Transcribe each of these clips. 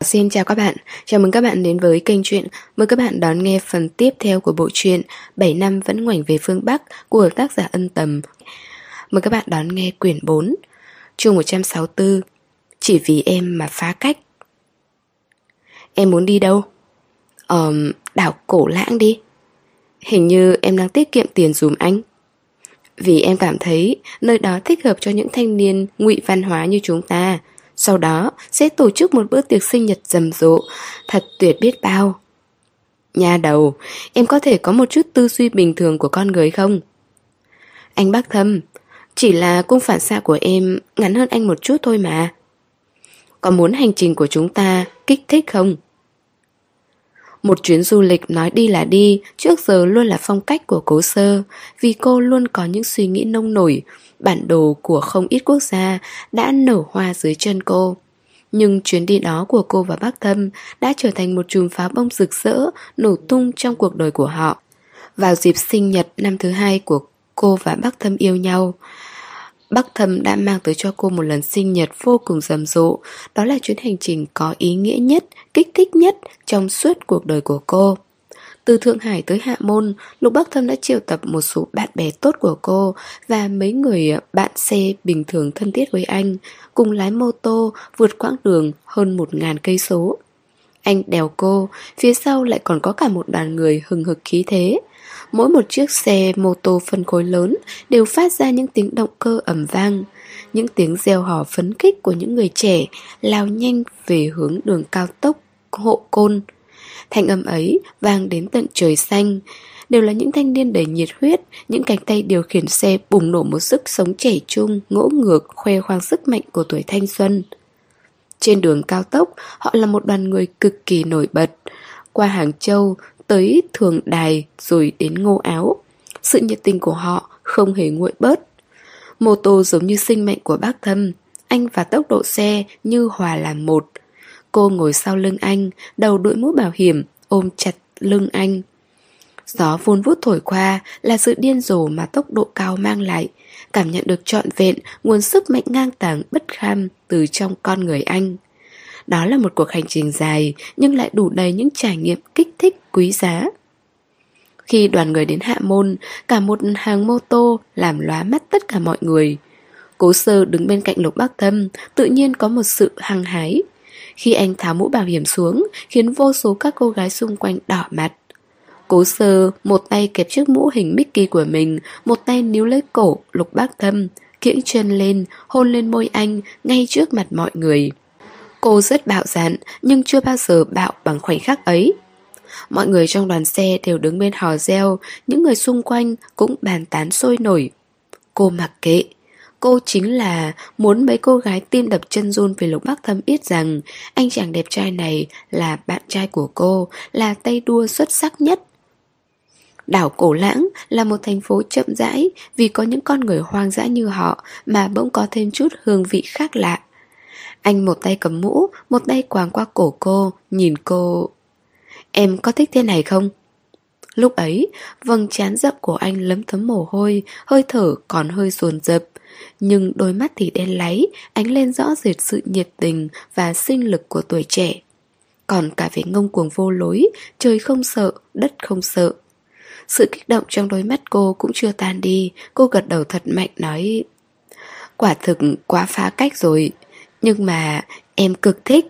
Xin chào các bạn, chào mừng các bạn đến với kênh truyện. Mời các bạn đón nghe phần tiếp theo của bộ truyện 7 năm vẫn ngoảnh về phương Bắc của tác giả ân tầm. Mời các bạn đón nghe quyển 4, chương 164, Chỉ vì em mà phá cách. Em muốn đi đâu? Ờ, đảo cổ lãng đi. Hình như em đang tiết kiệm tiền dùm anh. Vì em cảm thấy nơi đó thích hợp cho những thanh niên ngụy văn hóa như chúng ta. Sau đó, sẽ tổ chức một bữa tiệc sinh nhật rầm rộ. Thật tuyệt biết bao. Nhà đầu, Em có thể có một chút tư duy bình thường của con người không? Anh bác thâm, Chỉ là cung phản xạ của em Ngắn hơn anh một chút thôi mà. Có muốn hành trình của chúng ta Kích thích không? Một chuyến du lịch nói đi là đi, Trước giờ luôn là phong cách của cố sơ, Vì cô luôn có những suy nghĩ nông nổi Bản đồ của không ít quốc gia Đã nở hoa dưới chân cô. Nhưng chuyến đi đó của cô và bác thâm Đã trở thành một chùm pháo bông rực rỡ Nổ tung trong cuộc đời của họ. Vào dịp sinh nhật năm thứ hai của cô và bác thâm yêu nhau bác Thâm đã mang tới cho cô một lần sinh nhật vô cùng rầm rộ. Đó là chuyến hành trình có ý nghĩa nhất, kích thích nhất trong suốt cuộc đời của cô. Từ Thượng Hải tới Hạ Môn, Lục Bắc Thâm đã triệu tập một số bạn bè tốt của cô Và mấy người bạn xe bình thường thân thiết với anh Cùng lái mô tô vượt quãng đường hơn một ngàn cây số. Anh đèo cô, phía sau lại còn có cả một đoàn người hừng hực khí thế. Mỗi một chiếc xe mô tô phân khối lớn đều phát ra những tiếng động cơ ẩm vang Những tiếng reo hò phấn khích của những người trẻ lao nhanh về hướng đường cao tốc hộ côn. Thanh âm ấy vang đến tận trời xanh Đều là những thanh niên đầy nhiệt huyết Những cánh tay điều khiển xe bùng nổ một sức sống trẻ trung Ngỗ ngược khoe khoang sức mạnh của tuổi thanh xuân Trên đường cao tốc Họ là một đoàn người cực kỳ nổi bật Qua Hàng Châu tới thường đài rồi đến ngô áo. Sự nhiệt tình của họ không hề nguội bớt. Mô tô giống như sinh mệnh của bác thâm, anh và tốc độ xe như hòa làm một. Cô ngồi sau lưng anh, đầu đội mũ bảo hiểm, ôm chặt lưng anh. Gió vun vút thổi qua là sự điên rồ mà tốc độ cao mang lại, cảm nhận được trọn vẹn nguồn sức mạnh ngang tàng bất kham từ trong con người anh. Đó là một cuộc hành trình dài nhưng lại đủ đầy những trải nghiệm kích thích quý giá. Khi đoàn người đến hạ môn, cả một hàng mô tô làm lóa mắt tất cả mọi người. Cố sơ đứng bên cạnh lục bác thâm, tự nhiên có một sự hăng hái. Khi anh tháo mũ bảo hiểm xuống, khiến vô số các cô gái xung quanh đỏ mặt. Cố sơ, một tay kẹp chiếc mũ hình Mickey của mình, một tay níu lấy cổ lục bác thâm, kiễng chân lên, hôn lên môi anh ngay trước mặt mọi người. Cô rất bạo dạn nhưng chưa bao giờ bạo bằng khoảnh khắc ấy. Mọi người trong đoàn xe đều đứng bên hò reo, những người xung quanh cũng bàn tán sôi nổi. Cô mặc kệ. Cô chính là muốn mấy cô gái tim đập chân run vì Lục Bắc Thâm biết rằng anh chàng đẹp trai này là bạn trai của cô, là tay đua xuất sắc nhất. Đảo Cổ Lãng là một thành phố chậm rãi vì có những con người hoang dã như họ mà bỗng có thêm chút hương vị khác lạ. Anh một tay cầm mũ, một tay quàng qua cổ cô, nhìn cô. Em có thích thế này không? Lúc ấy, vầng trán rậm của anh lấm thấm mồ hôi, hơi thở còn hơi dồn dập. Nhưng đôi mắt thì đen láy, ánh lên rõ rệt sự nhiệt tình và sinh lực của tuổi trẻ. Còn cả về ngông cuồng vô lối, trời không sợ, đất không sợ. Sự kích động trong đôi mắt cô cũng chưa tan đi, cô gật đầu thật mạnh nói Quả thực quá phá cách rồi, nhưng mà em cực thích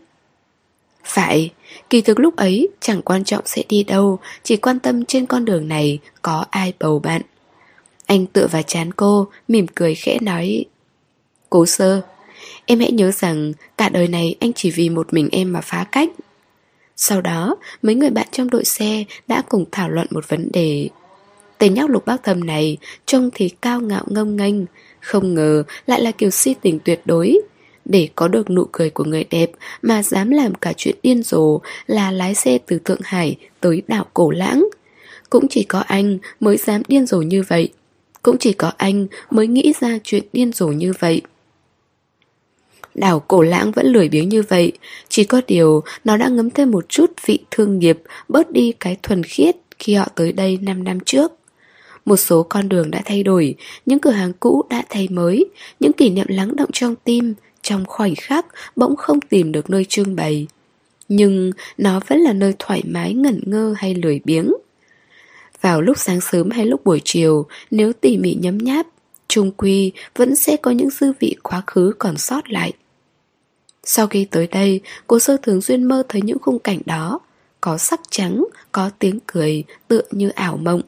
Phải, kỳ thực lúc ấy chẳng quan trọng sẽ đi đâu Chỉ quan tâm trên con đường này có ai bầu bạn anh tựa vào chán cô, mỉm cười khẽ nói Cố sơ, em hãy nhớ rằng cả đời này anh chỉ vì một mình em mà phá cách Sau đó, mấy người bạn trong đội xe đã cùng thảo luận một vấn đề Tên nhóc lục bác thầm này trông thì cao ngạo ngông nghênh Không ngờ lại là kiểu si tình tuyệt đối để có được nụ cười của người đẹp mà dám làm cả chuyện điên rồ là lái xe từ Thượng Hải tới đảo Cổ Lãng. Cũng chỉ có anh mới dám điên rồ như vậy. Cũng chỉ có anh mới nghĩ ra chuyện điên rồ như vậy. Đảo cổ lãng vẫn lười biếng như vậy Chỉ có điều, nó đã ngấm thêm một chút vị thương nghiệp, Bớt đi cái thuần khiết khi họ tới đây 5 năm trước Một số con đường đã thay đổi, Những cửa hàng cũ đã thay mới, Những kỷ niệm lắng động trong tim, trong khoảnh khắc bỗng không tìm được nơi trưng bày. Nhưng nó vẫn là nơi thoải mái, ngẩn ngơ hay lười biếng vào lúc sáng sớm hay lúc buổi chiều Nếu tỉ mỉ nhấm nháp Trung quy vẫn sẽ có những dư vị quá khứ còn sót lại Sau khi tới đây Cô sơ thường xuyên mơ thấy những khung cảnh đó Có sắc trắng, có tiếng cười Tựa như ảo mộng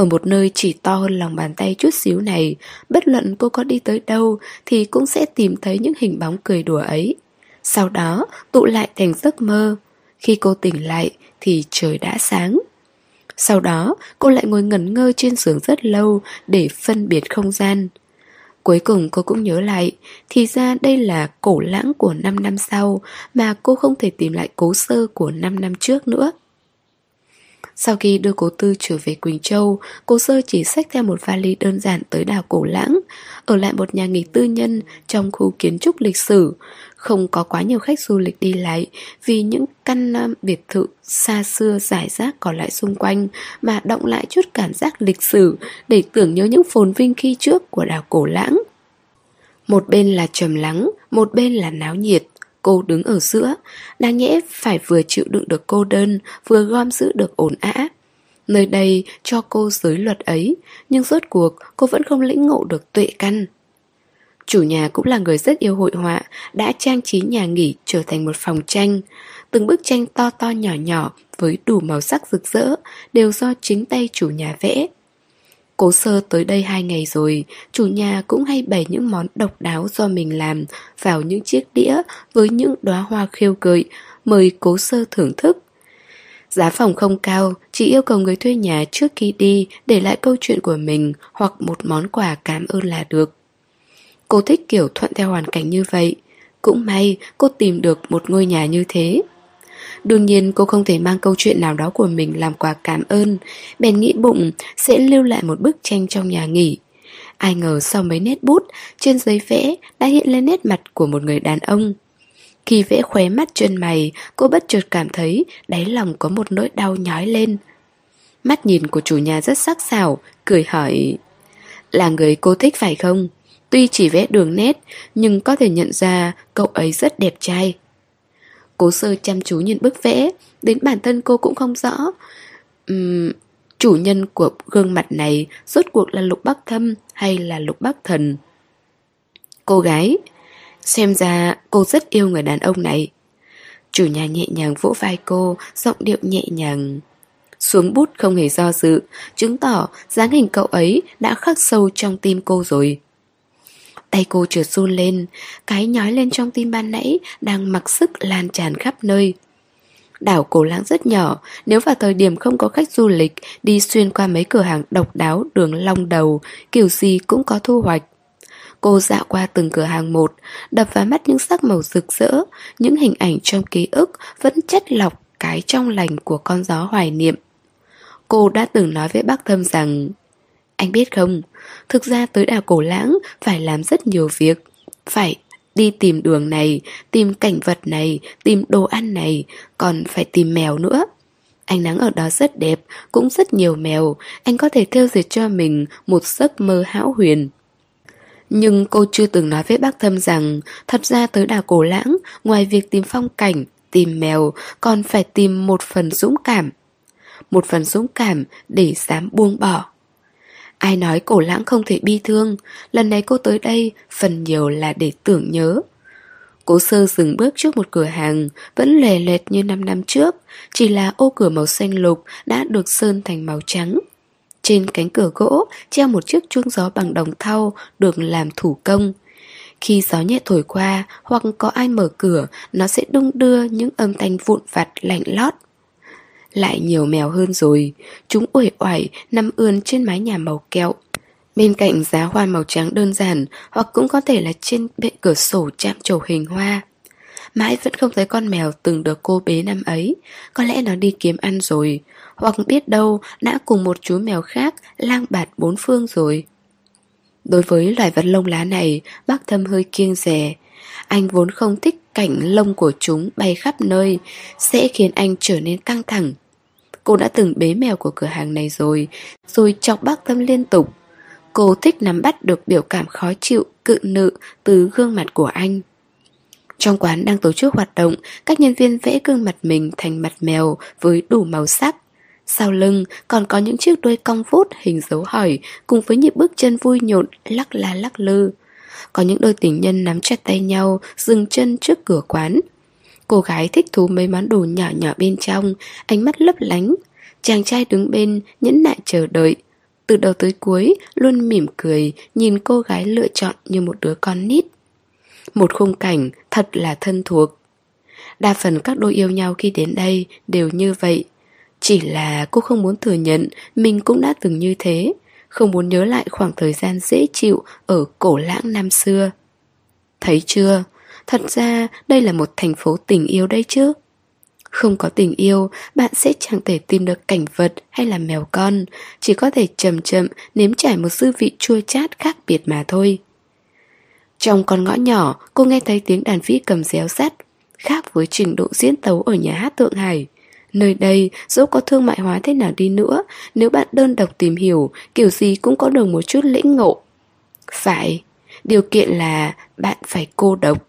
ở một nơi chỉ to hơn lòng bàn tay chút xíu này, bất luận cô có đi tới đâu thì cũng sẽ tìm thấy những hình bóng cười đùa ấy. Sau đó tụ lại thành giấc mơ. Khi cô tỉnh lại thì trời đã sáng. Sau đó cô lại ngồi ngẩn ngơ trên giường rất lâu để phân biệt không gian. Cuối cùng cô cũng nhớ lại, thì ra đây là cổ lãng của 5 năm sau mà cô không thể tìm lại cố sơ của 5 năm trước nữa. Sau khi đưa cố tư trở về Quỳnh Châu, cô Sơ chỉ xách theo một vali đơn giản tới đảo Cổ Lãng, ở lại một nhà nghỉ tư nhân trong khu kiến trúc lịch sử. Không có quá nhiều khách du lịch đi lại vì những căn biệt thự xa xưa giải rác còn lại xung quanh mà động lại chút cảm giác lịch sử để tưởng nhớ những phồn vinh khi trước của đảo Cổ Lãng. Một bên là trầm lắng, một bên là náo nhiệt. Cô đứng ở giữa, đáng nhẽ phải vừa chịu đựng được cô đơn, vừa gom giữ được ổn ã. Nơi đây cho cô giới luật ấy, nhưng rốt cuộc cô vẫn không lĩnh ngộ được tuệ căn. Chủ nhà cũng là người rất yêu hội họa, đã trang trí nhà nghỉ trở thành một phòng tranh. Từng bức tranh to to nhỏ nhỏ với đủ màu sắc rực rỡ đều do chính tay chủ nhà vẽ. Cố sơ tới đây hai ngày rồi, chủ nhà cũng hay bày những món độc đáo do mình làm vào những chiếc đĩa với những đóa hoa khiêu gợi, mời cố sơ thưởng thức. Giá phòng không cao, chỉ yêu cầu người thuê nhà trước khi đi để lại câu chuyện của mình hoặc một món quà cảm ơn là được. Cô thích kiểu thuận theo hoàn cảnh như vậy. Cũng may, cô tìm được một ngôi nhà như thế. Đương nhiên, cô không thể mang câu chuyện nào đó của mình làm quà cảm ơn Bèn nghĩ bụng sẽ lưu lại một bức tranh trong nhà nghỉ Ai ngờ sau mấy nét bút, Trên giấy vẽ đã hiện lên nét mặt của một người đàn ông Khi vẽ khóe mắt chân mày, Cô bất chợt cảm thấy đáy lòng có một nỗi đau nhói lên Mắt nhìn của chủ nhà rất sắc sảo, Cười hỏi, Là người cô thích phải không? Tuy chỉ vẽ đường nét Nhưng có thể nhận ra cậu ấy rất đẹp trai. Cố sơ chăm chú nhìn bức vẽ Đến bản thân cô cũng không rõ. Uhm, Chủ nhân của gương mặt này Rốt cuộc là lục bắc thâm Hay là lục bắc thần? Cô gái Xem ra cô rất yêu người đàn ông này. Chủ nhà nhẹ nhàng vỗ vai cô Giọng điệu nhẹ nhàng. Xuống bút không hề do dự Chứng tỏ dáng hình cậu ấy Đã khắc sâu trong tim cô rồi. Tay cô trượt run lên, cái nhói lên trong tim ban nãy đang mặc sức lan tràn khắp nơi. Đảo Cổ Lãng rất nhỏ, nếu vào thời điểm không có khách du lịch, đi xuyên qua mấy cửa hàng độc đáo đường long đầu, kiểu gì cũng có thu hoạch. Cô dạo qua từng cửa hàng một, đập vào mắt những sắc màu rực rỡ, những hình ảnh trong ký ức vẫn chất lọc cái trong lành của con gió hoài niệm. Cô đã từng nói với bác Thâm rằng anh biết không, thực ra tới đảo Cổ Lãng phải làm rất nhiều việc. Phải đi tìm đường này, tìm cảnh vật này, tìm đồ ăn này, còn phải tìm mèo nữa. Ánh nắng ở đó rất đẹp, cũng rất nhiều mèo, anh có thể theo dệt cho mình một giấc mơ hão huyền. Nhưng cô chưa từng nói với bác Thâm rằng thật ra tới đảo Cổ Lãng, ngoài việc tìm phong cảnh, tìm mèo, còn phải tìm một phần dũng cảm. Một phần dũng cảm để dám buông bỏ. Ai nói cổ lãng không thể bi thương, Lần này cô tới đây Phần nhiều là để tưởng nhớ. Cố sơ dừng bước trước một cửa hàng, Vẫn lè lẹt như 5 năm trước, Chỉ là ô cửa màu xanh lục Đã được sơn thành màu trắng. Trên cánh cửa gỗ Treo một chiếc chuông gió bằng đồng thau Được làm thủ công. Khi gió nhẹ thổi qua Hoặc có ai mở cửa, Nó sẽ đung đưa những âm thanh vụn vặt lạnh lót lại nhiều mèo hơn rồi. Chúng uể oải, nằm ươn trên mái nhà màu kẹo. Bên cạnh giá hoa màu trắng đơn giản, Hoặc cũng có thể là trên bệ cửa sổ chạm trổ hình hoa. Mãi vẫn không thấy con mèo từng được cô bế năm ấy. Có lẽ nó đi kiếm ăn rồi. Hoặc biết đâu, đã cùng một chú mèo khác lang bạt bốn phương rồi. Đối với loài vật lông lá này, Bác thâm hơi kiêng rẻ. Anh vốn không thích cảnh lông của chúng bay khắp nơi Sẽ khiến anh trở nên căng thẳng Cô đã từng bế mèo của cửa hàng này rồi Rồi chọc bác tâm liên tục Cô thích nắm bắt được biểu cảm khó chịu, cự nự từ gương mặt của anh Trong quán đang tổ chức hoạt động, các nhân viên vẽ gương mặt mình thành mặt mèo với đủ màu sắc. Sau lưng còn có những chiếc đuôi cong vút hình dấu hỏi cùng với nhịp bước chân vui nhộn lắc la lắc lư. Có những đôi tình nhân nắm chặt tay nhau dừng chân trước cửa quán. Cô gái thích thú mấy món đồ nhỏ nhỏ bên trong, ánh mắt lấp lánh. Chàng trai đứng bên nhẫn nại chờ đợi. Từ đầu tới cuối luôn mỉm cười nhìn cô gái lựa chọn như một đứa con nít. Một khung cảnh thật là thân thuộc. Đa phần các đôi yêu nhau khi đến đây đều như vậy. Chỉ là cô không muốn thừa nhận mình cũng đã từng như thế, không muốn nhớ lại khoảng thời gian dễ chịu ở cổ lãng năm xưa. Thấy chưa, thật ra đây là một thành phố tình yêu đây chứ. Không có tình yêu, bạn sẽ chẳng thể tìm được cảnh vật hay là mèo con, chỉ có thể chậm chậm nếm trải một dư vị chua chát khác biệt mà thôi. Trong con ngõ nhỏ, cô nghe thấy tiếng đàn vĩ cầm réo sắt, khác với trình độ diễn tấu ở nhà hát Tượng Hải. Nơi đây, dẫu có thương mại hóa thế nào đi nữa, nếu bạn đơn độc tìm hiểu, kiểu gì cũng có được một chút lĩnh ngộ. Phải, điều kiện là bạn phải cô độc.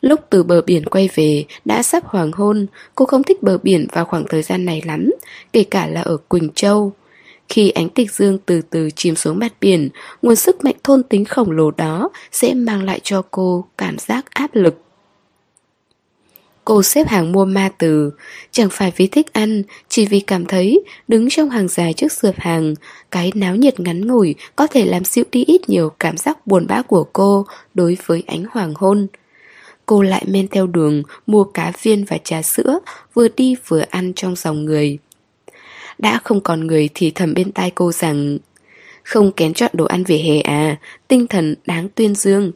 Lúc từ bờ biển quay về, đã sắp hoàng hôn, cô không thích bờ biển vào khoảng thời gian này lắm, kể cả là ở Quỳnh Châu. Khi ánh tịch dương từ từ chìm xuống mặt biển, nguồn sức mạnh thôn tính khổng lồ đó sẽ mang lại cho cô cảm giác áp lực. Cô xếp hàng mua ma từ, chẳng phải vì thích ăn, chỉ vì cảm thấy đứng trong hàng dài trước sượp hàng, cái náo nhiệt ngắn ngủi có thể làm dịu đi ít nhiều cảm giác buồn bã của cô đối với ánh hoàng hôn. Cô lại men theo đường, mua cá viên và trà sữa, vừa đi vừa ăn trong dòng người. Đã không còn người thì thầm bên tai cô rằng Không kén chọn đồ ăn về hè à, tinh thần đáng tuyên dương.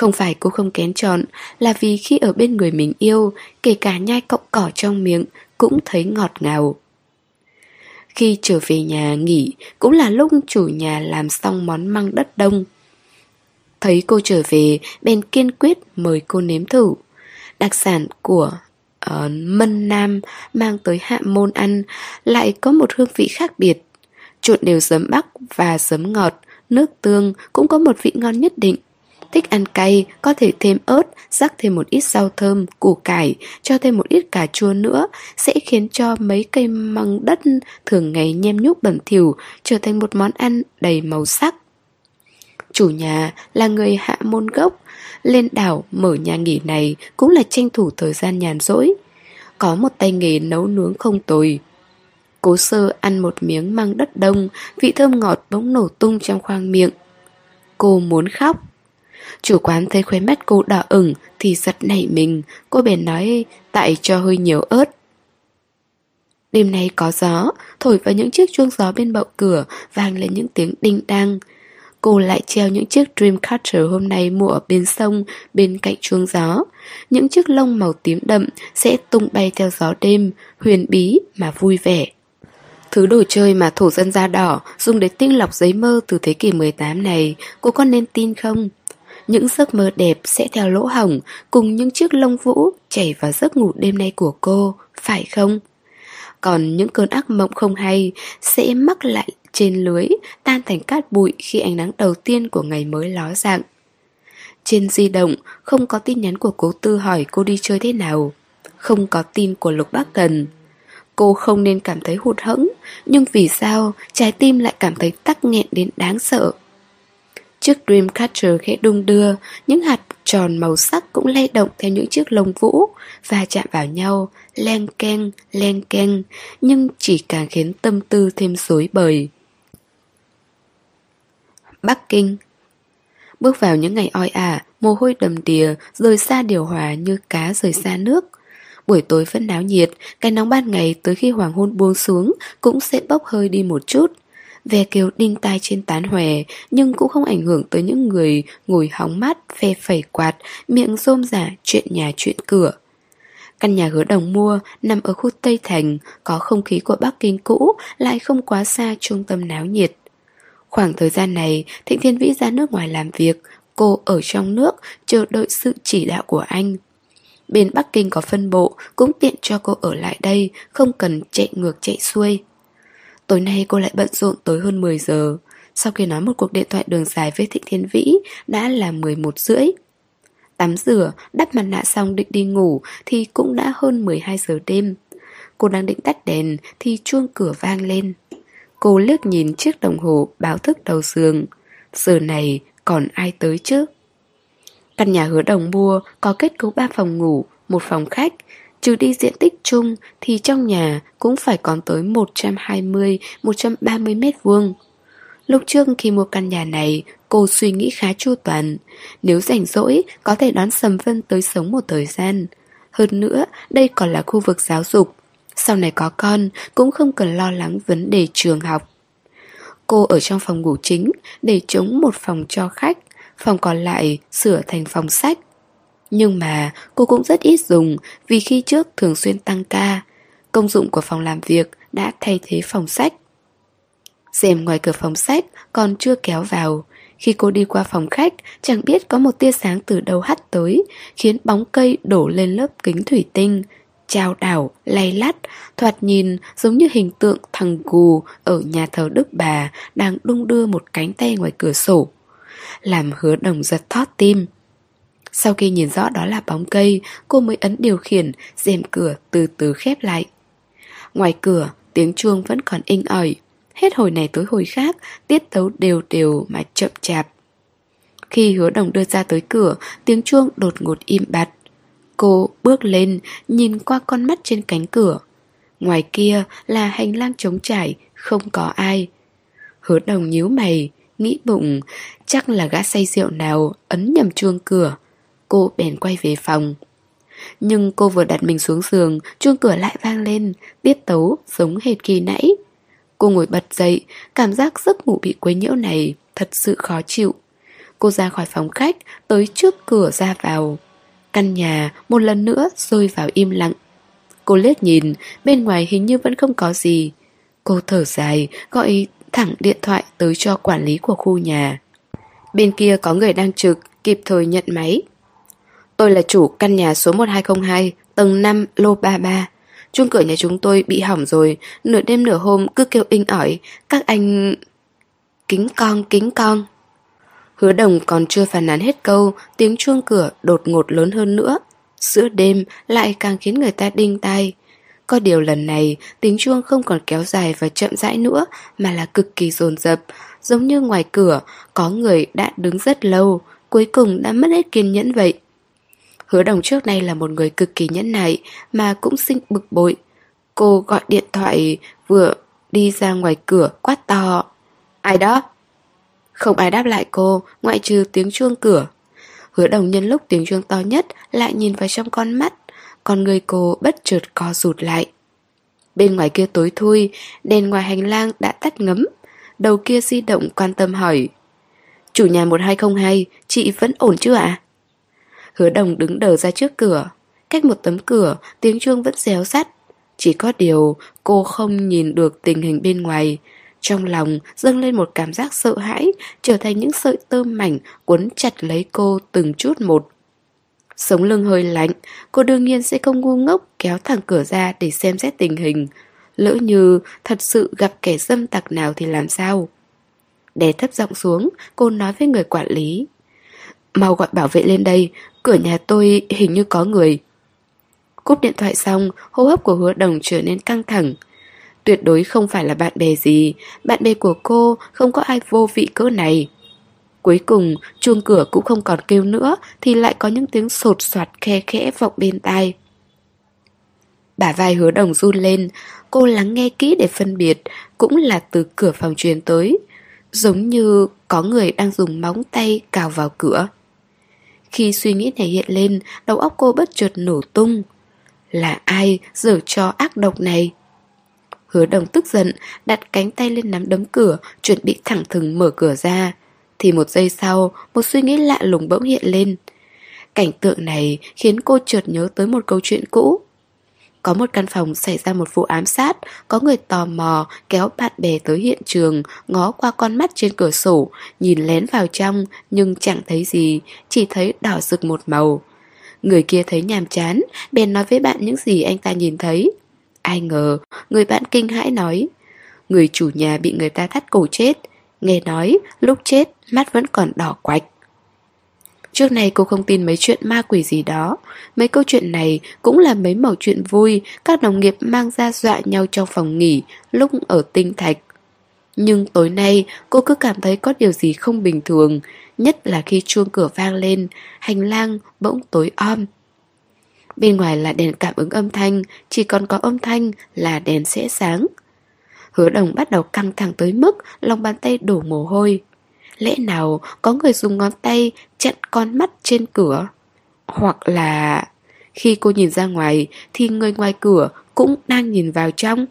Không phải cô không kén chọn, là vì khi ở bên người mình yêu, kể cả nhai cọng cỏ trong miệng, cũng thấy ngọt ngào. Khi trở về nhà nghỉ, cũng là lúc chủ nhà làm xong món măng đất đông. Thấy cô trở về, Ben kiên quyết mời cô nếm thử. Đặc sản của uh, Mân Nam mang tới hạ môn ăn lại có một hương vị khác biệt. Trộn đều giấm bắc và giấm ngọt, nước tương cũng có một vị ngon nhất định. Thích ăn cay, có thể thêm ớt, rắc thêm một ít rau thơm, củ cải, cho thêm một ít cà chua nữa, sẽ khiến cho mấy cây măng đất thường ngày nhem nhúc bẩn thỉu trở thành một món ăn đầy màu sắc. Chủ nhà là người hạ môn gốc, lên đảo mở nhà nghỉ này cũng là tranh thủ thời gian nhàn rỗi. Có một tay nghề nấu nướng không tồi. Cố sơ ăn một miếng măng đất đông, vị thơm ngọt bỗng nổ tung trong khoang miệng. Cô muốn khóc. Chủ quán thấy khóe mắt cô đỏ ửng thì giật nảy mình, cô bèn nói tại cho hơi nhiều ớt. Đêm nay có gió, thổi vào những chiếc chuông gió bên bậu cửa vang lên những tiếng đinh đang. Cô lại treo những chiếc Dreamcatcher hôm nay mua ở bên sông, bên cạnh chuông gió. Những chiếc lông màu tím đậm sẽ tung bay theo gió đêm, huyền bí mà vui vẻ. Thứ đồ chơi mà thổ dân da đỏ dùng để tinh lọc giấy mơ từ thế kỷ 18 này, cô có nên tin không? Những giấc mơ đẹp sẽ theo lỗ hỏng cùng những chiếc lông vũ chảy vào giấc ngủ đêm nay của cô, phải không? Còn những cơn ác mộng không hay sẽ mắc lại trên lưới, tan thành cát bụi khi ánh nắng đầu tiên của ngày mới ló dạng. Trên di động, không có tin nhắn của cố tư hỏi cô đi chơi thế nào. Không có tin của Lục Bác Cần. Cô không nên cảm thấy hụt hẫng, nhưng vì sao trái tim lại cảm thấy tắc nghẹn đến đáng sợ. Chiếc Dreamcatcher khẽ đung đưa, những hạt tròn màu sắc cũng lay động theo những chiếc lông vũ và chạm vào nhau, len keng, len keng, nhưng chỉ càng khiến tâm tư thêm rối bời. Bắc Kinh Bước vào những ngày oi ả, mồ hôi đầm đìa, rời xa điều hòa như cá rời xa nước. Buổi tối vẫn náo nhiệt, cái nóng ban ngày tới khi hoàng hôn buông xuống cũng sẽ bốc hơi đi một chút. Ve kêu đinh tai trên tán hòe nhưng cũng không ảnh hưởng tới những người ngồi hóng mát, phe phẩy quạt, miệng rôm giả chuyện nhà chuyện cửa. Căn nhà hứa đồng mua nằm ở khu Tây Thành, có không khí của Bắc Kinh cũ, lại không quá xa trung tâm náo nhiệt. Khoảng thời gian này, Thịnh Thiên Vĩ ra nước ngoài làm việc, cô ở trong nước chờ đợi sự chỉ đạo của anh. Bên Bắc Kinh có phân bộ, cũng tiện cho cô ở lại đây, không cần chạy ngược chạy xuôi. Tối nay cô lại bận rộn tới hơn 10 giờ. Sau khi nói một cuộc điện thoại đường dài với Thịnh Thiên Vĩ đã là 11 rưỡi. Tắm rửa, đắp mặt nạ xong định đi ngủ thì cũng đã hơn 12 giờ đêm. Cô đang định tắt đèn thì chuông cửa vang lên. Cô liếc nhìn chiếc đồng hồ báo thức đầu giường. Giờ này còn ai tới chứ? Căn nhà hứa đồng mua có kết cấu 3 phòng ngủ, một phòng khách. Trừ đi diện tích chung thì trong nhà cũng phải còn tới 120-130 mét vuông. Lúc trước khi mua căn nhà này, cô suy nghĩ khá chu toàn. Nếu rảnh rỗi, có thể đón Sầm Vân tới sống một thời gian. Hơn nữa, đây còn là khu vực giáo dục. Sau này có con, cũng không cần lo lắng vấn đề trường học. Cô ở trong phòng ngủ chính để chống một phòng cho khách, phòng còn lại sửa thành phòng sách. Nhưng mà cô cũng rất ít dùng vì khi trước thường xuyên tăng ca. Công dụng của phòng làm việc đã thay thế phòng sách. rèm ngoài cửa phòng sách còn chưa kéo vào. Khi cô đi qua phòng khách, chẳng biết có một tia sáng từ đâu hắt tới, khiến bóng cây đổ lên lớp kính thủy tinh, trao đảo, lay lắt, thoạt nhìn giống như hình tượng thằng gù ở nhà thờ Đức Bà đang đung đưa một cánh tay ngoài cửa sổ. Làm hứa đồng giật thót tim. Sau khi nhìn rõ đó là bóng cây, cô mới ấn điều khiển, rèm cửa từ từ khép lại. Ngoài cửa, tiếng chuông vẫn còn inh ỏi. Hết hồi này tới hồi khác, tiết tấu đều đều mà chậm chạp. Khi hứa đồng đưa ra tới cửa, tiếng chuông đột ngột im bặt. Cô bước lên, nhìn qua con mắt trên cánh cửa. Ngoài kia là hành lang trống trải, không có ai. Hứa đồng nhíu mày, nghĩ bụng, chắc là gã say rượu nào ấn nhầm chuông cửa. Cô bèn quay về phòng. Nhưng cô vừa đặt mình xuống giường, chuông cửa lại vang lên, tiết tấu giống hệt kỳ nãy. Cô ngồi bật dậy, cảm giác giấc ngủ bị quấy nhiễu này thật sự khó chịu. Cô ra khỏi phòng khách, tới trước cửa ra vào. Căn nhà một lần nữa rơi vào im lặng. Cô liếc nhìn, bên ngoài hình như vẫn không có gì. Cô thở dài, gọi thẳng điện thoại tới cho quản lý của khu nhà. Bên kia có người đang trực, kịp thời nhận máy. Tôi là chủ căn nhà số 1202, tầng 5, lô 33. Chuông cửa nhà chúng tôi bị hỏng rồi, nửa đêm nửa hôm cứ kêu inh ỏi, các anh... Kính con, kính con. Hứa đồng còn chưa phản án hết câu, tiếng chuông cửa đột ngột lớn hơn nữa. Giữa đêm lại càng khiến người ta đinh tai. Có điều lần này, tiếng chuông không còn kéo dài và chậm rãi nữa, mà là cực kỳ dồn dập, giống như ngoài cửa, có người đã đứng rất lâu, cuối cùng đã mất hết kiên nhẫn vậy. Hứa đồng trước nay là một người cực kỳ nhẫn nại, mà cũng sinh bực bội. Cô gọi điện thoại vừa đi ra ngoài cửa quát to. Ai đó? Không ai đáp lại cô, ngoại trừ tiếng chuông cửa. Hứa đồng nhân lúc tiếng chuông to nhất lại nhìn vào trong con mắt, con người cô bất chợt co rụt lại. Bên ngoài kia tối thui, đèn ngoài hành lang đã tắt ngấm. Đầu kia di động quan tâm hỏi. Chủ nhà 1202, chị vẫn ổn chưa ạ? Hứa đồng đứng đờ ra trước cửa. Cách một tấm cửa, tiếng chuông vẫn réo sắt. Chỉ có điều cô không nhìn được tình hình bên ngoài trong lòng dâng lên một cảm giác sợ hãi, trở thành những sợi tơ mảnh cuốn chặt lấy cô từng chút một. Sống lưng hơi lạnh, cô đương nhiên sẽ không ngu ngốc kéo thẳng cửa ra để xem xét tình hình. Lỡ như thật sự gặp kẻ dâm tặc nào thì làm sao? Đè thấp giọng xuống, cô nói với người quản lý. Mau gọi bảo vệ lên đây, cửa nhà tôi hình như có người. Cúp điện thoại xong, hô hấp của hứa đồng trở nên căng thẳng. Tuyệt đối không phải là bạn bè gì Bạn bè của cô không có ai vô vị cỡ này Cuối cùng chuông cửa cũng không còn kêu nữa Thì lại có những tiếng sột soạt khe khẽ vọng bên tai Bả vai hứa đồng run lên Cô lắng nghe kỹ để phân biệt Cũng là từ cửa phòng truyền tới Giống như có người đang dùng móng tay cào vào cửa khi suy nghĩ này hiện lên Đầu óc cô bất chợt nổ tung Là ai dở cho ác độc này Hứa đồng tức giận, đặt cánh tay lên nắm đấm cửa, chuẩn bị thẳng thừng mở cửa ra. Thì một giây sau, một suy nghĩ lạ lùng bỗng hiện lên. Cảnh tượng này khiến cô chợt nhớ tới một câu chuyện cũ. Có một căn phòng xảy ra một vụ ám sát, có người tò mò kéo bạn bè tới hiện trường, ngó qua con mắt trên cửa sổ, nhìn lén vào trong nhưng chẳng thấy gì, chỉ thấy đỏ rực một màu. Người kia thấy nhàm chán, bèn nói với bạn những gì anh ta nhìn thấy. Ai ngờ, người bạn kinh hãi nói Người chủ nhà bị người ta thắt cổ chết Nghe nói, lúc chết, mắt vẫn còn đỏ quạch Trước này cô không tin mấy chuyện ma quỷ gì đó. Mấy câu chuyện này cũng là mấy mẩu chuyện vui Các đồng nghiệp mang ra dọa nhau trong phòng nghỉ Lúc ở tinh thạch. Nhưng tối nay, cô cứ cảm thấy có điều gì không bình thường, Nhất là khi chuông cửa vang lên, Hành lang bỗng tối om. Bên ngoài là đèn cảm ứng âm thanh, Chỉ còn có âm thanh là đèn sẽ sáng. Hứa đồng bắt đầu căng thẳng tới mức lòng bàn tay đổ mồ hôi. Lẽ nào có người dùng ngón tay chặn con mắt trên cửa? Hoặc là... Khi cô nhìn ra ngoài thì người ngoài cửa cũng đang nhìn vào trong.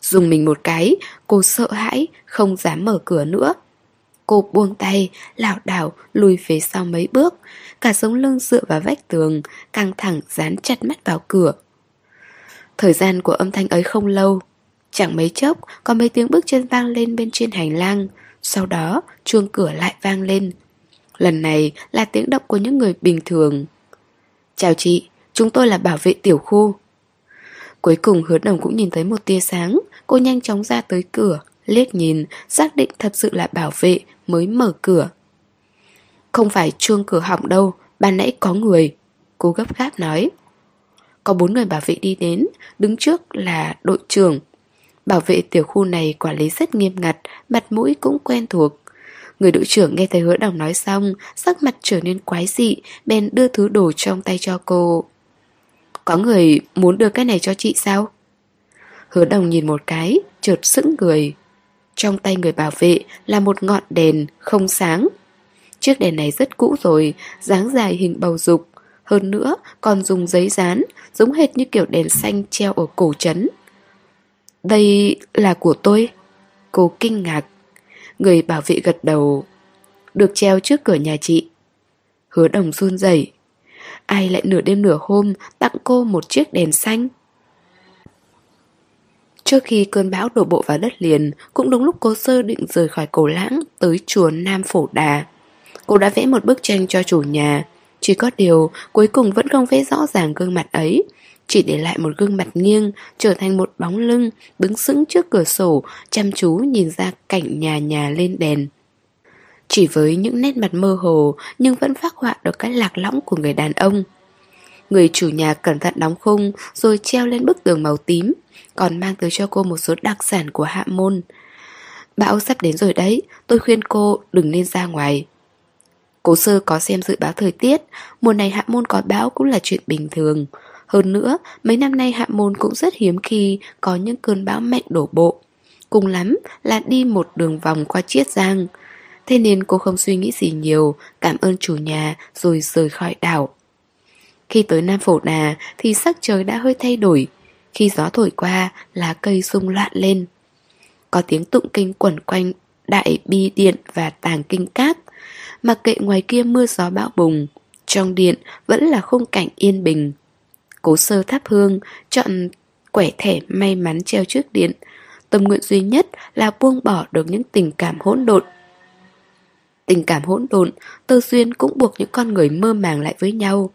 Dùng mình một cái, cô sợ hãi, không dám mở cửa nữa. Cô buông tay, lảo đảo, lùi về sau mấy bước, cả sống lưng dựa vào vách tường, căng thẳng dán chặt mắt vào cửa. Thời gian của âm thanh ấy không lâu, chẳng mấy chốc có mấy tiếng bước chân vang lên bên trên hành lang, sau đó chuông cửa lại vang lên. Lần này là tiếng động của những người bình thường. Chào chị, chúng tôi là bảo vệ tiểu khu. Cuối cùng hứa đồng cũng nhìn thấy một tia sáng. Cô nhanh chóng ra tới cửa Liếc nhìn, xác định thật sự là bảo vệ Mới mở cửa. Không phải chuông cửa hỏng đâu Ban nãy có người Cô gấp gáp nói. Có bốn người bảo vệ đi đến Đứng trước là đội trưởng. Bảo vệ tiểu khu này quản lý rất nghiêm ngặt, mặt mũi cũng quen thuộc. Người đội trưởng nghe thấy hứa đồng nói xong, sắc mặt trở nên quái dị, bèn đưa thứ đồ trong tay cho cô. Có người muốn đưa cái này cho chị sao? Hứa đồng nhìn một cái, chợt sững người. Trong tay người bảo vệ là một ngọn đèn không sáng. Chiếc đèn này rất cũ rồi, dáng dài hình bầu dục. Hơn nữa còn dùng giấy dán, giống hệt như kiểu đèn xanh treo ở cổ trấn. Đây là của tôi. Cô kinh ngạc. Người bảo vệ gật đầu, Được treo trước cửa nhà chị. Hứa đồng run rẩy. Ai lại nửa đêm nửa hôm Tặng cô một chiếc đèn xanh? Trước khi cơn bão đổ bộ vào đất liền, Cũng đúng lúc cô sơ định rời khỏi cổ lãng Tới chùa Nam Phổ Đà. Cô đã vẽ một bức tranh cho chủ nhà. Chỉ có điều, cuối cùng vẫn không vẽ rõ ràng gương mặt ấy chỉ để lại một gương mặt nghiêng, trở thành một bóng lưng, đứng sững trước cửa sổ, chăm chú nhìn ra cảnh nhà nhà lên đèn. Chỉ với những nét mặt mơ hồ nhưng vẫn phát họa được cái lạc lõng của người đàn ông. Người chủ nhà cẩn thận đóng khung rồi treo lên bức tường màu tím, còn mang tới cho cô một số đặc sản của hạ môn. Bão sắp đến rồi đấy, tôi khuyên cô đừng nên ra ngoài. Cố sơ có xem dự báo thời tiết, mùa này hạ môn có bão cũng là chuyện bình thường. Hơn nữa, mấy năm nay hạ môn cũng rất hiếm khi có những cơn bão mạnh đổ bộ. Cùng lắm là đi một đường vòng qua Chiết Giang. Thế nên cô không suy nghĩ gì nhiều, cảm ơn chủ nhà rồi rời khỏi đảo. Khi tới Nam Phổ Đà thì sắc trời đã hơi thay đổi. Khi gió thổi qua, lá cây rung loạn lên. Có tiếng tụng kinh quẩn quanh đại bi điện và tàng kinh cát. Mặc kệ ngoài kia mưa gió bão bùng, trong điện vẫn là khung cảnh yên bình. Cố sơ thắp hương, chọn quẻ thẻ may mắn treo trước điện. Tâm nguyện duy nhất là buông bỏ được những tình cảm hỗn độn. Tình cảm hỗn độn, tơ duyên cũng buộc những con người mơ màng lại với nhau.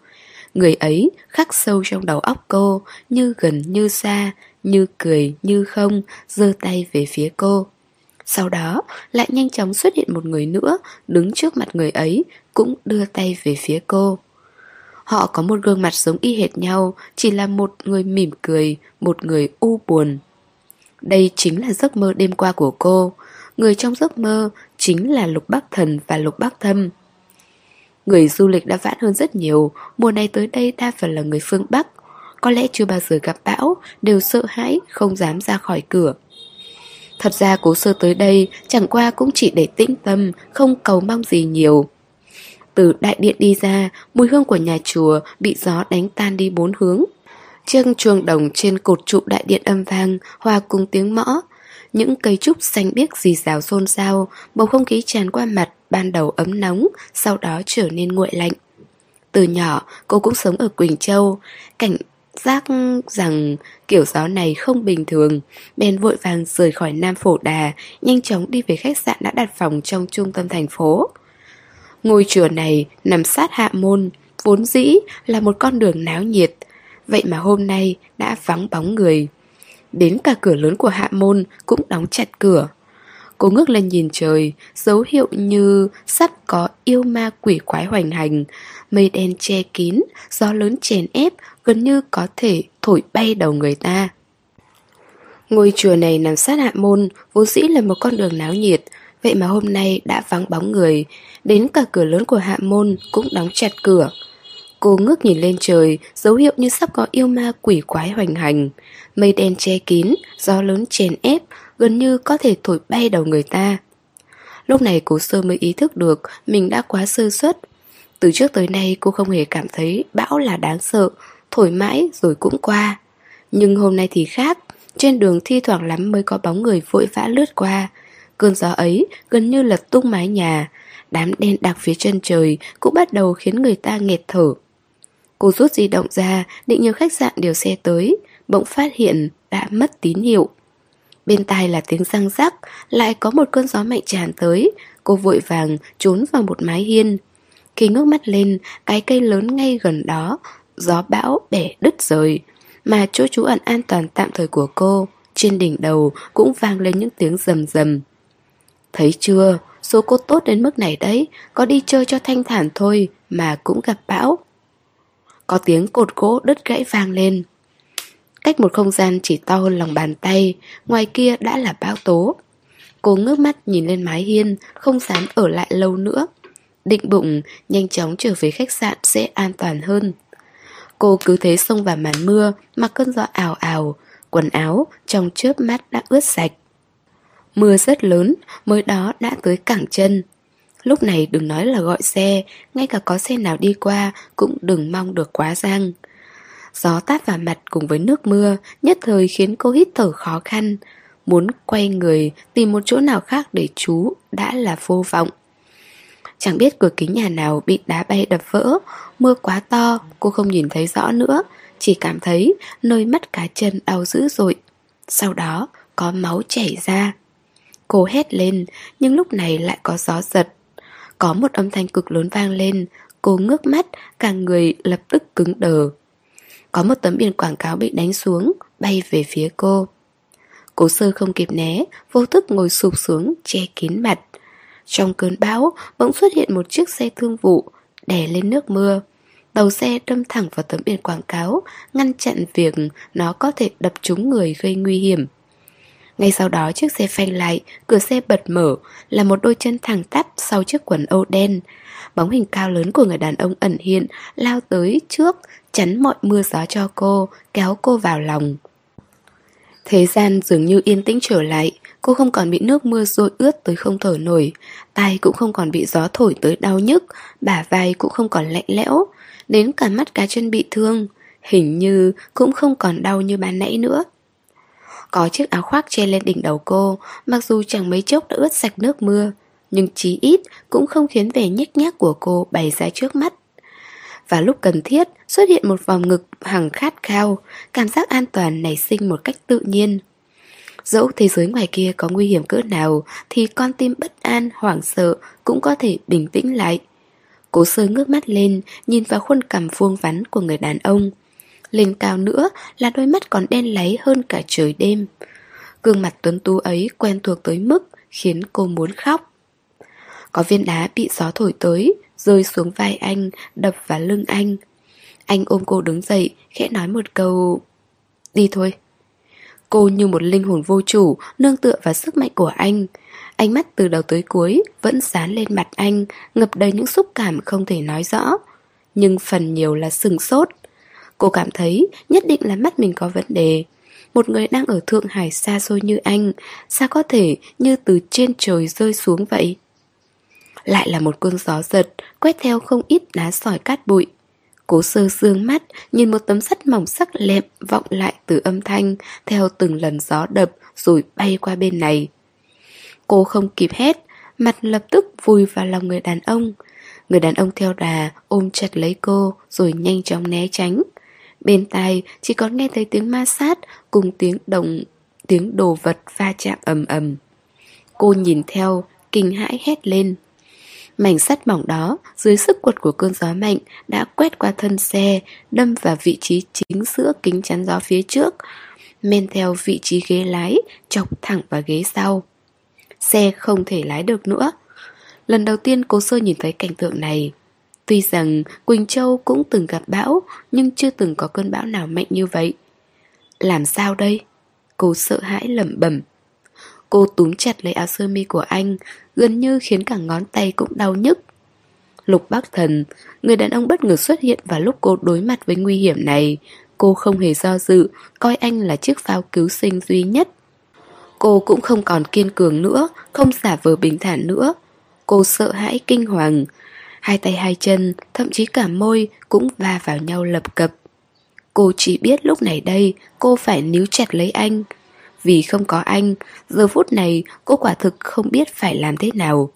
Người ấy khắc sâu trong đầu óc cô, như gần như xa, như cười như không, giơ tay về phía cô. Sau đó lại nhanh chóng xuất hiện một người nữa đứng trước mặt người ấy cũng đưa tay về phía cô. Họ có một gương mặt giống y hệt nhau, chỉ là một người mỉm cười, một người u buồn. Đây chính là giấc mơ đêm qua của cô. Người trong giấc mơ chính là Lục Bắc Thần và Lục Bắc Thâm. Người du lịch đã vãn hơn rất nhiều, mùa này tới đây đa phần là người phương Bắc. Có lẽ chưa bao giờ gặp bão, đều sợ hãi, không dám ra khỏi cửa. Thật ra cố sơ tới đây chẳng qua cũng chỉ để tĩnh tâm, không cầu mong gì nhiều. Từ đại điện đi ra, mùi hương của nhà chùa bị gió đánh tan đi bốn hướng. Chiếc chuông đồng trên cột trụ đại điện âm vang, hòa cùng tiếng mõ. Những cây trúc xanh biếc rì rào xôn xao, bầu không khí tràn qua mặt, ban đầu ấm nóng, sau đó trở nên nguội lạnh. Từ nhỏ, cô cũng sống ở Quỳnh Châu, cảnh giác rằng kiểu gió này không bình thường, bèn vội vàng rời khỏi Nam Phổ Đà, nhanh chóng đi về khách sạn đã đặt phòng trong trung tâm thành phố. Ngôi chùa này nằm sát hạ môn, vốn dĩ là một con đường náo nhiệt, vậy mà hôm nay đã vắng bóng người. Đến cả cửa lớn của hạ môn cũng đóng chặt cửa. Cô ngước lên nhìn trời, dấu hiệu như sắp có yêu ma quỷ quái hoành hành. Mây đen che kín, gió lớn chèn ép, gần như có thể thổi bay đầu người ta. Ngôi chùa này nằm sát hạ môn, vốn dĩ là một con đường náo nhiệt, vậy mà hôm nay đã vắng bóng người, đến cả cửa lớn của hạ môn cũng đóng chặt cửa. Cô ngước nhìn lên trời, dấu hiệu như sắp có yêu ma quỷ quái hoành hành. Mây đen che kín, gió lớn chèn ép, gần như có thể thổi bay đầu người ta. Lúc này cố sơ mới ý thức được mình đã quá sơ suất. Từ trước tới nay cô không hề cảm thấy bão là đáng sợ, thổi mãi rồi cũng qua. Nhưng hôm nay thì khác, trên đường thi thoảng lắm mới có bóng người vội vã lướt qua. Cơn gió ấy gần như lật tung mái nhà, đám đen đặc phía chân trời cũng bắt đầu khiến người ta nghẹt thở. Cô rút di động ra, định nhờ khách sạn điều xe tới, bỗng phát hiện đã mất tín hiệu. Bên tai là tiếng răng rắc, lại có một cơn gió mạnh tràn tới, cô vội vàng trốn vào một mái hiên. Khi ngước mắt lên, cái cây lớn ngay gần đó, gió bão bẻ đứt rời, mà chỗ trú ẩn an toàn tạm thời của cô, trên đỉnh đầu cũng vang lên những tiếng rầm rầm. Thấy chưa, số cô tốt đến mức này đấy, có đi chơi cho thanh thản thôi mà cũng gặp bão. Có tiếng cột gỗ đứt gãy vang lên. Cách một không gian chỉ to hơn lòng bàn tay, ngoài kia đã là bão tố. Cô ngước mắt nhìn lên mái hiên, không dám ở lại lâu nữa. Định bụng, nhanh chóng trở về khách sạn sẽ an toàn hơn. Cô cứ thế xông vào màn mưa, mặc cơn gió ảo ảo, quần áo trong chớp mắt đã ướt sạch. Mưa rất lớn, mới đó đã tới cẳng chân. Lúc này đừng nói là gọi xe, ngay cả có xe nào đi qua cũng đừng mong được quá răng. Gió tát vào mặt cùng với nước mưa nhất thời khiến cô hít thở khó khăn. Muốn quay người tìm một chỗ nào khác để trú đã là vô vọng. Chẳng biết cửa kính nhà nào bị đá bay đập vỡ, mưa quá to, cô không nhìn thấy rõ nữa, chỉ cảm thấy nơi mắt cá chân đau dữ dội. Sau đó có máu chảy ra. Cô hét lên, nhưng lúc này lại có gió giật. Có một âm thanh cực lớn vang lên, cô ngước mắt, cả người lập tức cứng đờ. Có một tấm biển quảng cáo bị đánh xuống, bay về phía cô. Cố sơ không kịp né, vô thức ngồi sụp xuống, che kín mặt. Trong cơn bão, bỗng xuất hiện một chiếc xe thương vụ, đè lên nước mưa. Đầu xe đâm thẳng vào tấm biển quảng cáo, ngăn chặn việc nó có thể đập trúng người gây nguy hiểm. Ngay sau đó chiếc xe phanh lại, cửa xe bật mở, là một đôi chân thẳng tắp sau chiếc quần âu đen. Bóng hình cao lớn của người đàn ông ẩn hiện, lao tới trước, chắn mọi mưa gió cho cô, kéo cô vào lòng. Thế gian dường như yên tĩnh trở lại, cô không còn bị nước mưa rội ướt tới không thở nổi, tai cũng không còn bị gió thổi tới đau nhức, bả vai cũng không còn lạnh lẽo, đến cả mắt cá chân bị thương, hình như cũng không còn đau như ban nãy nữa. Có chiếc áo khoác che lên đỉnh đầu cô, mặc dù chẳng mấy chốc đã ướt sạch nước mưa, nhưng chí ít cũng không khiến vẻ nhếch nhác của cô bày ra trước mắt. Và lúc cần thiết, xuất hiện một vòng ngực hằng khát khao, cảm giác an toàn nảy sinh một cách tự nhiên. Dẫu thế giới ngoài kia có nguy hiểm cỡ nào thì con tim bất an, hoảng sợ cũng có thể bình tĩnh lại. Cố sơ ngước mắt lên, nhìn vào khuôn cằm vuông vắn của người đàn ông. Lên cao nữa là đôi mắt còn đen láy hơn cả trời đêm. Gương mặt tuấn tú ấy quen thuộc tới mức khiến cô muốn khóc. Có viên đá bị gió thổi tới, rơi xuống vai anh, đập vào lưng anh. Anh ôm cô đứng dậy, khẽ nói một câu Đi thôi Cô như một linh hồn vô chủ Nương tựa vào sức mạnh của anh Ánh mắt từ đầu tới cuối Vẫn dán lên mặt anh Ngập đầy những xúc cảm không thể nói rõ Nhưng phần nhiều là sừng sốt Cô cảm thấy nhất định là mắt mình có vấn đề. Một người đang ở Thượng Hải xa xôi như anh, Sao có thể như từ trên trời rơi xuống vậy? Lại là một cơn gió giật, Quét theo không ít đá sỏi cát bụi. Cố sơ sương mắt, Nhìn một tấm sắt mỏng sắc lẹm Vọng lại từ âm thanh, Theo từng lần gió đập Rồi bay qua bên này. Cô không kịp hét, Mặt lập tức vùi vào lòng người đàn ông. Người đàn ông theo đà ôm chặt lấy cô, Rồi nhanh chóng né tránh. Bên tai chỉ còn nghe thấy tiếng ma sát Cùng tiếng động Tiếng đồ vật va chạm ầm ầm. Cô nhìn theo Kinh hãi hét lên. Mảnh sắt mỏng đó dưới sức quật của cơn gió mạnh đã quét qua thân xe, đâm vào vị trí chính giữa kính chắn gió phía trước, men theo vị trí ghế lái, chọc thẳng vào ghế sau. Xe không thể lái được nữa. Lần đầu tiên cô sơ nhìn thấy cảnh tượng này. Tuy rằng Quỳnh Châu cũng từng gặp bão, Nhưng chưa từng có cơn bão nào mạnh như vậy. Làm sao đây? Cô sợ hãi lẩm bẩm. Cô túm chặt lấy áo sơ mi của anh, Gần như khiến cả ngón tay cũng đau nhức. Lục bắc thần, Người đàn ông bất ngờ xuất hiện vào lúc cô đối mặt với nguy hiểm này. Cô không hề do dự, Coi anh là chiếc phao cứu sinh duy nhất. Cô cũng không còn kiên cường nữa, Không giả vờ bình thản nữa. Cô sợ hãi kinh hoàng Hai tay hai chân, Thậm chí cả môi Cũng va vào nhau lập cập. Cô chỉ biết lúc này đây Cô phải níu chặt lấy anh. Vì không có anh, Giờ phút này cô quả thực không biết phải làm thế nào.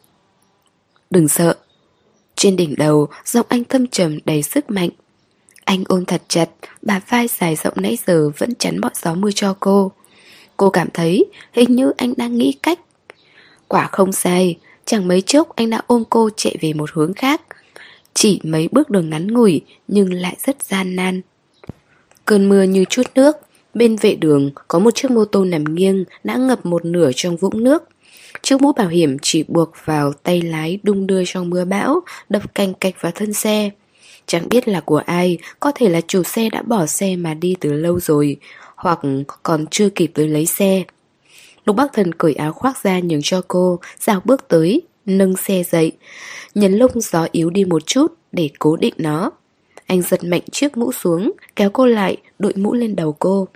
Đừng sợ. Trên đỉnh đầu, Giọng anh thâm trầm đầy sức mạnh. Anh ôm thật chặt Bà vai dài rộng nãy giờ Vẫn chắn bọn gió mưa cho cô. Cô cảm thấy hình như anh đang nghĩ cách. Quả không sai Chẳng mấy chốc anh đã ôm cô chạy về một hướng khác. Chỉ mấy bước đường ngắn ngủi, Nhưng lại rất gian nan. Cơn mưa như chút nước, Bên vệ đường có một chiếc mô tô nằm nghiêng Đã ngập một nửa trong vũng nước. Chiếc mũ bảo hiểm chỉ buộc vào tay lái đung đưa trong mưa bão, Đập canh cạch vào thân xe. Chẳng biết là của ai, Có thể là chủ xe đã bỏ xe mà đi từ lâu rồi, Hoặc còn chưa kịp tới lấy xe. Lục Bắc Thần cởi áo khoác ra nhường cho cô, dạo bước tới, nâng xe dậy. Nhấn lông gió yếu đi một chút để cố định nó. Anh giật mạnh chiếc mũ xuống, kéo cô lại, đội mũ lên đầu cô.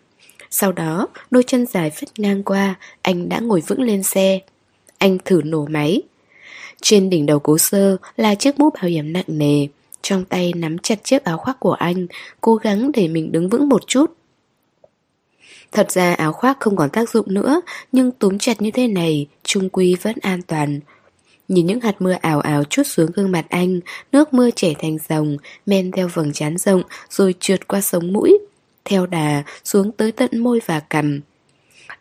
Sau đó, đôi chân dài phất ngang qua, anh đã ngồi vững lên xe. Anh thử nổ máy. Trên đỉnh đầu cố sơ là chiếc mũ bảo hiểm nặng nề. Trong tay nắm chặt chiếc áo khoác của anh, cố gắng để mình đứng vững một chút. Thật ra áo khoác không còn tác dụng nữa, nhưng túm chặt như thế này, trung quy vẫn an toàn. Nhìn những hạt mưa ảo ảo chút xuống gương mặt anh, nước mưa chảy thành dòng, men theo vầng trán rộng, rồi trượt qua sống mũi. Theo đà, xuống tới tận môi và cằm.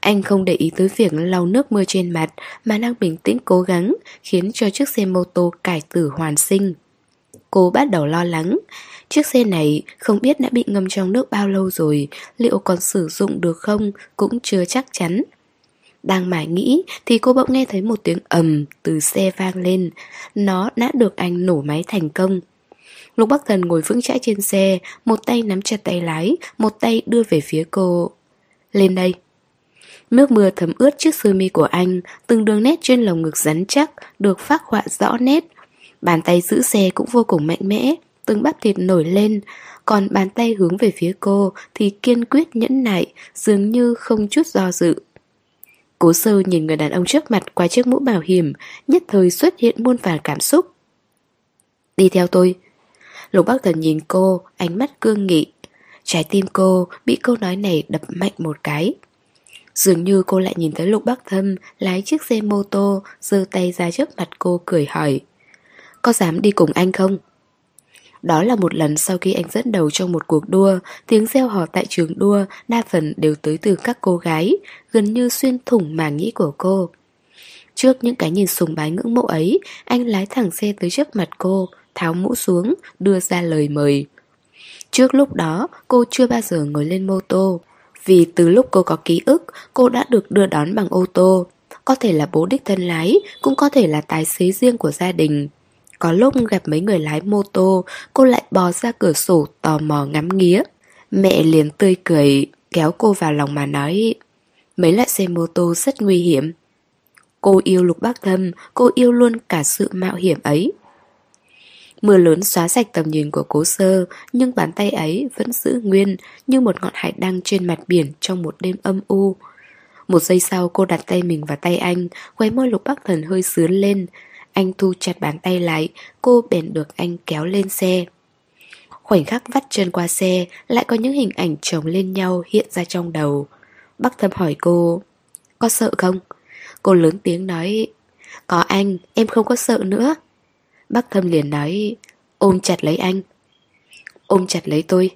Anh không để ý tới việc lau nước mưa trên mặt, mà đang bình tĩnh cố gắng, khiến cho chiếc xe mô tô cải tử hoàn sinh. Cô bắt đầu lo lắng, Chiếc xe này không biết đã bị ngâm trong nước bao lâu rồi, liệu còn sử dụng được không cũng chưa chắc chắn. Đang mải nghĩ thì cô bỗng nghe thấy một tiếng ầm từ xe vang lên, nó đã được anh nổ máy thành công. Lục Bắc Thần ngồi vững chãi trên xe, một tay nắm chặt tay lái, một tay đưa về phía cô. Lên đây. Nước mưa thấm ướt chiếc sơ mi của anh, từng đường nét trên lồng ngực rắn chắc, được phác họa rõ nét. Bàn tay giữ xe cũng vô cùng mạnh mẽ từng bắp thịt nổi lên, còn bàn tay hướng về phía cô thì kiên quyết nhẫn nại, dường như không chút do dự. Cố sơ nhìn người đàn ông trước mặt qua chiếc mũ bảo hiểm, nhất thời xuất hiện muôn vàn cảm xúc. Đi theo tôi. Lục Bắc Thần nhìn cô, ánh mắt cương nghị. Trái tim cô bị câu nói này đập mạnh một cái. Dường như cô lại nhìn thấy Lục Bắc Thâm lái chiếc xe mô tô, giơ tay ra trước mặt cô cười hỏi. Có dám đi cùng anh không? Đó là một lần sau khi anh dẫn đầu trong một cuộc đua, tiếng reo hò tại trường đua đa phần đều tới từ các cô gái, gần như xuyên thủng màng nhĩ của cô. Trước những cái nhìn sùng bái ngưỡng mộ ấy, anh lái thẳng xe tới trước mặt cô, tháo mũ xuống, đưa ra lời mời. Trước lúc đó, cô chưa bao giờ ngồi lên mô tô. Vì từ lúc cô có ký ức, cô đã được đưa đón bằng ô tô. Có thể là bố đích thân lái, cũng có thể là tài xế riêng của gia đình. Có lúc gặp mấy người lái mô tô, cô lại bò ra cửa sổ tò mò ngắm nghía. Mẹ liền tươi cười, kéo cô vào lòng mà nói Mấy loại xe mô tô rất nguy hiểm. Cô yêu lục bác thâm, cô yêu luôn cả sự mạo hiểm ấy. Mưa lớn xóa sạch tầm nhìn của cố sơ, nhưng bàn tay ấy vẫn giữ nguyên như một ngọn hải đăng trên mặt biển trong một đêm âm u. Một giây sau cô đặt tay mình vào tay anh, khóe môi lục bắc thần hơi sướn lên, anh thu chặt bàn tay lại, cô bèn được anh kéo lên xe. Khoảnh khắc vắt chân qua xe, lại có những hình ảnh chồng lên nhau hiện ra trong đầu. Bắc thâm hỏi cô, có sợ không? Cô lớn tiếng nói, có anh, em không có sợ nữa. Bắc thâm liền nói, ôm chặt lấy anh. Ôm chặt lấy tôi.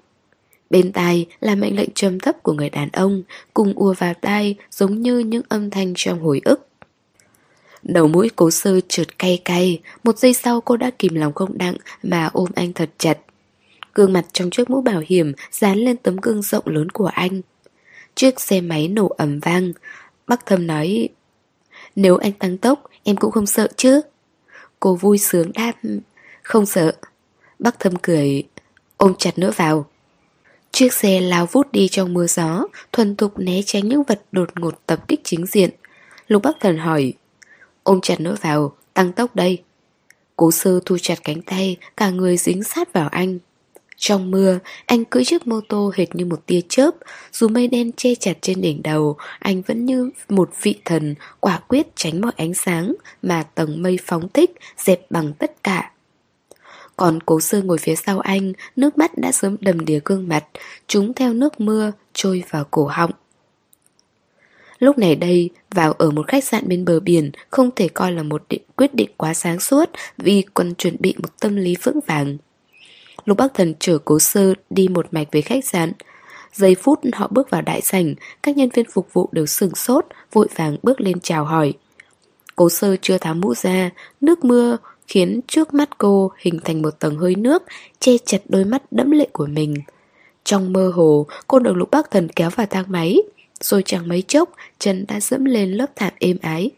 Bên tai là mệnh lệnh trầm thấp của người đàn ông, cùng ùa vào tai giống như những âm thanh trong hồi ức. Đầu mũi cố sơ trượt cay cay Một giây sau cô đã kìm lòng không đặng Mà ôm anh thật chặt. Gương mặt trong chiếc mũ bảo hiểm Dán lên tấm gương rộng lớn của anh. Chiếc xe máy nổ ẩm vang. Bác thâm nói Nếu anh tăng tốc, em cũng không sợ chứ. Cô vui sướng đáp Không sợ. Bác thâm cười Ôm chặt nữa vào. Chiếc xe lao vút đi trong mưa gió Thuần tục né tránh những vật đột ngột tập kích chính diện. Lục Bắc Thần hỏi Ôm chặt nữa vào Tăng tốc đây. Cố sơ thu chặt cánh tay Cả người dính sát vào anh. Trong mưa, anh cưỡi chiếc mô tô hệt như một tia chớp. Dù mây đen che chặt trên đỉnh đầu Anh vẫn như một vị thần Quả quyết tránh mọi ánh sáng Mà tầng mây phóng thích Dẹp bằng tất cả. Còn cố sơ ngồi phía sau anh Nước mắt đã sớm đầm đìa gương mặt. Chúng theo nước mưa Trôi vào cổ họng. Lúc này đây, vào ở một khách sạn bên bờ biển không thể coi là một định quyết định quá sáng suốt vì còn chuẩn bị một tâm lý vững vàng. Lục Bắc Thần chở cố sơ đi một mạch về khách sạn. Giây phút họ bước vào đại sảnh, các nhân viên phục vụ đều sừng sốt, vội vàng bước lên chào hỏi. Cố sơ chưa tháo mũ ra, nước mưa khiến trước mắt cô hình thành một tầng hơi nước, che chặt đôi mắt đẫm lệ của mình. Trong mơ hồ, cô được Lục Bắc Thần kéo vào thang máy, rồi chẳng mấy chốc, chân đã dẫm lên lớp thảm êm ái.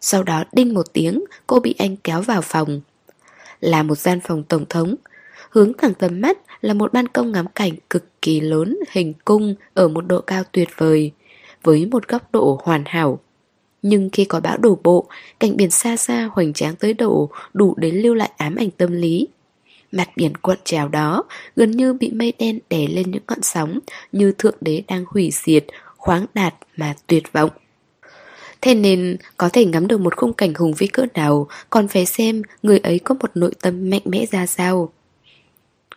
Sau đó đinh một tiếng, cô bị anh kéo vào phòng. Là một gian phòng tổng thống. Hướng thẳng tầm mắt là một ban công ngắm cảnh cực kỳ lớn, hình cung ở một độ cao tuyệt vời, với một góc độ hoàn hảo. Nhưng khi có bão đổ bộ, cảnh biển xa xa hoành tráng tới độ đủ đến lưu lại ám ảnh tâm lý. Mặt biển cuộn trào đó gần như bị mây đen đè lên những ngọn sóng như thượng đế đang hủy diệt khoáng đạt mà tuyệt vọng. Thế nên có thể ngắm được một khung cảnh hùng vĩ cỡ nào Còn phải xem người ấy có một nội tâm mạnh mẽ ra sao.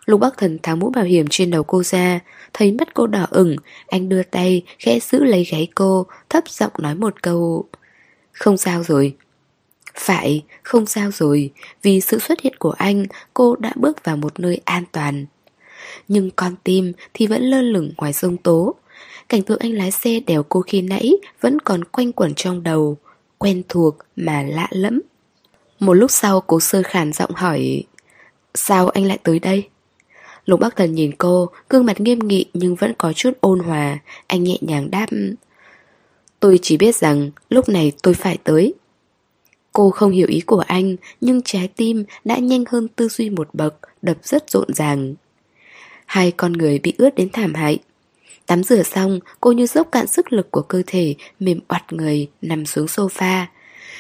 Lục Bác Thần tháo mũ bảo hiểm trên đầu cô ra Thấy mắt cô đỏ ửng Anh đưa tay khẽ giữ lấy gáy cô Thấp giọng nói một câu. Không sao rồi. Phải, không sao rồi. Vì sự xuất hiện của anh Cô đã bước vào một nơi an toàn. Nhưng con tim thì vẫn lơ lửng ngoài sông tố. Cảnh tượng anh lái xe đèo cô khi nãy Vẫn còn quanh quẩn trong đầu, Quen thuộc mà lạ lẫm. Một lúc sau cố sơ khản giọng hỏi, Sao anh lại tới đây? Lục Bắc Thần nhìn cô, Gương mặt nghiêm nghị nhưng vẫn có chút ôn hòa. Anh nhẹ nhàng đáp, Tôi chỉ biết rằng lúc này tôi phải tới. Cô không hiểu ý của anh, Nhưng trái tim đã nhanh hơn tư duy một bậc, Đập rất rộn ràng. Hai con người bị ướt đến thảm hại Tắm rửa xong, cô như dốc cạn sức lực của cơ thể, mềm oặt người, nằm xuống sofa.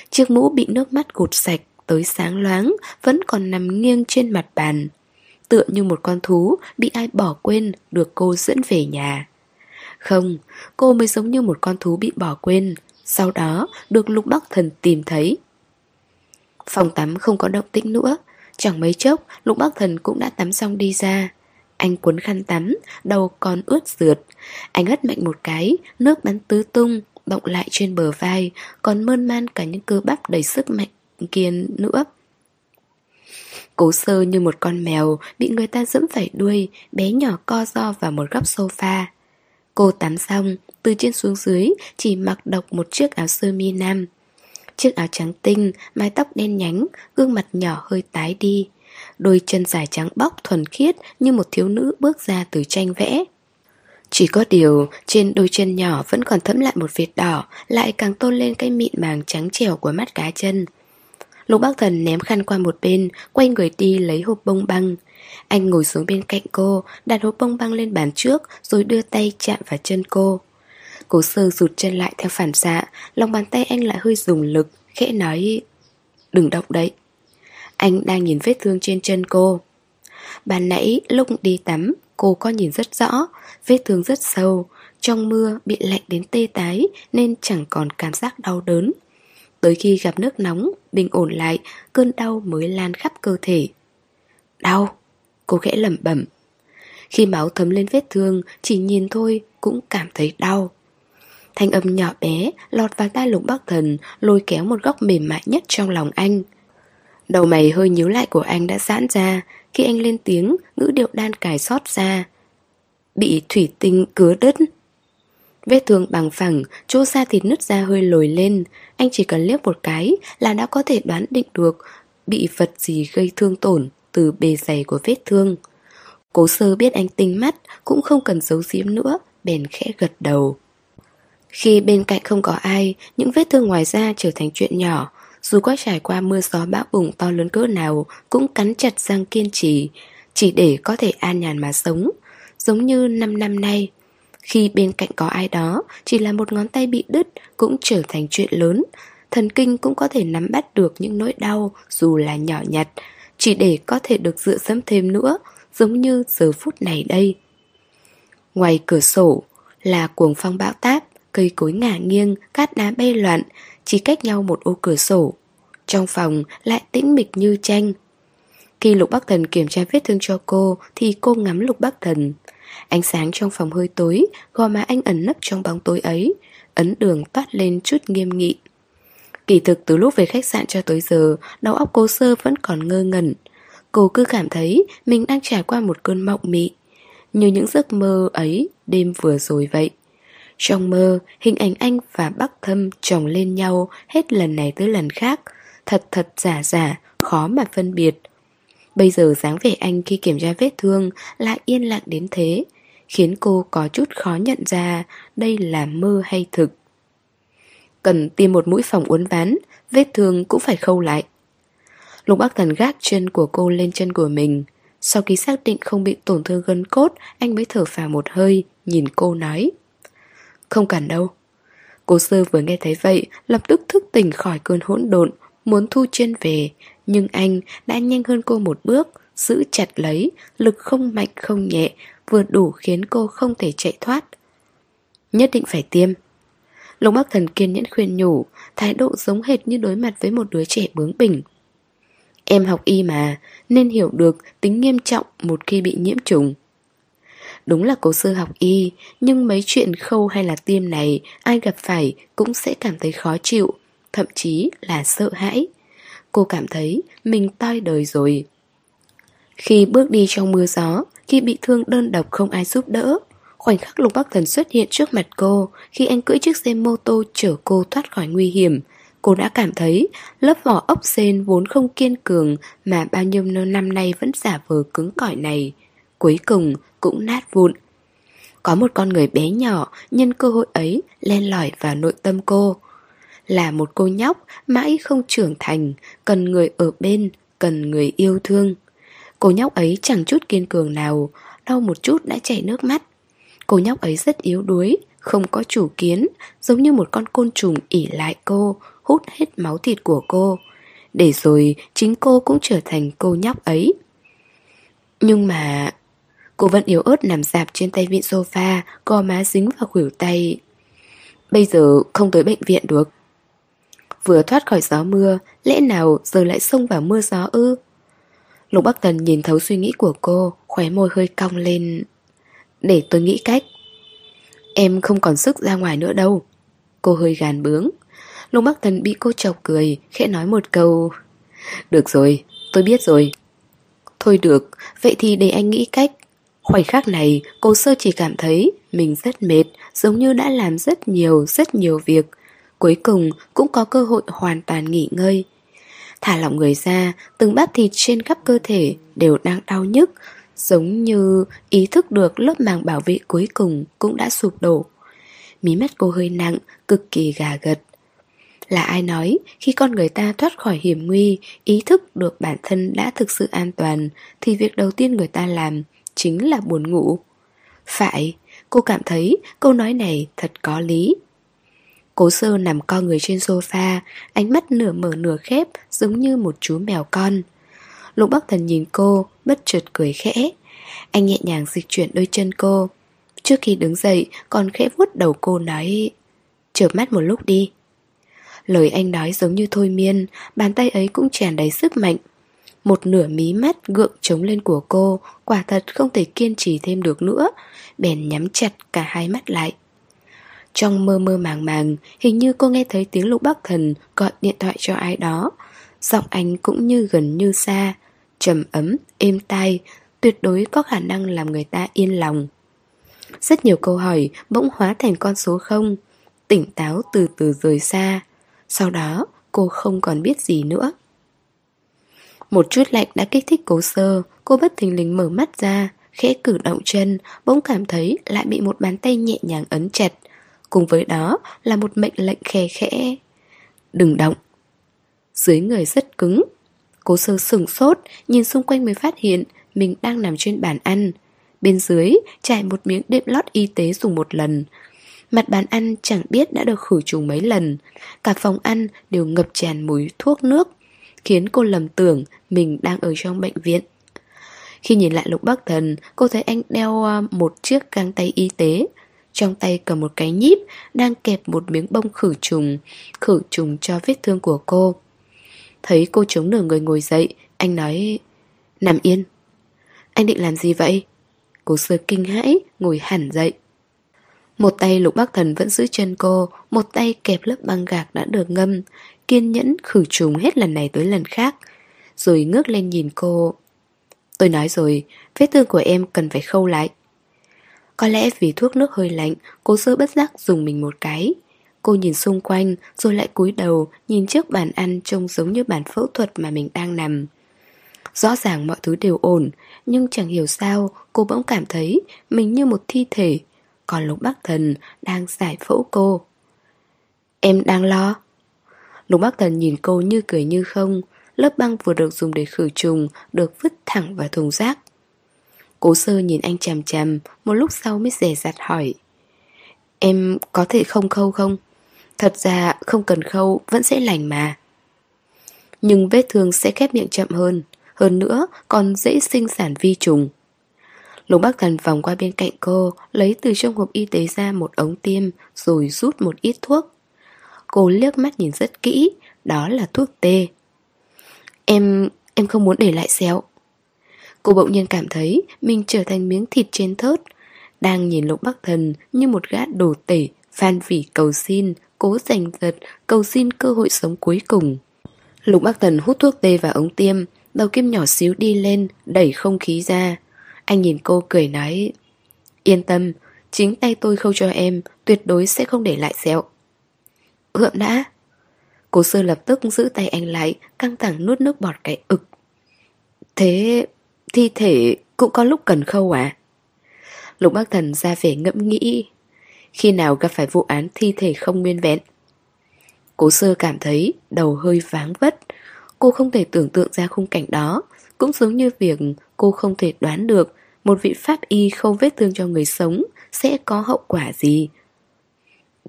Chiếc mũ bị nước mắt gột sạch, tới sáng loáng, vẫn còn nằm nghiêng trên mặt bàn. Tựa như một con thú bị ai bỏ quên được cô dẫn về nhà. Không, cô mới giống như một con thú bị bỏ quên, sau đó được lục bắc thần tìm thấy. Phòng tắm không có động tĩnh nữa, chẳng mấy chốc lục bắc thần cũng đã tắm xong đi ra. Anh cuốn khăn tắm, đầu còn ướt rượt. Anh hất mạnh một cái, nước bắn tứ tung, động lại trên bờ vai, còn mơn man cả những cơ bắp đầy sức mạnh kia nữa. Cố sơ như một con mèo bị người ta dẫm phải đuôi, bé nhỏ co do vào một góc sofa. Cô tắm xong, từ trên xuống dưới chỉ mặc độc một chiếc áo sơ mi nam. Chiếc áo trắng tinh, mái tóc đen nhánh, gương mặt nhỏ hơi tái đi. Đôi chân dài trắng bóc thuần khiết như một thiếu nữ bước ra từ tranh vẽ. Chỉ có điều, trên đôi chân nhỏ vẫn còn thấm lại một vệt đỏ, lại càng tôn lên cái mịn màng trắng trẻo của mắt cá chân. Lục bác thần ném khăn qua một bên, quay người đi lấy hộp bông băng. Anh ngồi xuống bên cạnh cô, đặt hộp bông băng lên bàn trước, rồi đưa tay chạm vào chân cô. Cố sơ rụt chân lại theo phản xạ, lòng bàn tay anh lại hơi dùng lực, khẽ nói Đừng động đấy. Anh đang nhìn vết thương trên chân cô. Ban nãy lúc đi tắm, Cô có nhìn rất rõ, Vết thương rất sâu, Trong mưa bị lạnh đến tê tái Nên chẳng còn cảm giác đau đớn. Tới khi gặp nước nóng, Bình ổn lại, Cơn đau mới lan khắp cơ thể. Đau, Cô khẽ lẩm bẩm. Khi máu thấm lên vết thương, Chỉ nhìn thôi cũng cảm thấy đau. Thanh âm nhỏ bé lọt vào tai lục bắc thần, Lôi kéo một góc mềm mại nhất trong lòng anh. Đầu mày hơi nhíu lại của anh đã giãn ra Khi anh lên tiếng Ngữ điệu đan cài xót ra. Bị thủy tinh cứa đứt. Vết thương bằng phẳng Chỗ da thịt nứt ra hơi lồi lên. Anh chỉ cần liếc một cái Là đã có thể đoán định được Bị vật gì gây thương tổn Từ bề dày của vết thương. Cố sơ biết anh tinh mắt Cũng không cần giấu giếm nữa Bèn khẽ gật đầu. Khi bên cạnh không có ai, những vết thương ngoài da trở thành chuyện nhỏ. Dù có trải qua mưa gió bão bùng to lớn cỡ nào, cũng cắn chặt răng kiên trì, chỉ để có thể an nhàn mà sống. Giống như 5 năm nay, khi bên cạnh có ai đó, chỉ là một ngón tay bị đứt cũng trở thành chuyện lớn. Thần kinh cũng có thể nắm bắt được những nỗi đau dù là nhỏ nhặt, chỉ để có thể được dựa dẫm thêm nữa, giống như giờ phút này đây. Ngoài cửa sổ là cuồng phong bão táp, cây cối ngả nghiêng, cát đá bay loạn, chỉ cách nhau một ô cửa sổ. Trong phòng lại tĩnh mịch như tranh. Khi Lục Bắc Thần kiểm tra vết thương cho cô thì cô ngắm Lục Bắc Thần. Ánh sáng trong phòng hơi tối, gò má anh ẩn nấp trong bóng tối ấy, ấn đường toát lên chút nghiêm nghị. Kỳ thực từ lúc về khách sạn cho tới giờ, đầu óc cô sơ vẫn còn ngơ ngẩn. Cô cứ cảm thấy mình đang trải qua một cơn mộng mị. Như những giấc mơ ấy đêm vừa rồi vậy. Trong mơ, hình ảnh anh và Bắc Thâm chồng lên nhau hết lần này tới lần khác. Thật thật giả giả, khó mà phân biệt. Bây giờ dáng vẻ anh khi kiểm tra vết thương lại yên lặng đến thế, khiến cô có chút khó nhận ra đây là mơ hay thực. Cần tìm một mũi phòng uốn ván, vết thương cũng phải khâu lại. Lục Bắc Thần gác chân của cô lên chân của mình. Sau khi xác định không bị tổn thương gân cốt, anh mới thở phào một hơi, nhìn cô nói. Không cần đâu. Cô sơ vừa nghe thấy vậy, lập tức thức tỉnh khỏi cơn hỗn độn, muốn thu chân về, nhưng anh đã nhanh hơn cô một bước, giữ chặt lấy, lực không mạnh không nhẹ, vừa đủ khiến cô không thể chạy thoát. Nhất định phải tiêm. Lục bác Thần kiên nhẫn khuyên nhủ, thái độ giống hệt như đối mặt với một đứa trẻ bướng bỉnh. Em học y mà, nên hiểu được tính nghiêm trọng một khi bị nhiễm trùng. Đúng là cố sư học y, nhưng mấy chuyện khâu hay là tiêm này ai gặp phải cũng sẽ cảm thấy khó chịu, thậm chí là sợ hãi. Cô cảm thấy mình toi đời rồi. Khi bước đi trong mưa gió, khi bị thương đơn độc không ai giúp đỡ, khoảnh khắc Lục Bắc Thần xuất hiện trước mặt cô khi anh cưỡi chiếc xe mô tô chở cô thoát khỏi nguy hiểm. Cô đã cảm thấy lớp vỏ ốc sên vốn không kiên cường mà bao nhiêu năm nay vẫn giả vờ cứng cỏi này. Cuối cùng cũng nát vụn. Có một con người bé nhỏ nhân cơ hội ấy len lỏi vào nội tâm cô. Là một cô nhóc mãi không trưởng thành, cần người ở bên, cần người yêu thương. Cô nhóc ấy chẳng chút kiên cường nào, đau một chút đã chảy nước mắt. Cô nhóc ấy rất yếu đuối, không có chủ kiến, giống như một con côn trùng ỉ lại cô, hút hết máu thịt của cô. Để rồi chính cô cũng trở thành cô nhóc ấy. Nhưng mà Cô vẫn yếu ớt nằm dạp trên tay vịn sofa Co má dính vào khuỷu tay. Bây giờ không tới bệnh viện được. Vừa thoát khỏi gió mưa Lẽ nào giờ lại xông vào mưa gió ư? Lục Bắc Tần nhìn thấu suy nghĩ của cô Khóe môi hơi cong lên. Để tôi nghĩ cách. Em không còn sức ra ngoài nữa đâu. Cô hơi gàn bướng. Lục Bắc Tần bị cô chọc cười Khẽ nói một câu. Được rồi, tôi biết rồi. Thôi được, vậy thì để anh nghĩ cách. Khoảnh khắc này, cô sơ chỉ cảm thấy mình rất mệt, giống như đã làm rất nhiều, rất nhiều việc. Cuối cùng cũng có cơ hội hoàn toàn nghỉ ngơi. Thả lỏng người ra, từng bắp thịt trên khắp cơ thể đều đang đau nhức, giống như ý thức được lớp màng bảo vệ cuối cùng cũng đã sụp đổ. Mí mắt cô hơi nặng, cực kỳ gà gật. Là ai nói, khi con người ta thoát khỏi hiểm nguy, ý thức được bản thân đã thực sự an toàn, thì việc đầu tiên người ta làm chính là buồn ngủ. Phải, cô cảm thấy câu nói này thật có lý. Cố sơ nằm co người trên sofa, ánh mắt nửa mở nửa khép giống như một chú mèo con. Lục Bắc Thần nhìn cô, bất chợt cười khẽ. Anh nhẹ nhàng dịch chuyển đôi chân cô. Trước khi đứng dậy, còn khẽ vuốt đầu cô nói Chợp mắt một lúc đi. Lời anh nói giống như thôi miên, bàn tay ấy cũng tràn đầy sức mạnh, một nửa mí mắt gượng trống lên của cô Quả thật không thể kiên trì thêm được nữa. Bèn nhắm chặt cả hai mắt lại. Trong mơ mơ màng màng Hình như cô nghe thấy tiếng lục bắc thần Gọi điện thoại cho ai đó. Giọng anh cũng như gần như xa trầm ấm, êm tai Tuyệt đối có khả năng làm người ta yên lòng. Rất nhiều câu hỏi bỗng hóa thành con số không Tỉnh táo từ từ rời xa. Sau đó cô không còn biết gì nữa một chút lạnh đã kích thích cố sơ. Cô bất thình lình mở mắt ra, Khẽ cử động chân, Bỗng cảm thấy lại bị một bàn tay nhẹ nhàng ấn chặt. Cùng với đó là một mệnh lệnh khe khẽ. Đừng động. Dưới người rất cứng Cố sơ sửng sốt, Nhìn xung quanh mới phát hiện Mình đang nằm trên bàn ăn. Bên dưới trải một miếng đệm lót y tế dùng một lần. Mặt bàn ăn chẳng biết đã được khử trùng mấy lần. Cả phòng ăn đều ngập tràn mùi thuốc nước, Khiến cô lầm tưởng mình đang ở trong bệnh viện. Khi nhìn lại Lục Bắc Thần, Cô thấy anh đeo à, một chiếc găng tay y tế. Trong tay cầm một cái nhíp, Đang kẹp một miếng bông khử trùng Khử trùng cho vết thương của cô. Thấy cô chống nửa người ngồi dậy, Anh nói, Nằm yên. Anh định làm gì vậy? Cô sơ kinh hãi, Ngồi hẳn dậy. Một tay lục bác thần vẫn giữ chân cô, Một tay kẹp lớp băng gạc đã được ngâm, Kiên nhẫn khử trùng hết lần này tới lần khác. Rồi ngước lên nhìn cô Tôi nói rồi Vết thương của em cần phải khâu lại Có lẽ vì thuốc nước hơi lạnh Cô sơ bất giác dùng mình một cái Cô nhìn xung quanh Rồi lại cúi đầu Nhìn trước bàn ăn trông giống như bàn phẫu thuật mà mình đang nằm Rõ ràng mọi thứ đều ổn Nhưng chẳng hiểu sao Cô bỗng cảm thấy Mình như một thi thể còn Lục Bắc Thần đang giải phẫu cô. Em đang lo. Lục Bắc Thần nhìn cô như cười như không, lớp băng vừa được dùng để khử trùng được vứt thẳng vào thùng rác. Cố sơ nhìn anh chằm chằm, một lúc sau mới dè dặt hỏi. Em có thể không khâu không? Thật ra không cần khâu vẫn sẽ lành mà. Nhưng vết thương sẽ khép miệng chậm hơn, hơn nữa còn dễ sinh sản vi trùng. Lục Bắc Thần vòng qua bên cạnh cô, lấy từ trong hộp y tế ra một ống tiêm, rồi rút một ít thuốc. Cô liếc mắt nhìn rất kỹ, đó là thuốc tê. Em, em không muốn để lại sẹo. Cô bỗng nhiên cảm thấy mình trở thành miếng thịt trên thớt, đang nhìn Lục Bắc Thần như một gã đồ tể, phan vỉ cầu xin, cố giành giật, cầu xin cơ hội sống cuối cùng. Lục Bắc Thần hút thuốc tê vào ống tiêm, đầu kim nhỏ xíu đi lên, đẩy không khí ra. Anh nhìn cô cười nói Yên tâm, chính tay tôi khâu cho em Tuyệt đối sẽ không để lại sẹo Hượm đã Cô sư lập tức giữ tay anh lại, Căng thẳng nuốt nước bọt cái ực Thế thi thể cũng có lúc cần khâu à? Lục bác thần ra vẻ ngẫm nghĩ, Khi nào gặp phải vụ án thi thể không nguyên vẹn Cố sơ cảm thấy đầu hơi váng vất Cô không thể tưởng tượng ra khung cảnh đó, Cũng giống như việc cô không thể đoán được một vị pháp y không vết thương cho người sống sẽ có hậu quả gì.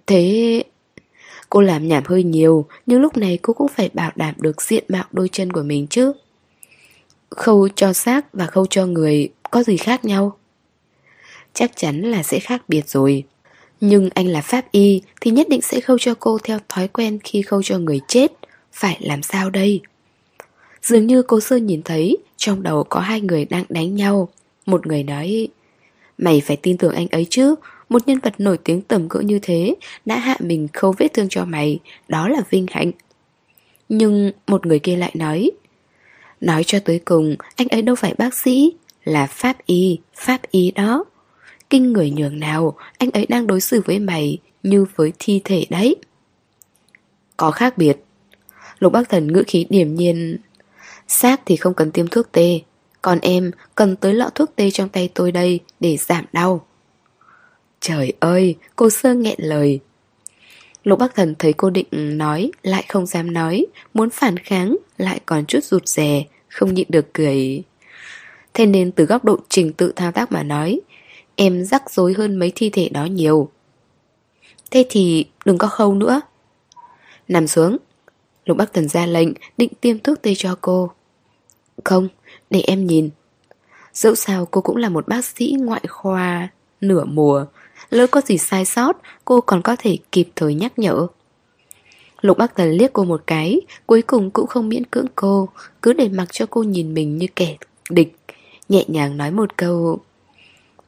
Thế... Cô làm nhảm hơi nhiều, nhưng lúc này cô cũng phải bảo đảm được diện mạo đôi chân của mình chứ. Khâu cho xác và khâu cho người có gì khác nhau? Chắc chắn là sẽ khác biệt rồi. Nhưng anh là pháp y thì nhất định sẽ khâu cho cô theo thói quen khi khâu cho người chết. Phải làm sao đây? Dường như cô Sơ nhìn thấy trong đầu có hai người đang đánh nhau. Một người nói Mày phải tin tưởng anh ấy chứ một nhân vật nổi tiếng tầm cỡ như thế Đã hạ mình khâu vết thương cho mày Đó là vinh hạnh. Nhưng một người kia lại nói Nói cho tới cùng Anh ấy đâu phải bác sĩ Là pháp y, pháp y đó. Kinh người nhường nào Anh ấy đang đối xử với mày Như với thi thể đấy. Có khác biệt Lục bác thần ngữ khí điềm nhiên Xác thì không cần tiêm thuốc tê còn em cần tới lọ thuốc tê trong tay tôi đây để giảm đau. Trời ơi, cô sơ nghẹn lời. Lục Bắc Thần thấy cô định nói, lại không dám nói, muốn phản kháng, lại còn chút rụt rè, không nhịn được cười. Thế nên từ góc độ trình tự thao tác mà nói, em rắc rối hơn mấy thi thể đó nhiều. Thế thì đừng có khâu nữa. Nằm xuống. Lục Bắc Thần ra lệnh, định tiêm thuốc tê cho cô. Không, để em nhìn Dẫu sao cô cũng là một bác sĩ ngoại khoa Nửa mùa Lỡ có gì sai sót Cô còn có thể kịp thời nhắc nhở. Lục Bắc Thần liếc cô một cái Cuối cùng cũng không miễn cưỡng cô Cứ để mặc cho cô nhìn mình như kẻ địch Nhẹ nhàng nói một câu.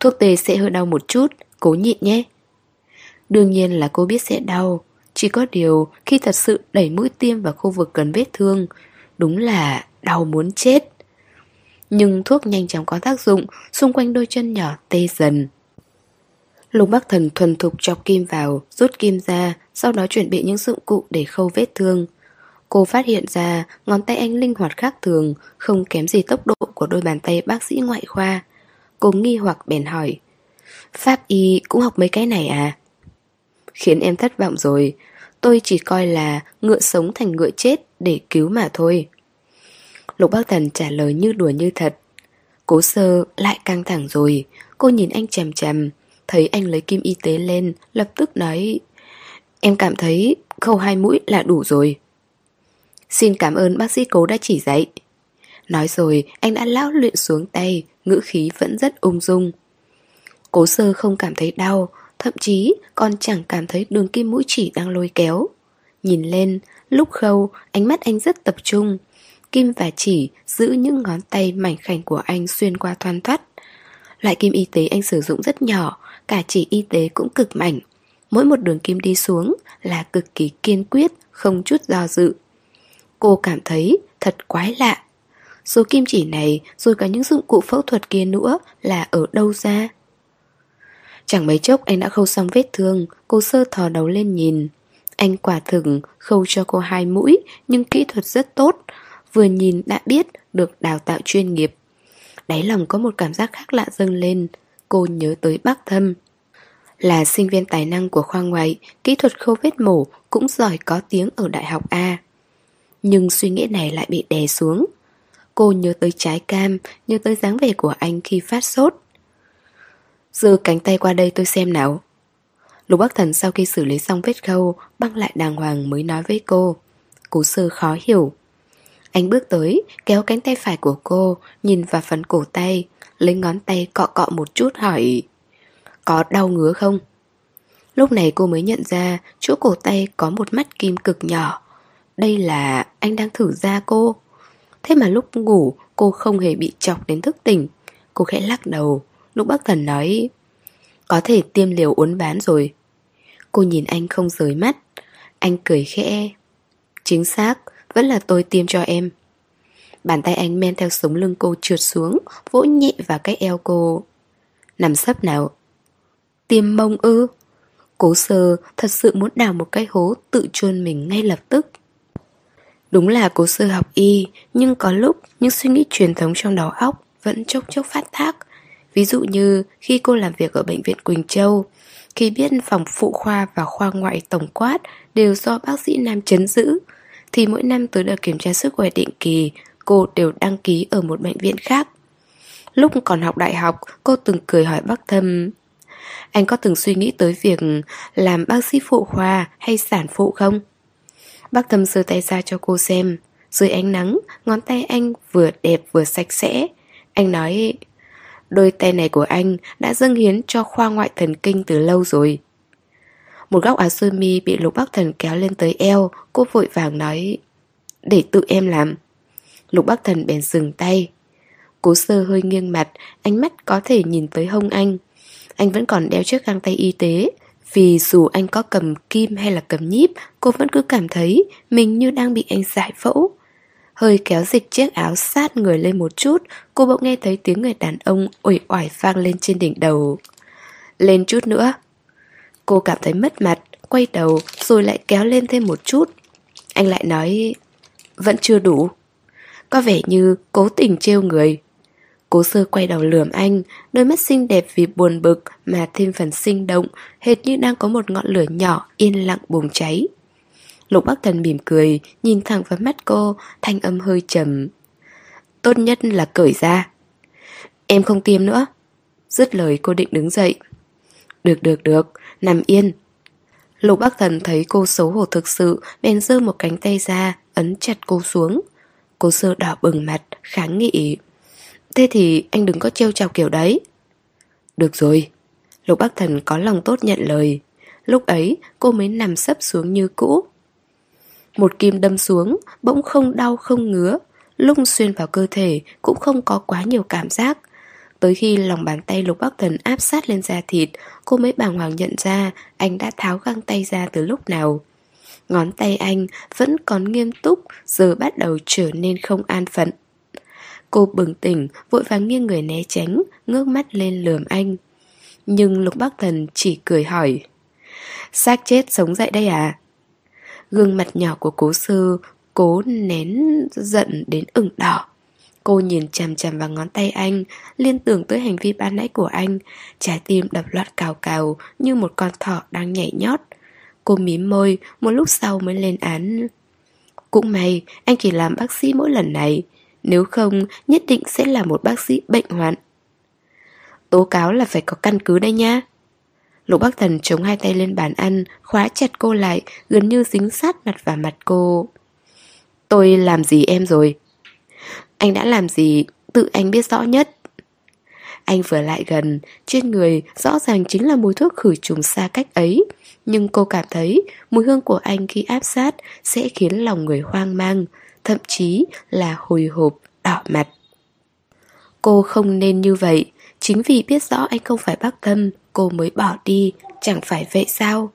Thuốc tê sẽ hơi đau một chút Cố nhịn nhé. Đương nhiên là cô biết sẽ đau Chỉ có điều khi thật sự đẩy mũi tiêm vào khu vực gần vết thương Đúng là đau muốn chết. Nhưng thuốc nhanh chóng có tác dụng, xung quanh đôi chân nhỏ tê dần. Lục Bắc Thần thuần thục chọc kim vào, rút kim ra, sau đó chuẩn bị những dụng cụ để khâu vết thương. Cô phát hiện ra ngón tay anh linh hoạt khác thường, không kém gì tốc độ của đôi bàn tay bác sĩ ngoại khoa. Cô nghi hoặc bèn hỏi. Pháp y cũng học mấy cái này à? Khiến em thất vọng rồi Tôi chỉ coi là ngựa sống thành ngựa chết Để cứu mà thôi Lục bác thần trả lời như đùa như thật Cố sơ lại căng thẳng rồi Cô nhìn anh chằm chằm Thấy anh lấy kim y tế lên Lập tức nói Em cảm thấy khâu hai mũi là đủ rồi. Xin cảm ơn bác sĩ cố đã chỉ dạy. Nói rồi anh đã lão luyện xuống tay Ngữ khí vẫn rất ung dung. Cố sơ không cảm thấy đau Thậm chí còn chẳng cảm thấy đường kim mũi chỉ đang lôi kéo. Nhìn lên, lúc khâu, ánh mắt anh rất tập trung. Kim và chỉ giữ những ngón tay mảnh khảnh của anh xuyên qua thoăn thoắt. Loại kim y tế anh sử dụng rất nhỏ Cả chỉ y tế cũng cực mảnh Mỗi một đường kim đi xuống là cực kỳ kiên quyết, không chút do dự. Cô cảm thấy thật quái lạ. Số kim chỉ này rồi cả những dụng cụ phẫu thuật kia nữa là ở đâu ra? Chẳng mấy chốc anh đã khâu xong vết thương Cô sơ thò đầu lên nhìn. Anh quả thực khâu cho cô hai mũi Nhưng kỹ thuật rất tốt. Vừa nhìn đã biết được đào tạo chuyên nghiệp. Đáy lòng có một cảm giác khác lạ dâng lên. Cô nhớ tới bác thâm. Là sinh viên tài năng của khoa ngoại, Kỹ thuật khâu vết mổ Cũng giỏi có tiếng ở đại học A. Nhưng suy nghĩ này lại bị đè xuống. Cô nhớ tới trái cam, Nhớ tới dáng vẻ của anh khi phát sốt. Giơ cánh tay qua đây tôi xem nào. Lục Bắc Thần sau khi xử lý xong vết khâu, Băng lại đàng hoàng mới nói với cô. Cố sơ khó hiểu. Anh bước tới, kéo cánh tay phải của cô, Nhìn vào phần cổ tay. Lấy ngón tay cọ cọ một chút hỏi Có đau ngứa không? Lúc này cô mới nhận ra Chỗ cổ tay có một mắt kim cực nhỏ. Đây là anh đang thử ra cô. Thế mà lúc ngủ cô không hề bị chọc đến thức tỉnh. Cô khẽ lắc đầu. Lúc bác thần nói Có thể tiêm liều uốn bán rồi. Cô nhìn anh không rời mắt. Anh cười khẽ Chính xác, vẫn là tôi tiêm cho em. Bàn tay anh men theo sống lưng cô trượt xuống Vỗ nhẹ vào cái eo cô. Nằm sấp nào. Tiêm mông ư? Cố sơ thật sự muốn đào một cái hố Tự chôn mình ngay lập tức. Đúng là cố sơ học y Nhưng có lúc những suy nghĩ truyền thống trong đầu óc Vẫn chốc chốc phát tác. Ví dụ như khi cô làm việc ở bệnh viện Quỳnh Châu, khi biết phòng phụ khoa và khoa ngoại tổng quát đều do bác sĩ Nam chấn giữ, thì mỗi năm tới đợt kiểm tra sức khỏe định kỳ, cô đều đăng ký ở một bệnh viện khác. Lúc còn học đại học, cô từng cười hỏi bác Thâm Anh có từng suy nghĩ tới việc làm bác sĩ phụ khoa hay sản phụ không? Bác Thâm sơ tay ra cho cô xem Dưới ánh nắng, ngón tay anh vừa đẹp vừa sạch sẽ Anh nói Đôi tay này của anh đã dâng hiến cho khoa ngoại thần kinh từ lâu rồi. Một góc áo sơ mi bị lục bác thần kéo lên tới eo, cô vội vàng nói Để tự em làm. Lục bắc thần bèn dừng tay. Cố sơ hơi nghiêng mặt, ánh mắt có thể nhìn tới hông anh. Anh vẫn còn đeo chiếc găng tay y tế, vì dù anh có cầm kim hay là cầm nhíp, cô vẫn cứ cảm thấy mình như đang bị anh giải phẫu. Hơi kéo dịch chiếc áo sát người lên một chút Cô bỗng nghe thấy tiếng người đàn ông ủi oải vang lên trên đỉnh đầu Lên chút nữa Cô cảm thấy mất mặt Quay đầu rồi lại kéo lên thêm một chút Anh lại nói Vẫn chưa đủ có vẻ như cố tình trêu người Cố sơ quay đầu lườm anh Đôi mắt xinh đẹp vì buồn bực Mà thêm phần sinh động Hệt như đang có một ngọn lửa nhỏ Yên lặng bùng cháy Lục Bắc Thần mỉm cười, nhìn thẳng vào mắt cô, thanh âm hơi trầm. Tốt nhất là cởi ra. Em không tiêm nữa. Dứt lời cô định đứng dậy. Được được được, nằm yên. Lục Bắc Thần thấy cô xấu hổ thực sự, bèn giơ một cánh tay ra, ấn chặt cô xuống. Cô sơ đỏ bừng mặt, kháng nghị. Thế thì anh đừng có trêu chọc kiểu đấy. Được rồi. Lục Bắc Thần có lòng tốt nhận lời. Lúc ấy cô mới nằm sấp xuống như cũ một kim đâm xuống, bỗng không đau không ngứa, lung xuyên vào cơ thể cũng không có quá nhiều cảm giác. Tới khi lòng bàn tay Lục Bắc Thần áp sát lên da thịt, cô mới bàng hoàng nhận ra anh đã tháo găng tay ra từ lúc nào. Ngón tay anh vẫn còn nghiêm túc, giờ bắt đầu trở nên không an phận. Cô bừng tỉnh, vội vàng nghiêng người né tránh, ngước mắt lên lườm anh. Nhưng Lục Bắc Thần chỉ cười hỏi Xác chết sống dậy đây à? Gương mặt nhỏ của cố sư Cố nén giận đến ửng đỏ Cô nhìn chằm chằm vào ngón tay anh Liên tưởng tới hành vi ban nãy của anh Trái tim đập loạt cào cào Như một con thỏ đang nhảy nhót Cô mím môi, một lúc sau mới lên án. Cũng may, anh chỉ làm bác sĩ mỗi lần này. Nếu không, nhất định sẽ là một bác sĩ bệnh hoạn. Tố cáo là phải có căn cứ đây nha. Lục bác Thần chống hai tay lên bàn ăn, khóa chặt cô lại, gần như dính sát mặt vào mặt cô. Tôi làm gì em rồi? Anh đã làm gì, tự anh biết rõ nhất. Anh vừa lại gần, trên người rõ ràng chính là mùi thuốc khử trùng xa cách ấy. Nhưng cô cảm thấy mùi hương của anh khi áp sát sẽ khiến lòng người hoang mang, thậm chí là hồi hộp, đỏ mặt. Cô không nên như vậy, chính vì biết rõ anh không phải bác tâm, cô mới bỏ đi, chẳng phải vậy sao?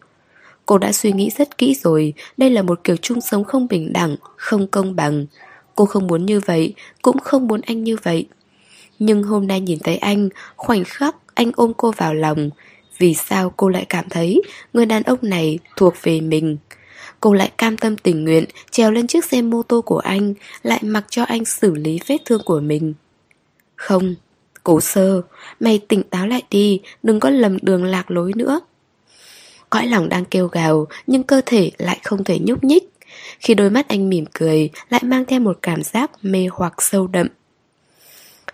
Cô đã suy nghĩ rất kỹ rồi, đây là một kiểu chung sống không bình đẳng, không công bằng. Cô không muốn như vậy, cũng không muốn anh như vậy. Nhưng hôm nay nhìn thấy anh, khoảnh khắc anh ôm cô vào lòng. Vì sao cô lại cảm thấy người đàn ông này thuộc về mình? Cô lại cam tâm tình nguyện trèo lên chiếc xe mô tô của anh, lại mặc cho anh xử lý vết thương của mình. Không, cố sơ, mày tỉnh táo lại đi, đừng có lầm đường lạc lối nữa. Cõi lòng đang kêu gào, nhưng cơ thể lại không thể nhúc nhích. Khi đôi mắt anh mỉm cười, lại mang theo một cảm giác mê hoặc sâu đậm.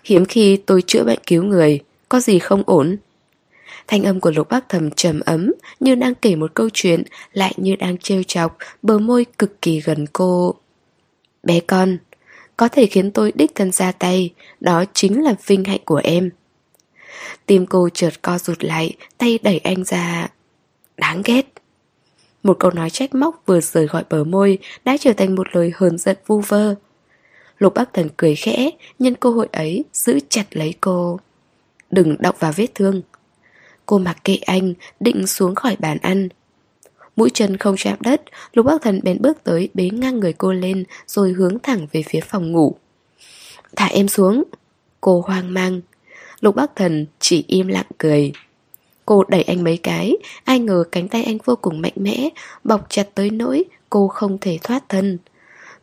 Hiếm khi tôi chữa bệnh cứu người, có gì không ổn? Thanh âm của lục bác thầm trầm ấm, như đang kể một câu chuyện, lại như đang trêu chọc, bờ môi cực kỳ gần cô. Bé con, có thể khiến tôi đích thân ra tay, đó chính là vinh hạnh của em. Tim cô chợt co rụt lại, tay đẩy anh ra. Đáng ghét. Một câu nói trách móc vừa rời khỏi bờ môi đã trở thành một lời hờn giận vu vơ. Lục Bắc Thần cười khẽ, nhân cơ hội ấy giữ chặt lấy cô. Đừng động vào vết thương. Cô mặc kệ anh, định xuống khỏi bàn ăn. Mũi chân không chạm đất, Lục Bắc Thần bèn bước tới bế ngang người cô lên rồi hướng thẳng về phía phòng ngủ. Thả em xuống. Cô hoang mang. Lục Bắc Thần chỉ im lặng cười. Cô đẩy anh mấy cái, ai ngờ cánh tay anh vô cùng mạnh mẽ, bọc chặt tới nỗi cô không thể thoát thân.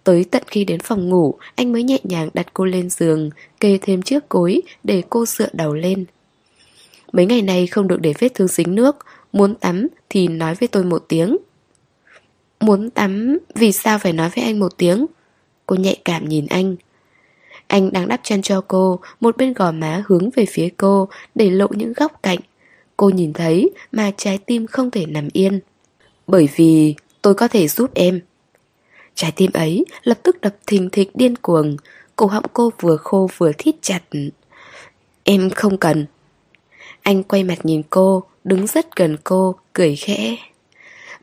Tới tận khi đến phòng ngủ, anh mới nhẹ nhàng đặt cô lên giường, kê thêm chiếc cối để cô dựa đầu lên. Mấy ngày nay không được để vết thương dính nước, muốn tắm thì nói với tôi một tiếng. Muốn tắm, vì sao phải nói với anh một tiếng? Cô nhạy cảm nhìn anh. Anh đang đắp chân cho cô, một bên gò má hướng về phía cô, để lộ những góc cạnh. Cô nhìn thấy mà trái tim không thể nằm yên. Bởi vì tôi có thể giúp em. Trái tim ấy lập tức đập thình thịch điên cuồng, cổ họng cô vừa khô vừa thít chặt. Em không cần. Anh quay mặt nhìn cô, đứng rất gần cô, cười khẽ.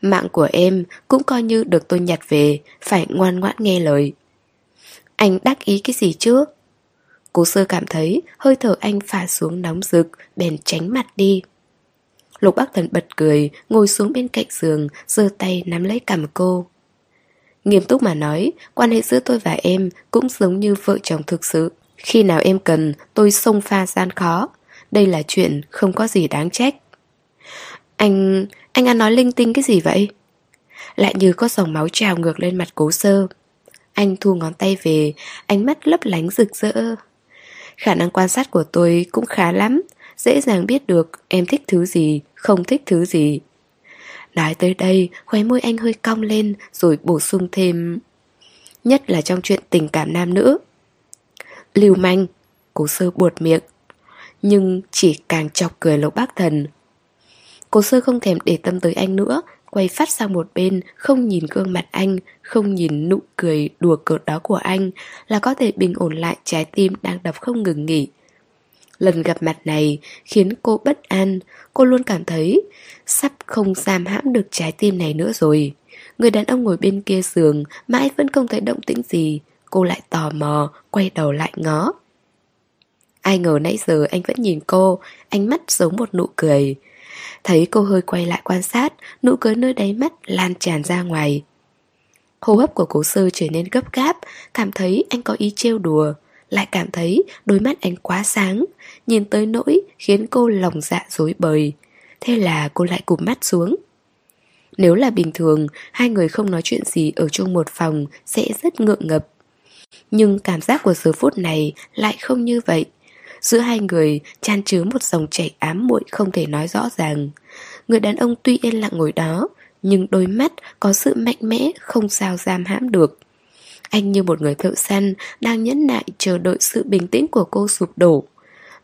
Mạng của em cũng coi như được tôi nhặt về, phải ngoan ngoãn nghe lời. Anh đắc ý cái gì chứ? Cố sơ cảm thấy hơi thở anh phả xuống nóng rực, bèn tránh mặt đi. Lục Bắc Thần bật cười, ngồi xuống bên cạnh giường, giơ tay nắm lấy cằm cô. Nghiêm túc mà nói, quan hệ giữa tôi và em cũng giống như vợ chồng thực sự. Khi nào em cần, tôi xông pha gian khó. Đây là chuyện không có gì đáng trách. Anh... anh ăn nói linh tinh cái gì vậy? Lại như có dòng máu trào ngược lên mặt cố sơ. Anh thu ngón tay về, ánh mắt lấp lánh rực rỡ. Khả năng quan sát của tôi cũng khá lắm, dễ dàng biết được em thích thứ gì, không thích thứ gì. Nói tới đây, khóe môi anh hơi cong lên rồi bổ sung thêm. Nhất là trong chuyện tình cảm nam nữ. Lưu manh, cố sơ buột miệng. Nhưng chỉ càng chọc cười lục bác thần. Cố sơ không thèm để tâm tới anh nữa, quay phát sang một bên, không nhìn gương mặt anh, không nhìn nụ cười đùa cợt đó của anh, là có thể bình ổn lại trái tim đang đập không ngừng nghỉ. Lần gặp mặt này khiến cô bất an, cô luôn cảm thấy sắp không giam hãm được trái tim này nữa rồi. Người đàn ông ngồi bên kia giường mãi vẫn không thấy động tĩnh gì, cô lại tò mò, quay đầu lại ngó. Ai ngờ nãy giờ anh vẫn nhìn cô, ánh mắt giống một nụ cười. Thấy cô hơi quay lại quan sát, nụ cười nơi đáy mắt lan tràn ra ngoài. Hô hấp của cố sơ trở nên gấp gáp, cảm thấy anh có ý trêu đùa lại cảm thấy đôi mắt anh quá sáng, nhìn tới nỗi khiến cô lòng dạ dối bời. Thế là cô lại cụp mắt xuống. Nếu là bình thường, hai người không nói chuyện gì ở chung một phòng sẽ rất ngượng ngập. Nhưng cảm giác của giờ phút này lại không như vậy. Giữa hai người chan chứa một dòng chảy ám muội không thể nói rõ ràng. Người đàn ông tuy yên lặng ngồi đó, Nhưng đôi mắt có sự mạnh mẽ không sao giam hãm được. Anh như một người thợ săn Đang nhẫn nại chờ đợi sự bình tĩnh của cô sụp đổ.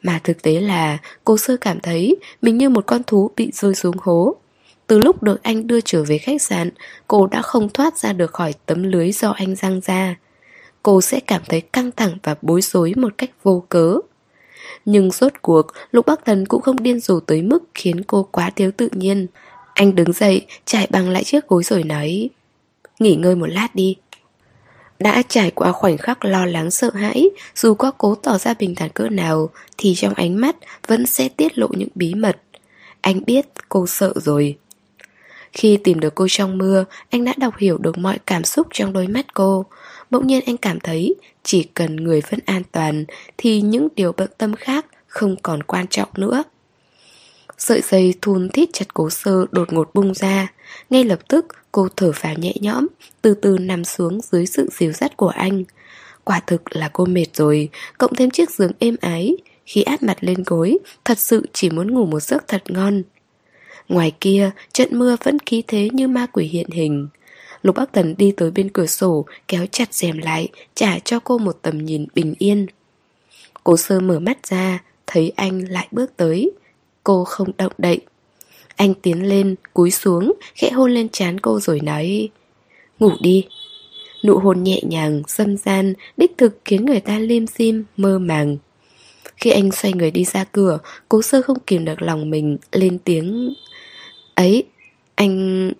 Mà thực tế là cô sơ cảm thấy Mình như một con thú bị rơi xuống hố. Từ lúc được anh đưa trở về khách sạn Cô đã không thoát ra được khỏi tấm lưới do anh răng ra. Cô sẽ cảm thấy căng thẳng và bối rối một cách vô cớ nhưng rốt cuộc, Lục Bắc Thần cũng không điên rồ tới mức khiến cô quá thiếu tự nhiên. Anh đứng dậy, trải bằng lại chiếc gối rồi nói Nghỉ ngơi một lát đi. Đã trải qua khoảnh khắc lo lắng sợ hãi, dù có cố tỏ ra bình thản cỡ nào, thì trong ánh mắt vẫn sẽ tiết lộ những bí mật. Anh biết cô sợ rồi. Khi tìm được cô trong mưa, anh đã đọc hiểu được mọi cảm xúc trong đôi mắt cô. Bỗng nhiên anh cảm thấy chỉ cần người vẫn an toàn thì những điều bận tâm khác không còn quan trọng nữa. Sợi dây thun thít chặt cố sơ đột ngột bung ra. Ngay lập tức cô thở phào nhẹ nhõm, từ từ nằm xuống dưới sự dìu dắt của anh. Quả thực là cô mệt rồi, cộng thêm chiếc giường êm ái. Khi áp mặt lên gối, thật sự chỉ muốn ngủ một giấc thật ngon. Ngoài kia, trận mưa vẫn khí thế như ma quỷ hiện hình. Lục Bắc Thần đi tới bên cửa sổ, kéo chặt rèm lại, trả cho cô một tầm nhìn bình yên. Cố sơ mở mắt ra, thấy anh lại bước tới. Cô không động đậy. Anh tiến lên, cúi xuống, khẽ hôn lên trán cô rồi nói Ngủ đi. Nụ hôn nhẹ nhàng, xâm gian, đích thực khiến người ta liêm dim, mơ màng. Khi anh xoay người đi ra cửa, cố sơ không kìm được lòng mình, lên tiếng Ấy, anh...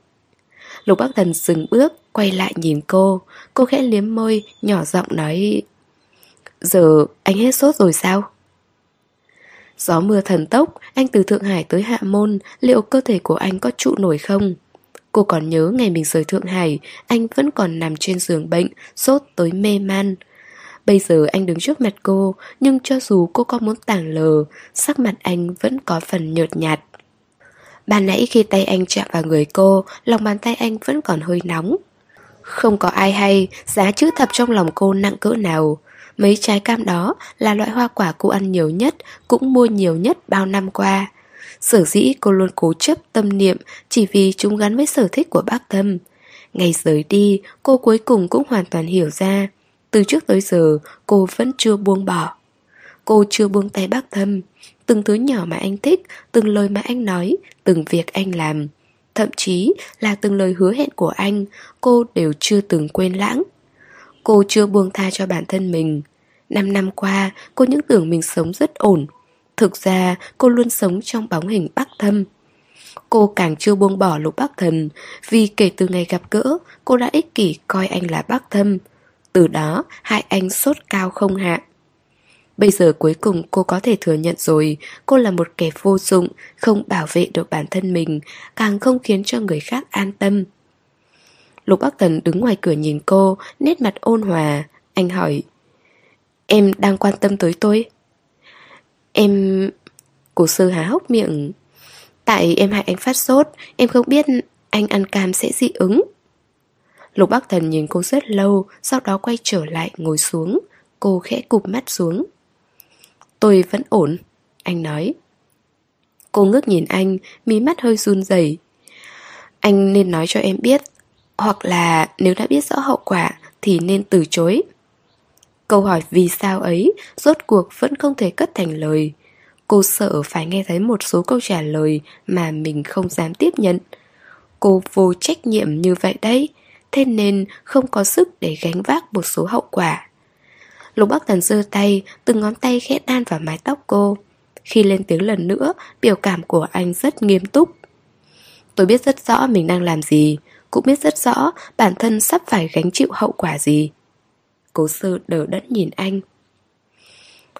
Lục Bắc Thần dừng bước, quay lại nhìn cô. Cô khẽ liếm môi, nhỏ giọng nói Giờ anh hết sốt rồi sao? Gió mưa thần tốc, anh từ Thượng Hải tới Hạ Môn, liệu cơ thể của anh có trụ nổi không? Cô còn nhớ ngày mình rời Thượng Hải, anh vẫn còn nằm trên giường bệnh, sốt tới mê man. Bây giờ anh đứng trước mặt cô, nhưng cho dù cô có muốn tảng lờ, sắc mặt anh vẫn có phần nhợt nhạt. Ban nãy khi tay anh chạm vào người cô, lòng bàn tay anh vẫn còn hơi nóng. Không có ai hay giá chữ thập trong lòng cô nặng cỡ nào. Mấy trái cam đó là loại hoa quả cô ăn nhiều nhất, cũng mua nhiều nhất bao năm qua. Sở dĩ cô luôn cố chấp tâm niệm chỉ vì chúng gắn với sở thích của bác Tâm. Ngày rời đi, cô cuối cùng cũng hoàn toàn hiểu ra. Từ trước tới giờ, cô vẫn chưa buông bỏ. Cô chưa buông tay bác Thâm. Từng thứ nhỏ mà anh thích, từng lời mà anh nói, từng việc anh làm. Thậm chí là từng lời hứa hẹn của anh, cô đều chưa từng quên lãng. Cô chưa buông tha cho bản thân mình. Năm năm qua, cô những tưởng mình sống rất ổn. Thực ra, cô luôn sống trong bóng hình bắc thâm. Cô càng chưa buông bỏ lục bắc thần, vì kể từ ngày gặp gỡ, cô đã ích kỷ coi anh là bắc thâm. Từ đó, hại anh sốt cao không hạ. Bây giờ cuối cùng cô có thể thừa nhận rồi. Cô là một kẻ vô dụng, Không bảo vệ được bản thân mình, Càng không khiến cho người khác an tâm. Lục Bắc Thần đứng ngoài cửa nhìn cô, Nét mặt ôn hòa. Anh hỏi, Em đang quan tâm tới tôi? Em... cổ sư há hốc miệng. Tại em hại anh phát sốt, Em không biết anh ăn cam sẽ dị ứng. Lục Bắc Thần nhìn cô rất lâu, Sau đó quay trở lại ngồi xuống. Cô khẽ cụp mắt xuống. Tôi vẫn ổn, anh nói. Cô ngước nhìn anh, mí mắt hơi run rẩy. Anh nên nói cho em biết, hoặc là nếu đã biết rõ hậu quả thì nên từ chối. Câu hỏi vì sao ấy rốt cuộc vẫn không thể cất thành lời. Cô sợ phải nghe thấy một số câu trả lời mà mình không dám tiếp nhận. Cô vô trách nhiệm như vậy đấy, thế nên không có sức để gánh vác một số hậu quả. Lục Bắc Thần giơ tay, từng ngón tay khẽ đan vào mái tóc cô. Khi lên tiếng lần nữa, biểu cảm của anh rất nghiêm túc. Tôi biết rất rõ mình đang làm gì, cũng biết rất rõ bản thân sắp phải gánh chịu hậu quả gì. Cố sơ đờ đẫn nhìn anh.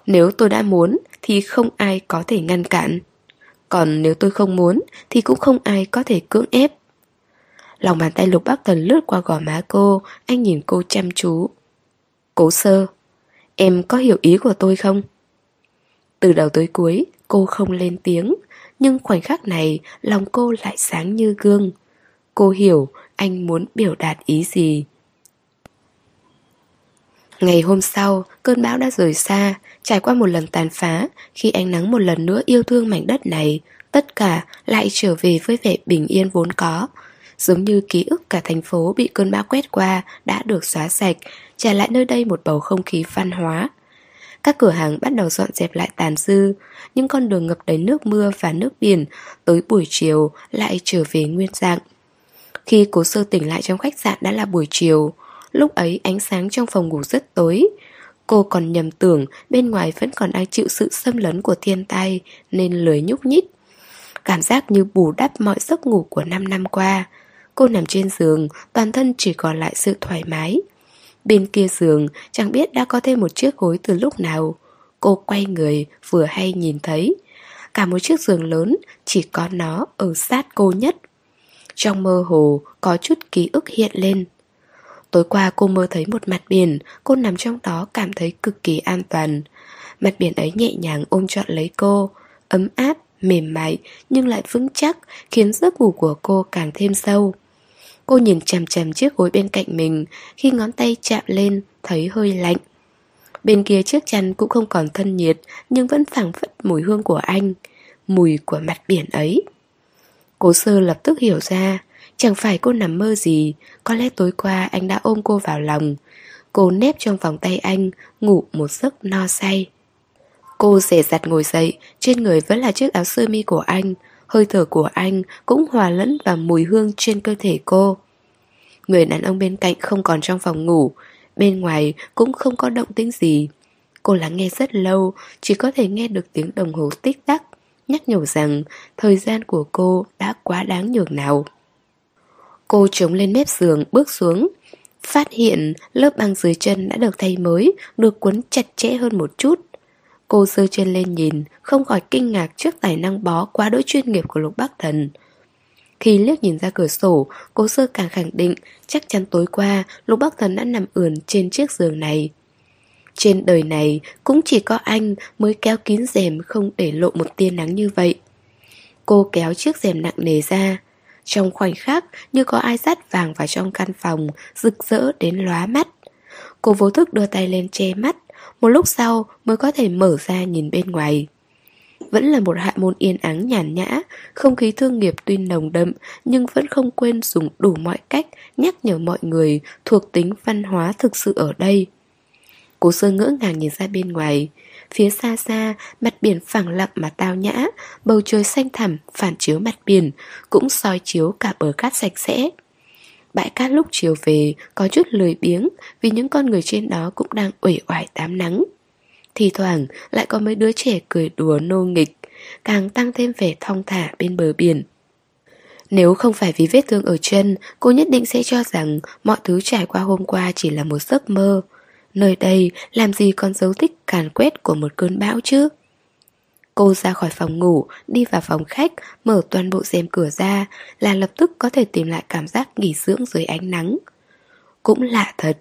Nếu tôi đã muốn thì không ai có thể ngăn cản. Còn nếu tôi không muốn thì cũng không ai có thể cưỡng ép. Lòng bàn tay lục bác thần lướt qua gò má cô, anh nhìn cô chăm chú. Cố sơ, Em có hiểu ý của tôi không? Từ đầu tới cuối, cô không lên tiếng, nhưng khoảnh khắc này lòng cô lại sáng như gương. Cô hiểu anh muốn biểu đạt ý gì. Ngày hôm sau, cơn bão đã rời xa, trải qua một lần tàn phá, khi ánh nắng một lần nữa yêu thương mảnh đất này, tất cả lại trở về với vẻ bình yên vốn có. Giống như ký ức cả thành phố bị cơn bão quét qua đã được xóa sạch, trả lại nơi đây một bầu không khí văn hóa. Các cửa hàng bắt đầu dọn dẹp lại tàn dư, những con đường ngập đầy nước mưa và nước biển tới buổi chiều lại trở về nguyên dạng. Khi cố sơ tỉnh lại trong khách sạn đã là buổi chiều, lúc ấy ánh sáng trong phòng ngủ rất tối. Cô còn nhầm tưởng bên ngoài vẫn còn đang chịu sự xâm lấn của thiên tai nên lười nhúc nhích. Cảm giác như bù đắp mọi giấc ngủ của 5 năm qua. Cô nằm trên giường, toàn thân chỉ còn lại sự thoải mái. Bên kia giường chẳng biết đã có thêm một chiếc gối từ lúc nào. Cô quay người vừa hay nhìn thấy. Cả một chiếc giường lớn chỉ có nó ở sát cô nhất. Trong mơ hồ có chút ký ức hiện lên. Tối qua cô mơ thấy một mặt biển Cô nằm trong đó cảm thấy cực kỳ an toàn. Mặt biển ấy nhẹ nhàng ôm trọn lấy cô Ấm áp, mềm mại Nhưng lại vững chắc Khiến giấc ngủ của cô càng thêm sâu. Cô nhìn chằm chằm chiếc gối bên cạnh mình. Khi ngón tay chạm lên, Thấy hơi lạnh. Bên kia chiếc chăn cũng không còn thân nhiệt, Nhưng vẫn phảng phất mùi hương của anh, Mùi của mặt biển ấy. Cố sơ lập tức hiểu ra, Chẳng phải cô nằm mơ gì, Có lẽ tối qua anh đã ôm cô vào lòng. Cô nép trong vòng tay anh, Ngủ một giấc no say. Cô rẻ rặt ngồi dậy, Trên người vẫn là chiếc áo sơ mi của anh Hơi thở của anh cũng hòa lẫn vào mùi hương trên cơ thể cô. Người đàn ông bên cạnh không còn trong phòng ngủ, Bên ngoài cũng không có động tĩnh gì. Cô lắng nghe rất lâu, Chỉ có thể nghe được tiếng đồng hồ tích tắc, Nhắc nhở rằng Thời gian của cô đã quá đáng nhường nào. Cô chống lên mép giường, bước xuống, Phát hiện lớp băng dưới chân đã được thay mới, Được cuốn chặt chẽ hơn một chút. Cô sơ chân lên nhìn, Không khỏi kinh ngạc trước tài năng bó quá đỗi chuyên nghiệp của Lục Bắc Thần. Khi liếc nhìn ra cửa sổ, Cô sơ càng khẳng định, Chắc chắn tối qua, Lục Bắc Thần đã nằm ườn trên chiếc giường này. Trên đời này, Cũng chỉ có anh mới kéo kín rèm Không để lộ một tia nắng như vậy. Cô kéo chiếc rèm nặng nề ra. Trong khoảnh khắc, Như có ai dắt vàng vào trong căn phòng, Rực rỡ đến lóa mắt. Cô vô thức đưa tay lên che mắt một lúc sau mới có thể mở ra nhìn bên ngoài. Vẫn là một hạ môn yên ắng nhàn nhã Không khí thương nghiệp tuy nồng đậm Nhưng vẫn không quên dùng đủ mọi cách Nhắc nhở mọi người Thuộc tính văn hóa thực sự ở đây. Cố sơ ngỡ ngàng nhìn ra bên ngoài. Phía xa xa, mặt biển phẳng lặng mà tao nhã Bầu trời xanh thẳm phản chiếu mặt biển Cũng soi chiếu cả bờ cát sạch sẽ. Bãi cát lúc chiều về có chút lười biếng vì những con người trên đó cũng đang uể oải tám nắng. Thì thoảng lại có mấy đứa trẻ cười đùa nô nghịch, càng tăng thêm vẻ thong thả bên bờ biển. Nếu không phải vì vết thương ở chân, cô nhất định sẽ cho rằng mọi thứ trải qua hôm qua chỉ là một giấc mơ. Nơi đây làm gì còn dấu tích càn quét của một cơn bão chứ? Cô ra khỏi phòng ngủ, đi vào phòng khách, mở toàn bộ rèm cửa ra là lập tức có thể tìm lại cảm giác nghỉ dưỡng dưới ánh nắng. Cũng lạ thật,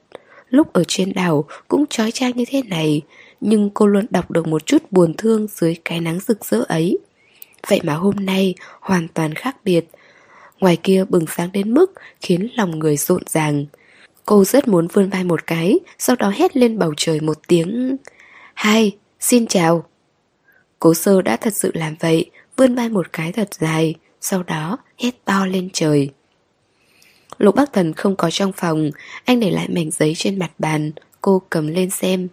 lúc ở trên đảo cũng trói trang như thế này, nhưng cô luôn đọc được một chút buồn thương dưới cái nắng rực rỡ ấy. Vậy mà hôm nay hoàn toàn khác biệt. Ngoài kia bừng sáng đến mức khiến lòng người rộn ràng. Cô rất muốn vươn vai một cái, sau đó hét lên bầu trời một tiếng Hai, xin chào Cố sơ đã thật sự làm vậy, Vươn vai một cái thật dài, Sau đó hét to lên trời. Lục Bắc Thần không có trong phòng, Anh để lại mảnh giấy trên mặt bàn, Cô cầm lên xem.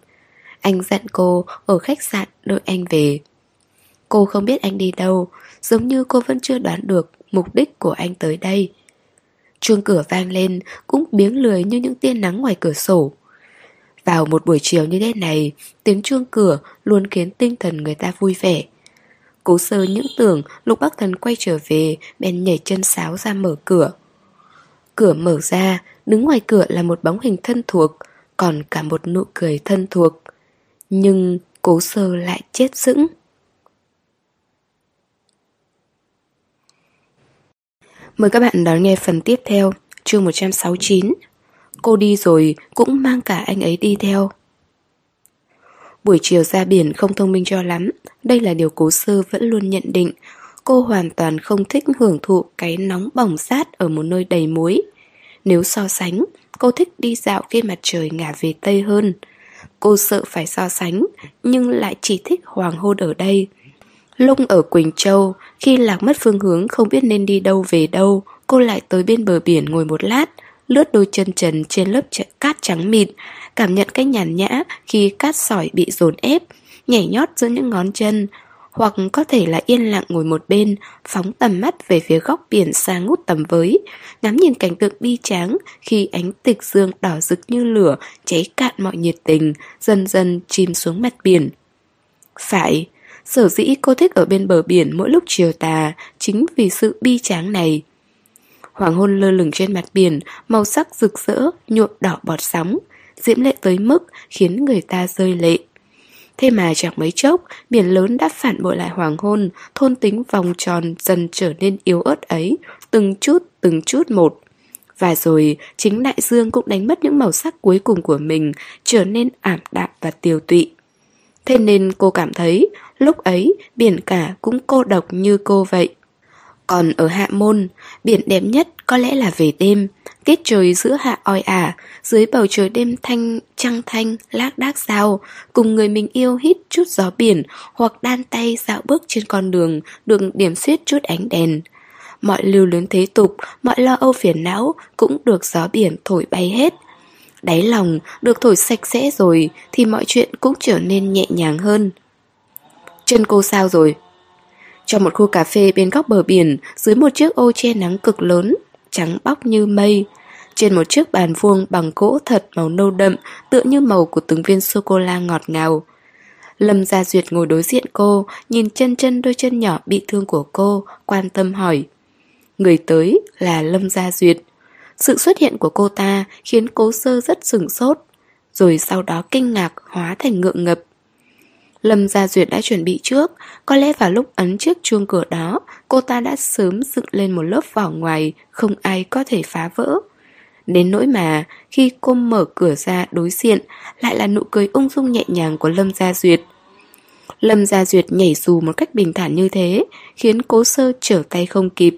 Anh dặn cô ở khách sạn đợi anh về. Cô không biết anh đi đâu, Giống như cô vẫn chưa đoán được Mục đích của anh tới đây. Chuông cửa vang lên, Cũng biếng lười như những tia nắng ngoài cửa sổ vào một buổi chiều như thế này, tiếng chuông cửa luôn khiến tinh thần người ta vui vẻ. Cố sơ những tưởng Lục Bắc Thần quay trở về, bèn nhảy chân sáo ra mở cửa. Cửa mở ra, đứng ngoài cửa là một bóng hình thân thuộc, còn cả một nụ cười thân thuộc. Nhưng cố sơ lại chết sững. Mời các bạn đón nghe phần tiếp theo, chương 169 Cô đi rồi cũng mang cả anh ấy đi theo. Buổi chiều ra biển không thông minh cho lắm Đây là điều cố sơ vẫn luôn nhận định. Cô hoàn toàn không thích hưởng thụ cái nóng bỏng sát ở một nơi đầy muối. Nếu so sánh, cô thích đi dạo khi mặt trời ngả về Tây hơn. Cô sợ phải so sánh, nhưng lại chỉ thích hoàng hôn ở đây. Lung ở Quỳnh Châu, khi lạc mất phương hướng không biết nên đi đâu về đâu, cô lại tới bên bờ biển ngồi một lát, lướt đôi chân trần trên lớp cát trắng mịn, cảm nhận cái nhàn nhã khi cát sỏi bị dồn ép, nhảy nhót giữa những ngón chân, hoặc có thể là yên lặng ngồi một bên, phóng tầm mắt về phía góc biển xa ngút tầm với, ngắm nhìn cảnh tượng bi tráng khi ánh tịch dương đỏ rực như lửa cháy cạn mọi nhiệt tình, dần dần chìm xuống mặt biển. Phải, sở dĩ cô thích ở bên bờ biển mỗi lúc chiều tà chính vì sự bi tráng này. Hoàng hôn lơ lửng trên mặt biển, màu sắc rực rỡ, nhuộm đỏ bọt sóng, diễm lệ tới mức khiến người ta rơi lệ. Thế mà chẳng mấy chốc, biển lớn đã phản bội lại hoàng hôn, thôn tính vòng tròn dần trở nên yếu ớt ấy, từng chút từng chút một. Và rồi, chính đại dương cũng đánh mất những màu sắc cuối cùng của mình, trở nên ảm đạm và tiêu tụy. Thế nên cô cảm thấy, lúc ấy, biển cả cũng cô độc như cô vậy. Còn ở Hạ Môn, biển đẹp nhất có lẽ là về đêm, tiết trời giữa hạ oi ả, dưới bầu trời đêm thanh, trăng thanh, lác đác sao, cùng người mình yêu hít chút gió biển hoặc đan tay dạo bước trên con đường, được điểm xuyết chút ánh đèn. Mọi lưu luyến thế tục, mọi lo âu phiền não cũng được gió biển thổi bay hết. Đáy lòng được thổi sạch sẽ rồi thì mọi chuyện cũng trở nên nhẹ nhàng hơn. Chân cô sao rồi? Trong một khu cà phê bên góc bờ biển, dưới một chiếc ô che nắng cực lớn, trắng bóc như mây. Trên một chiếc bàn vuông bằng gỗ thật màu nâu đậm, tựa như màu của từng viên sô-cô-la ngọt ngào. Lâm Gia Duyệt ngồi đối diện cô, nhìn chân chân đôi chân nhỏ bị thương của cô, quan tâm hỏi. Người tới là Lâm Gia Duyệt. Sự xuất hiện của cô ta khiến cố sơ rất sừng sốt, rồi sau đó kinh ngạc hóa thành ngượng ngập. Lâm Gia Duyệt đã chuẩn bị trước, có lẽ vào lúc ấn chiếc chuông cửa đó, cô ta đã sớm dựng lên một lớp vỏ ngoài, không ai có thể phá vỡ. Đến nỗi mà, khi cô mở cửa ra đối diện, lại là nụ cười ung dung nhẹ nhàng của Lâm Gia Duyệt. Lâm Gia Duyệt nhảy dù một cách bình thản như thế, khiến cố sơ trở tay không kịp.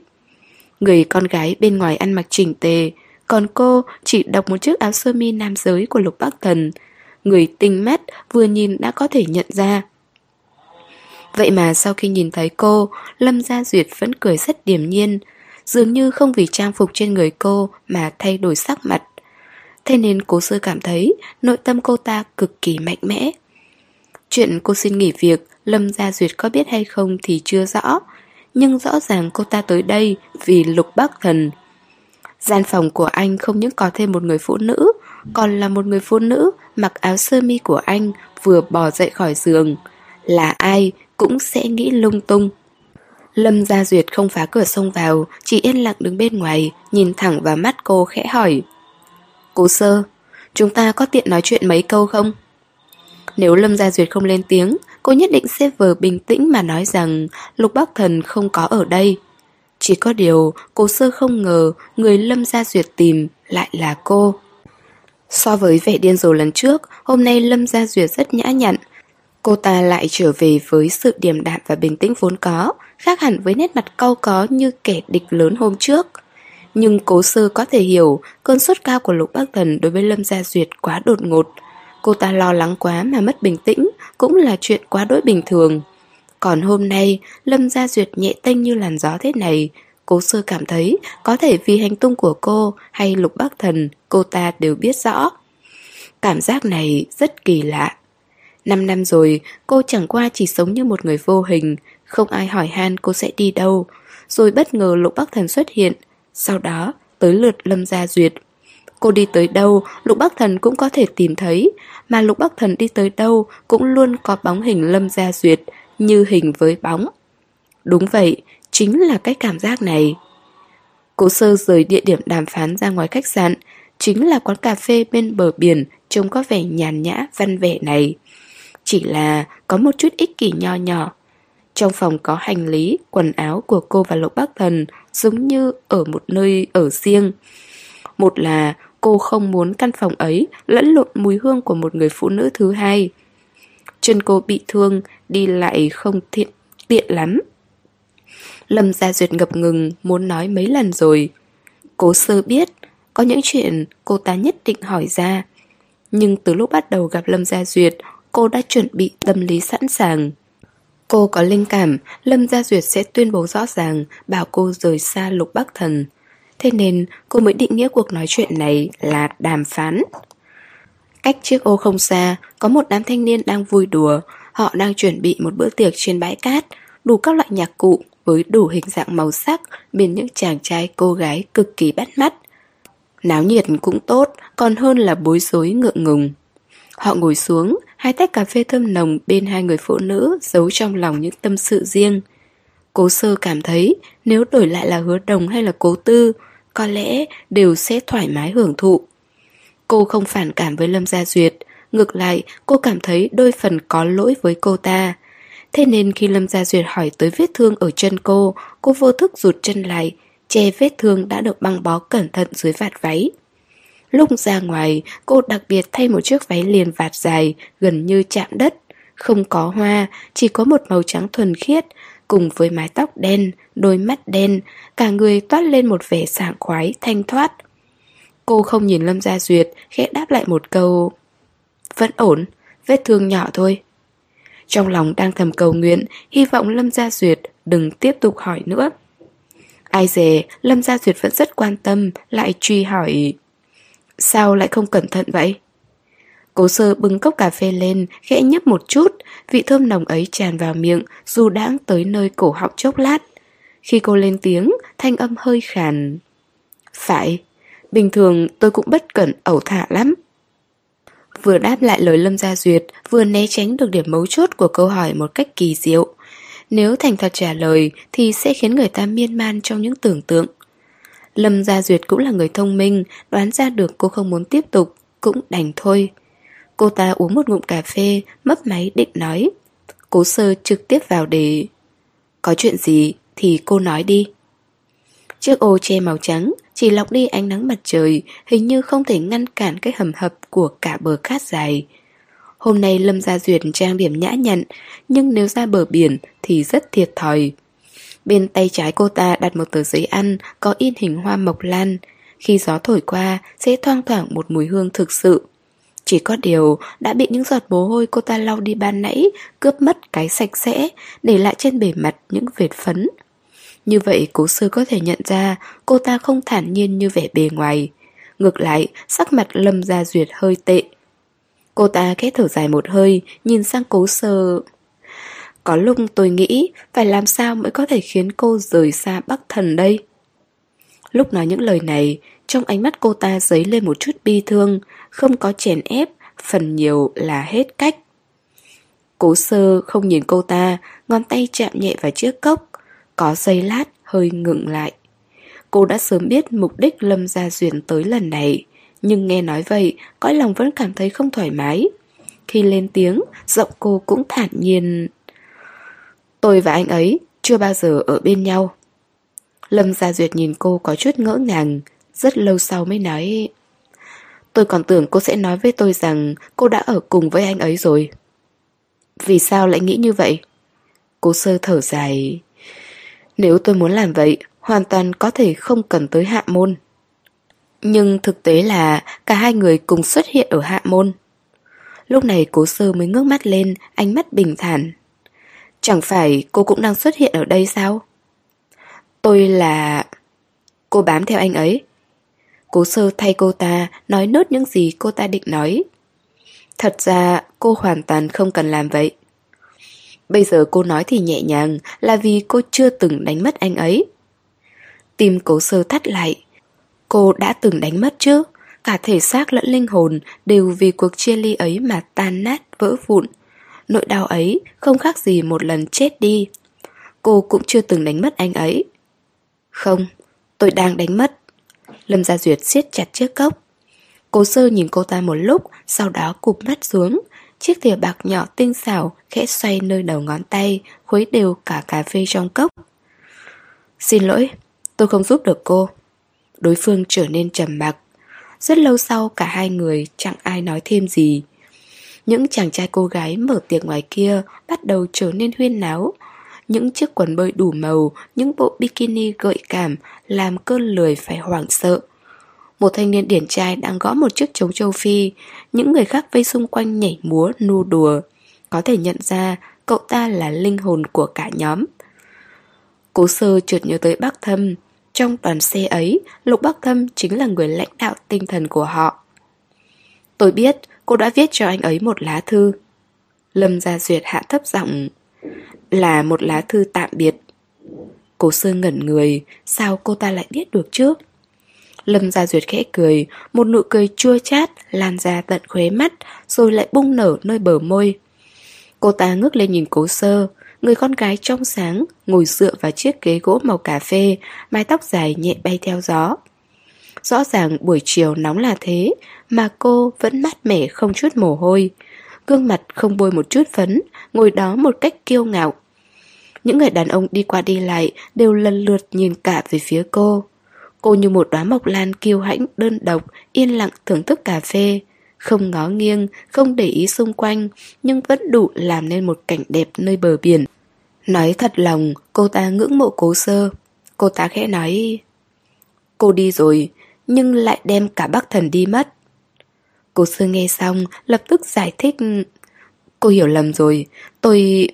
Người con gái bên ngoài ăn mặc chỉnh tề, còn cô chỉ đọc một chiếc áo sơ mi nam giới của Lục Bắc Thần, người tinh mắt vừa nhìn đã có thể nhận ra. Vậy mà sau khi nhìn thấy cô, Lâm Gia Duyệt vẫn cười rất điềm nhiên, dường như không vì trang phục trên người cô mà thay đổi sắc mặt. Thế nên cố sư cảm thấy nội tâm cô ta cực kỳ mạnh mẽ. Chuyện cô xin nghỉ việc, Lâm Gia Duyệt có biết hay không thì chưa rõ, nhưng rõ ràng cô ta tới đây vì lục bác thần. Gian phòng của anh không những có thêm một người phụ nữ, còn là một người phụ nữ mặc áo sơ mi của anh vừa bò dậy khỏi giường. Là ai cũng sẽ nghĩ lung tung. Lâm Gia Duyệt không phá cửa xông vào, chỉ yên lặng đứng bên ngoài, nhìn thẳng vào mắt cô khẽ hỏi. Cố sơ, chúng ta có tiện nói chuyện mấy câu không? Nếu Lâm Gia Duyệt không lên tiếng, cô nhất định sẽ vờ bình tĩnh mà nói rằng Lục Bắc Thần không có ở đây. Chỉ có điều, cô sơ không ngờ người Lâm Gia Duyệt tìm lại là cô. So với vẻ điên rồ lần trước, hôm nay Lâm Gia Duyệt rất nhã nhặn. Cô ta lại trở về với sự điềm đạm và bình tĩnh vốn có, khác hẳn với nét mặt cau có như kẻ địch lớn hôm trước. Nhưng cố sơ có thể hiểu cơn sốt cao của Lục Bắc Thần đối với Lâm Gia Duyệt quá đột ngột. Cô ta lo lắng quá mà mất bình tĩnh cũng là chuyện quá đỗi bình thường. Còn hôm nay, Lâm Gia Duyệt nhẹ tênh như làn gió thế này, Cố sơ cảm thấy có thể vì hành tung của cô hay lục bác thần cô ta đều biết rõ. Cảm giác này rất kỳ lạ. Năm năm rồi, cô chẳng qua chỉ sống như một người vô hình, không ai hỏi han cô sẽ đi đâu. Rồi bất ngờ lục bắc thần xuất hiện, sau đó tới lượt lâm gia duyệt. Cô đi tới đâu, lục bắc thần cũng có thể tìm thấy, mà lục bắc thần đi tới đâu cũng luôn có bóng hình lâm gia duyệt, như hình với bóng. Đúng vậy, chính là cái cảm giác này. Cố sơ rời địa điểm đàm phán ra ngoài khách sạn, chính là quán cà phê bên bờ biển trông có vẻ nhàn nhã văn vẻ này. Chỉ là có một chút ích kỷ nho nhỏ. Trong phòng có hành lý, quần áo của cô và Lục Bắc Thần giống như ở một nơi ở riêng. Một là cô không muốn căn phòng ấy lẫn lộn mùi hương của một người phụ nữ thứ hai. Chân cô bị thương, đi lại không thiện tiện lắm. Lâm Gia Duyệt ngập ngừng muốn nói mấy lần rồi. Cố sơ biết, có những chuyện cô ta nhất định hỏi ra. Nhưng từ lúc bắt đầu gặp Lâm Gia Duyệt, cô đã chuẩn bị tâm lý sẵn sàng. Cô có linh cảm Lâm Gia Duyệt sẽ tuyên bố rõ ràng bảo cô rời xa lục bắc thần. Thế nên cô mới định nghĩa cuộc nói chuyện này là đàm phán. Cách chiếc ô không xa, có một đám thanh niên đang vui đùa. Họ đang chuẩn bị một bữa tiệc trên bãi cát, đủ các loại nhạc cụ với đủ hình dạng màu sắc bên những chàng trai cô gái cực kỳ bắt mắt. Náo nhiệt cũng tốt, còn hơn là bối rối ngượng ngùng. Họ ngồi xuống, hai tách cà phê thơm nồng bên hai người phụ nữ giấu trong lòng những tâm sự riêng. Cố sơ cảm thấy nếu đổi lại là hứa đồng hay là cố tư, có lẽ đều sẽ thoải mái hưởng thụ. Cô không phản cảm với Lâm Gia Duyệt, ngược lại cô cảm thấy đôi phần có lỗi với cô ta. Thế nên khi Lâm Gia Duyệt hỏi tới vết thương ở chân cô, cô vô thức rụt chân lại, che vết thương đã được băng bó cẩn thận dưới vạt váy. Lúc ra ngoài, cô đặc biệt thay một chiếc váy liền vạt dài, gần như chạm đất. Không có hoa, chỉ có một màu trắng thuần khiết, cùng với mái tóc đen, đôi mắt đen, cả người toát lên một vẻ sảng khoái, thanh thoát. Cô không nhìn Lâm Gia Duyệt, khẽ đáp lại một câu Vẫn ổn, vết thương nhỏ thôi. Trong lòng đang thầm cầu nguyện, hy vọng Lâm Gia Duyệt đừng tiếp tục hỏi nữa. Ai dè, Lâm Gia Duyệt vẫn rất quan tâm, lại truy hỏi Sao lại không cẩn thận vậy? Cố sơ bưng cốc cà phê lên, khẽ nhấp một chút, vị thơm nồng ấy tràn vào miệng, dù đãng tới nơi cổ họng chốc lát. Khi cô lên tiếng, thanh âm hơi khàn. Phải, bình thường tôi cũng bất cẩn ẩu thả lắm. Vừa đáp lại lời Lâm Gia Duyệt, vừa né tránh được điểm mấu chốt của câu hỏi một cách kỳ diệu. Nếu thành thật trả lời thì sẽ khiến người ta miên man trong những tưởng tượng. Lâm Gia Duyệt cũng là người thông minh, đoán ra được cô không muốn tiếp tục, cũng đành thôi. Cô ta uống một ngụm cà phê, mấp máy định nói. Cố sơ trực tiếp vào để... Có chuyện gì thì cô nói đi. Chiếc ô che màu trắng chỉ lọc đi ánh nắng mặt trời, hình như không thể ngăn cản cái hầm hập của cả bờ cát dài. Hôm nay Lâm Gia Duyệt trang điểm nhã nhặn, nhưng nếu ra bờ biển thì rất thiệt thòi. Bên tay trái cô ta đặt một tờ giấy ăn có in hình hoa mộc lan. Khi gió thổi qua sẽ thoang thoảng một mùi hương thực sự. Chỉ có điều đã bị những giọt mồ hôi cô ta lau đi ban nãy cướp mất cái sạch sẽ để lại trên bề mặt những vệt phấn. Như vậy cố sư có thể nhận ra cô ta không thản nhiên như vẻ bề ngoài. Ngược lại, sắc mặt lâm ra duyệt hơi tệ. Cô ta khẽ thở dài một hơi, nhìn sang cố sơ... Có lúc tôi nghĩ phải làm sao mới có thể khiến cô rời xa Bắc Thần đây. Lúc nói những lời này, trong ánh mắt cô ta dấy lên một chút bi thương, không có chèn ép, phần nhiều là hết cách. Cố sơ không nhìn cô ta, ngón tay chạm nhẹ vào chiếc cốc, có giây lát hơi ngừng lại. Cô đã sớm biết mục đích Lâm Gia Duyên tới lần này, nhưng nghe nói vậy, cõi lòng vẫn cảm thấy không thoải mái. Khi lên tiếng, giọng cô cũng thản nhiên. Tôi và anh ấy chưa bao giờ ở bên nhau. Lâm Gia Duyệt nhìn cô có chút ngỡ ngàng, rất lâu sau mới nói Tôi còn tưởng cô sẽ nói với tôi rằng cô đã ở cùng với anh ấy rồi. Vì sao lại nghĩ như vậy? Cô sơ thở dài. Nếu tôi muốn làm vậy, hoàn toàn có thể không cần tới hạ môn. Nhưng thực tế là cả hai người cùng xuất hiện ở hạ môn. Lúc này cố sơ mới ngước mắt lên, ánh mắt bình thản. Chẳng phải cô cũng đang xuất hiện ở đây sao? Tôi là... Cô bám theo anh ấy. Cố sơ thay cô ta nói nốt những gì cô ta định nói. Thật ra cô hoàn toàn không cần làm vậy. Bây giờ cô nói thì nhẹ nhàng là vì cô chưa từng đánh mất anh ấy. Tim cố sơ thắt lại. Cô đã từng đánh mất chứ? Cả thể xác lẫn linh hồn đều vì cuộc chia ly ấy mà tan nát, vỡ vụn. Nỗi đau ấy không khác gì một lần chết đi. Cô cũng chưa từng đánh mất anh ấy. Không, tôi đang đánh mất. Lâm Gia Duyệt siết chặt chiếc cốc. Cố sơ nhìn cô ta một lúc, sau đó cụp mắt xuống. Chiếc thìa bạc nhỏ tinh xảo khẽ xoay nơi đầu ngón tay, khuấy đều cả cà phê trong cốc. Xin lỗi, tôi không giúp được cô. Đối phương trở nên trầm mặc. Rất lâu sau cả hai người chẳng ai nói thêm gì. Những chàng trai cô gái mở tiệc ngoài kia bắt đầu trở nên huyên náo. Những chiếc quần bơi đủ màu, những bộ bikini gợi cảm làm cơn lười phải hoảng sợ. Một thanh niên điển trai đang gõ một chiếc trống châu Phi, những người khác vây xung quanh nhảy múa, nu đùa. Có thể nhận ra cậu ta là linh hồn của cả nhóm. Cố sơ chợt nhớ tới bác thâm, trong đoàn xe ấy, Lục bác Thâm chính là người lãnh đạo tinh thần của họ. Tôi biết cô đã viết cho anh ấy một lá thư. Lâm Gia Duyệt hạ thấp giọng Là một lá thư tạm biệt. Cố sơ ngẩn người, sao cô ta lại biết được chứ? Lâm Gia Duyệt khẽ cười, một nụ cười chua chát lan ra tận khóe mắt, rồi lại bung nở nơi bờ môi. Cô ta ngước lên nhìn cố sơ, người con gái trong sáng, ngồi dựa vào chiếc ghế gỗ màu cà phê, mái tóc dài nhẹ bay theo gió. Rõ ràng buổi chiều nóng là thế, mà cô vẫn mát mẻ không chút mồ hôi. Gương mặt không bôi một chút phấn, ngồi đó một cách kiêu ngạo. Những người đàn ông đi qua đi lại đều lần lượt nhìn cả về phía cô. Cô như một đóa mộc lan kiêu hãnh đơn độc, yên lặng thưởng thức cà phê. Không ngó nghiêng, không để ý xung quanh, nhưng vẫn đủ làm nên một cảnh đẹp nơi bờ biển. Nói thật lòng, cô ta ngưỡng mộ cố sơ. Cô ta khẽ nói... Cô đi rồi, nhưng lại đem cả bác thần đi mất. Cô sơ nghe xong, lập tức giải thích... Cô hiểu lầm rồi, tôi...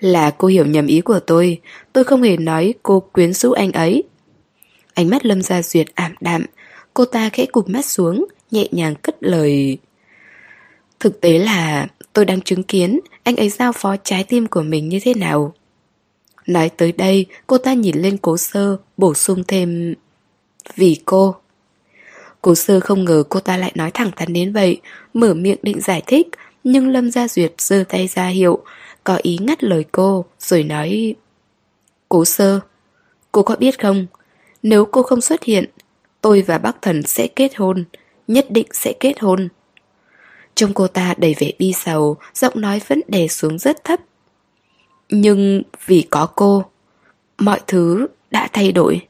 Là cô hiểu nhầm ý của tôi, tôi không hề nói cô quyến rũ anh ấy. Ánh mắt Lâm Gia Duyệt ảm đạm, cô ta khẽ cụp mắt xuống, nhẹ nhàng cất lời. Thực tế là tôi đang chứng kiến anh ấy giao phó trái tim của mình như thế nào. Nói tới đây, cô ta nhìn lên cố sơ, bổ sung thêm... Vì cô. Cố sơ không ngờ cô ta lại nói thẳng thắn đến vậy, mở miệng định giải thích, nhưng Lâm Gia Duyệt giơ tay ra hiệu, có ý ngắt lời cô, rồi nói... Cố sơ, cô có biết không, nếu cô không xuất hiện, tôi và bác thần sẽ kết hôn, nhất định sẽ kết hôn. Trông cô ta đầy vẻ bi sầu, giọng nói vẫn đè xuống rất thấp. Nhưng vì có cô, mọi thứ đã thay đổi.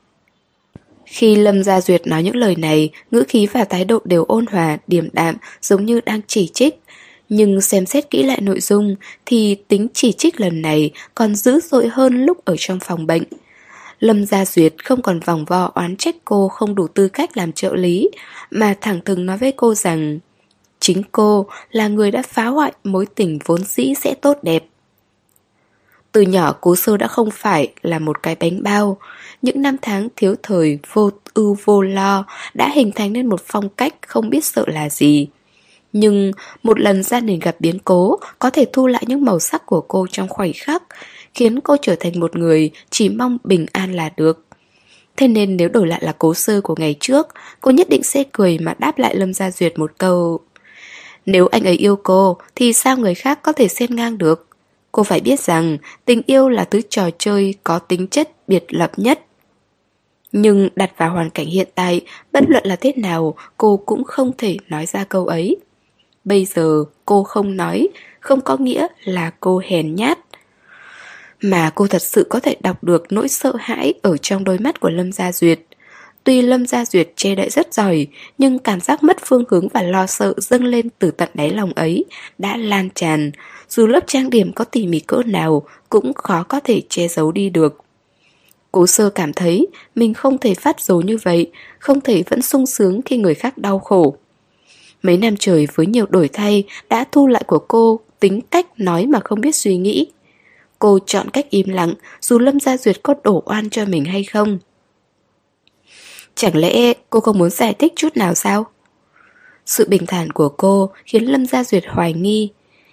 Khi Lâm Gia Duyệt nói những lời này, ngữ khí và thái độ đều ôn hòa, điềm đạm, giống như đang chỉ trích. Nhưng xem xét kỹ lại nội dung thì tính chỉ trích lần này còn dữ dội hơn lúc ở trong phòng bệnh. Lâm Gia Duyệt không còn vòng vo oán trách cô không đủ tư cách làm trợ lý, mà thẳng thừng nói với cô rằng chính cô là người đã phá hoại mối tình vốn dĩ sẽ tốt đẹp. Từ nhỏ cố sơ đã không phải là một cái bánh bao, những năm tháng thiếu thời vô ưu vô lo đã hình thành nên một phong cách không biết sợ là gì. Nhưng một lần gia đình gặp biến cố có thể thu lại những màu sắc của cô trong khoảnh khắc, khiến cô trở thành một người chỉ mong bình an là được. Thế nên nếu đổi lại là cố sơ của ngày trước, cô nhất định sẽ cười mà đáp lại Lâm Gia Duyệt một câu. Nếu anh ấy yêu cô, thì sao người khác có thể xen ngang được? Cô phải biết rằng tình yêu là thứ trò chơi có tính chất biệt lập nhất. Nhưng đặt vào hoàn cảnh hiện tại, bất luận là thế nào, cô cũng không thể nói ra câu ấy. Bây giờ cô không nói, không có nghĩa là cô hèn nhát. Mà cô thật sự có thể đọc được nỗi sợ hãi ở trong đôi mắt của Lâm Gia Duyệt. Tuy Lâm Gia Duyệt che đậy rất giỏi, nhưng cảm giác mất phương hướng và lo sợ dâng lên từ tận đáy lòng ấy đã lan tràn. Dù lớp trang điểm có tỉ mỉ cỡ nào cũng khó có thể che giấu đi được. Cố sơ cảm thấy mình không thể phát dối như vậy, không thể vẫn sung sướng khi người khác đau khổ. Mấy năm trời với nhiều đổi thay đã thu lại của cô tính cách nói mà không biết suy nghĩ. Cô chọn cách im lặng dù Lâm Gia Duyệt có đổ oan cho mình hay không. Chẳng lẽ cô không muốn giải thích chút nào sao? Sự bình thản của cô khiến Lâm Gia Duyệt hoài nghi.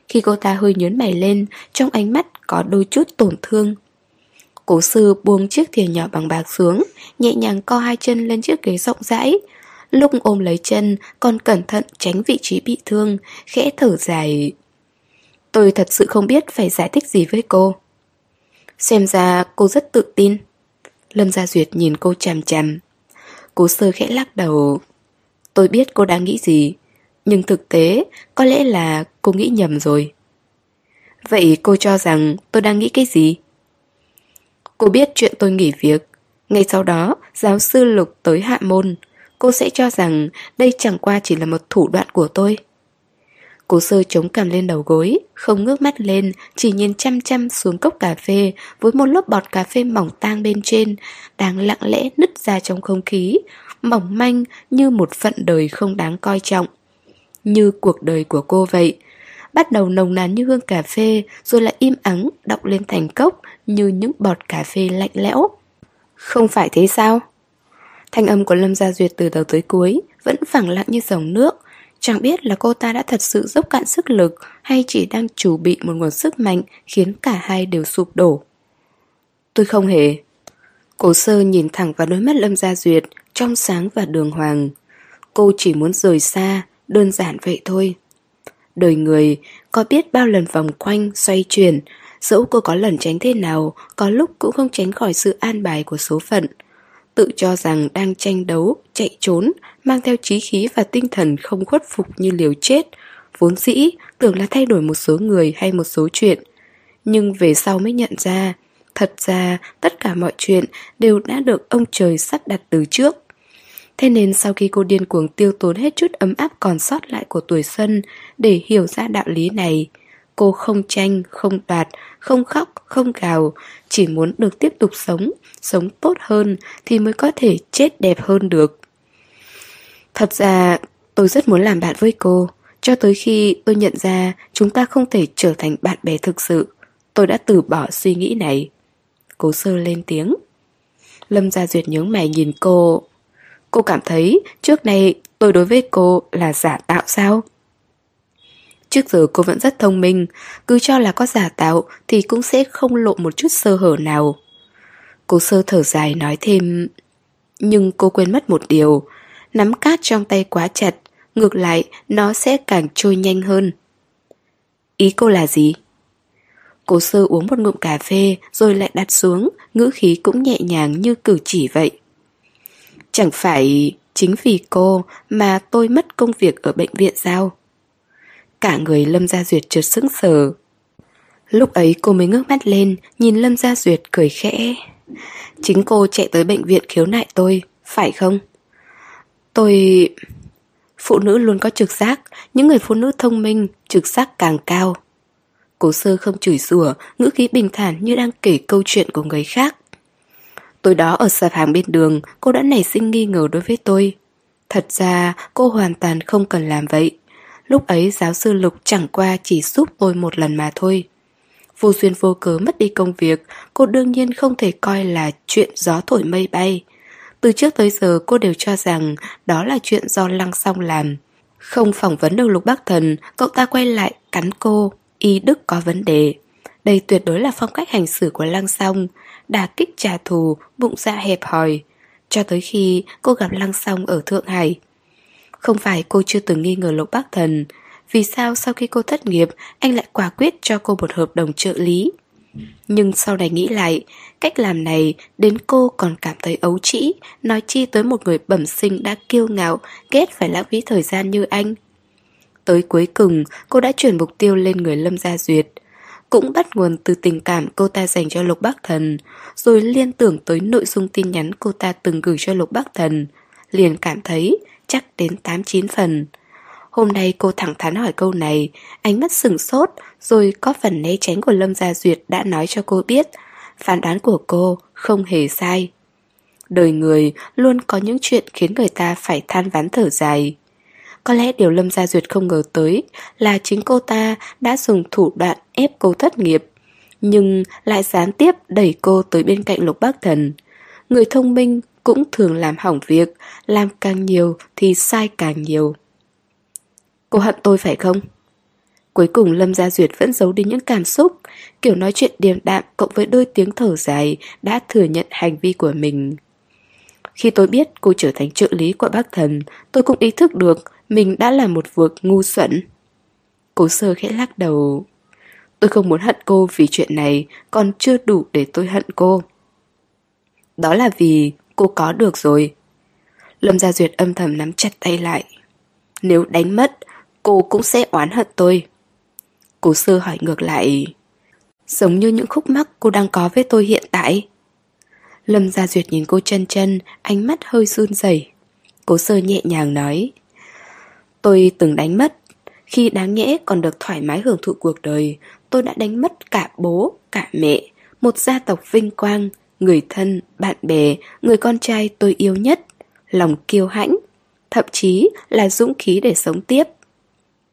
Khi cô ta hơi nhớn mày lên, trong ánh mắt có đôi chút tổn thương. Cố sư buông chiếc thìa nhỏ bằng bạc xuống, nhẹ nhàng co hai chân lên chiếc ghế rộng rãi. Lúc ôm lấy chân, còn cẩn thận tránh vị trí bị thương, khẽ thở dài. Tôi thật sự không biết phải giải thích gì với cô. Xem ra cô rất tự tin. Lâm Gia Duyệt nhìn cô chằm chằm. Cố sơ khẽ lắc đầu. Tôi biết cô đang nghĩ gì, nhưng thực tế có lẽ là cô nghĩ nhầm rồi. Vậy cô cho rằng tôi đang nghĩ cái gì? Cô biết chuyện tôi nghỉ việc. Ngay sau đó, giáo sư Lục tới hạ môn. Cô sẽ cho rằng đây chẳng qua chỉ là một thủ đoạn của tôi. Cố sơ chống cằm lên đầu gối, không ngước mắt lên, chỉ nhìn chăm chăm xuống cốc cà phê với một lớp bọt cà phê mỏng tang bên trên, đang lặng lẽ nứt ra trong không khí, mỏng manh như một phận đời không đáng coi trọng. Như cuộc đời của cô vậy, bắt đầu nồng nàn như hương cà phê, rồi lại im ắng đọng lên thành cốc như những bọt cà phê lạnh lẽo. Không phải thế sao? Thanh âm của Lâm Gia Duyệt từ đầu tới cuối vẫn phẳng lặng như dòng nước. Chẳng biết là cô ta đã thật sự dốc cạn sức lực hay chỉ đang chủ bị một nguồn sức mạnh khiến cả hai đều sụp đổ. Tôi không hề. cố sơ nhìn thẳng vào đôi mắt Lâm Gia Duyệt, trong sáng và đường hoàng. Cô chỉ muốn rời xa, đơn giản vậy thôi. Đời người, có biết bao lần vòng quanh, xoay chuyển, dẫu cô có lần tránh thế nào, có lúc cũng không tránh khỏi sự an bài của số phận. Tự cho rằng đang tranh đấu, chạy trốn, mang theo trí khí và tinh thần không khuất phục như liều chết, vốn dĩ tưởng là thay đổi một số người hay một số chuyện. Nhưng về sau mới nhận ra, thật ra tất cả mọi chuyện đều đã được ông trời sắp đặt từ trước. Thế nên sau khi cô điên cuồng tiêu tốn hết chút ấm áp còn sót lại của tuổi xuân để hiểu ra đạo lý này, cô không tranh, không đoạt, không khóc, không gào, chỉ muốn được tiếp tục sống, sống tốt hơn thì mới có thể chết đẹp hơn được. Thật ra, tôi rất muốn làm bạn với cô, cho tới khi tôi nhận ra chúng ta không thể trở thành bạn bè thực sự, tôi đã từ bỏ suy nghĩ này. Cố sơ lên tiếng. Lâm Gia Duyệt nhướng mày nhìn cô. Cô cảm thấy trước nay tôi đối với cô là giả tạo sao? Trước giờ cô vẫn rất thông minh, cứ cho là có giả tạo thì cũng sẽ không lộ một chút sơ hở nào. Cô sơ thở dài nói thêm, nhưng cô quên mất một điều, nắm cát trong tay quá chặt, ngược lại nó sẽ càng trôi nhanh hơn. Ý cô là gì? Cô sơ uống một ngụm cà phê rồi lại đặt xuống, ngữ khí cũng nhẹ nhàng như cử chỉ vậy. Chẳng phải chính vì cô mà tôi mất công việc ở bệnh viện sao? Cả người Lâm Gia Duyệt trượt sững sờ. Lúc ấy cô mới ngước mắt lên, nhìn Lâm Gia Duyệt cười khẽ. Chính cô chạy tới bệnh viện khiếu nại tôi, phải không? Tôi... Phụ nữ luôn có trực giác, những người phụ nữ thông minh, trực giác càng cao. Cố sơ không chửi rủa, ngữ khí bình thản như đang kể câu chuyện của người khác. Tối đó ở sạp hàng bên đường, cô đã nảy sinh nghi ngờ đối với tôi. Thật ra, cô hoàn toàn không cần làm vậy. Lúc ấy giáo sư Lục chẳng qua chỉ giúp tôi một lần mà thôi. Vô duyên vô cớ mất đi công việc, cô đương nhiên không thể coi là chuyện gió thổi mây bay. Từ trước tới giờ cô đều cho rằng đó là chuyện do Lăng Song làm. Không phỏng vấn được Lục Bắc Thần, cậu ta quay lại cắn cô, y đức có vấn đề. Đây tuyệt đối là phong cách hành xử của Lăng Song, đà kích trả thù, bụng dạ hẹp hòi. Cho tới khi cô gặp Lăng Song ở Thượng Hải. Không phải cô chưa từng nghi ngờ Lục Bắc Thần, vì sao sau khi cô thất nghiệp anh lại quả quyết cho cô một hợp đồng trợ lý. Nhưng sau này nghĩ lại, cách làm này đến cô còn cảm thấy ấu trĩ, nói chi tới một người bẩm sinh đã kiêu ngạo, ghét phải lãng phí thời gian như anh. Tới cuối cùng, cô đã chuyển mục tiêu lên người Lâm Gia Duyệt. Cũng bắt nguồn từ tình cảm cô ta dành cho Lục Bắc Thần, rồi liên tưởng tới nội dung tin nhắn cô ta từng gửi cho Lục Bắc Thần. Liền cảm thấy chắc đến 8-9 phần. Hôm nay cô thẳng thắn hỏi câu này, ánh mắt sừng sốt, rồi có phần né tránh của Lâm Gia Duyệt đã nói cho cô biết, phán đoán của cô không hề sai. Đời người luôn có những chuyện khiến người ta phải than ván thở dài. Có lẽ điều Lâm Gia Duyệt không ngờ tới là chính cô ta đã dùng thủ đoạn ép cô thất nghiệp, nhưng lại gián tiếp đẩy cô tới bên cạnh Lục Bác Thần. Người thông minh cũng thường làm hỏng việc, làm càng nhiều thì sai càng nhiều. Cô hận tôi phải không? Cuối cùng Lâm Gia Duyệt vẫn giấu đi những cảm xúc, kiểu nói chuyện điềm đạm cộng với đôi tiếng thở dài đã thừa nhận hành vi của mình. Khi tôi biết cô trở thành trợ lý của bác thần, tôi cũng ý thức được mình đã là một việc ngu xuẩn. Cố sơ khẽ lắc đầu. Tôi không muốn hận cô vì chuyện này còn chưa đủ để tôi hận cô. Đó là vì cô có được rồi. Lâm Gia Duyệt âm thầm nắm chặt tay lại. Nếu đánh mất, cô cũng sẽ oán hận tôi. Cố sơ hỏi ngược lại. Giống như những khúc mắc cô đang có với tôi hiện tại. Lâm Gia Duyệt nhìn cô chân chân, ánh mắt hơi run rẩy. Cố sơ nhẹ nhàng nói. Tôi từng đánh mất. Khi đáng nhẽ còn được thoải mái hưởng thụ cuộc đời, tôi đã đánh mất cả bố, cả mẹ, một gia tộc vinh quang, người thân, bạn bè, người con trai tôi yêu nhất, lòng kiêu hãnh, thậm chí là dũng khí để sống tiếp.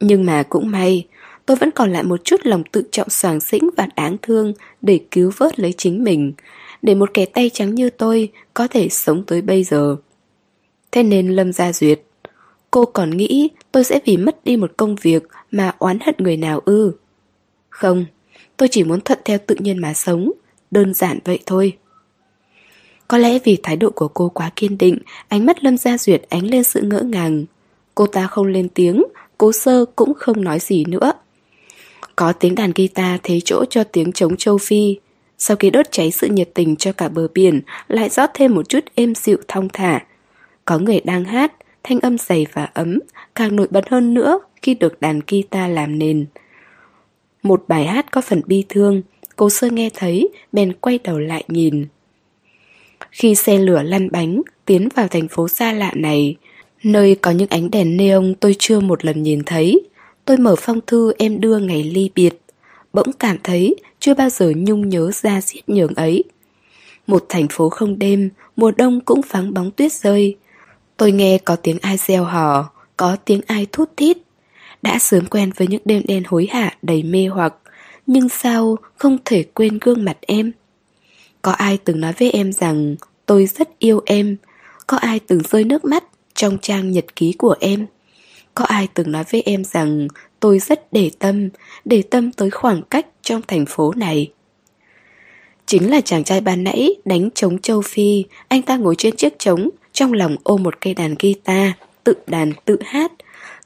Nhưng mà cũng may, tôi vẫn còn lại một chút lòng tự trọng soàng xĩnh và đáng thương để cứu vớt lấy chính mình, để một kẻ tay trắng như tôi có thể sống tới bây giờ. Thế nên Lâm Gia Duyệt, cô còn nghĩ tôi sẽ vì mất đi một công việc mà oán hận người nào ư? Không, tôi chỉ muốn thuận theo tự nhiên mà sống, đơn giản vậy thôi. Có lẽ vì thái độ của cô quá kiên định, ánh mắt Lâm Gia Duyệt ánh lên sự ngỡ ngàng. Cô ta không lên tiếng, cố sơ cũng không nói gì nữa. Có tiếng đàn guitar thế chỗ cho tiếng trống châu Phi. Sau khi đốt cháy sự nhiệt tình cho cả bờ biển, lại rót thêm một chút êm dịu thong thả. Có người đang hát, thanh âm dày và ấm, càng nổi bật hơn nữa khi được đàn guitar làm nền. Một bài hát có phần bi thương, cố sơ nghe thấy, bèn quay đầu lại nhìn. Khi xe lửa lăn bánh, tiến vào thành phố xa lạ này, nơi có những ánh đèn neon tôi chưa một lần nhìn thấy, tôi mở phong thư em đưa ngày ly biệt. Bỗng cảm thấy chưa bao giờ nhung nhớ ra giết nhường ấy. Một thành phố không đêm, mùa đông cũng vắng bóng tuyết rơi. Tôi nghe có tiếng ai reo hò, có tiếng ai thút thít. Đã sớm quen với những đêm đen hối hả đầy mê hoặc, nhưng sao không thể quên gương mặt em? Có ai từng nói với em rằng tôi rất yêu em? Có ai từng rơi nước mắt trong trang nhật ký của em? Có ai từng nói với em rằng tôi rất để tâm, để tâm tới khoảng cách trong thành phố này? Chính là chàng trai ban nãy đánh trống châu Phi, anh ta ngồi trên chiếc trống, trong lòng ôm một cây đàn guitar, tự đàn tự hát.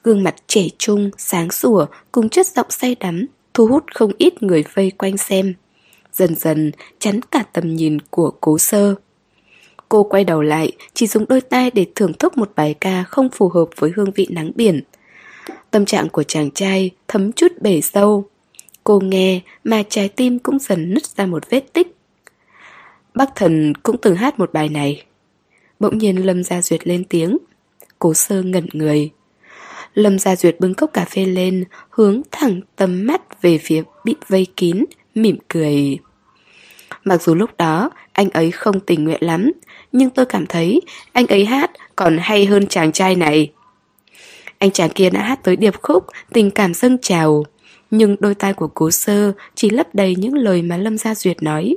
Gương mặt trẻ trung, sáng sủa, cùng chất giọng say đắm, thu hút không ít người vây quanh xem. Dần dần chắn cả tầm nhìn của cố sơ. Cô quay đầu lại, chỉ dùng đôi tay để thưởng thức một bài ca không phù hợp với hương vị nắng biển. Tâm trạng của chàng trai thấm chút bể sâu. Cô nghe mà trái tim cũng dần nứt ra một vết tích. Bác thần cũng từng hát một bài này. Bỗng nhiên Lâm Gia Duyệt lên tiếng. Cố sơ ngẩn người. Lâm Gia Duyệt bưng cốc cà phê lên, hướng thẳng tầm mắt về phía bị vây kín, mỉm cười. Mặc dù lúc đó anh ấy không tình nguyện lắm, nhưng tôi cảm thấy anh ấy hát còn hay hơn chàng trai này. Anh chàng kia đã hát tới điệp khúc, tình cảm dâng trào. Nhưng đôi tai của cố sơ chỉ lấp đầy những lời mà Lâm Gia Duyệt nói.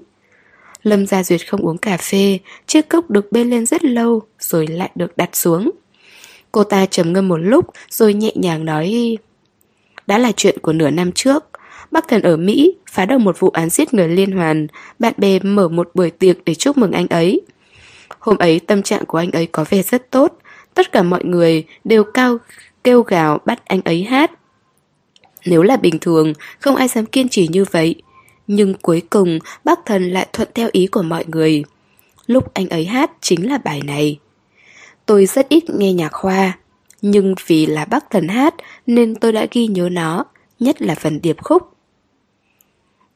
Lâm Gia Duyệt không uống cà phê, chiếc cốc được bê lên rất lâu rồi lại được đặt xuống. Cô ta trầm ngâm một lúc rồi nhẹ nhàng nói Đã là chuyện của nửa năm trước Bắc Thần ở Mỹ phá đầu một vụ án giết người liên hoàn. Bạn bè mở một buổi tiệc để chúc mừng anh ấy. Hôm ấy, tâm trạng của anh ấy có vẻ rất tốt. Tất cả mọi người đều cao, kêu gào bắt anh ấy hát. Nếu là bình thường, không ai dám kiên trì như vậy. Nhưng cuối cùng bác thần lại thuận theo ý của mọi người. Lúc anh ấy hát chính là bài này. Tôi rất ít nghe nhạc khoa Nhưng vì là bác thần hát Nên tôi đã ghi nhớ nó, Nhất là phần điệp khúc.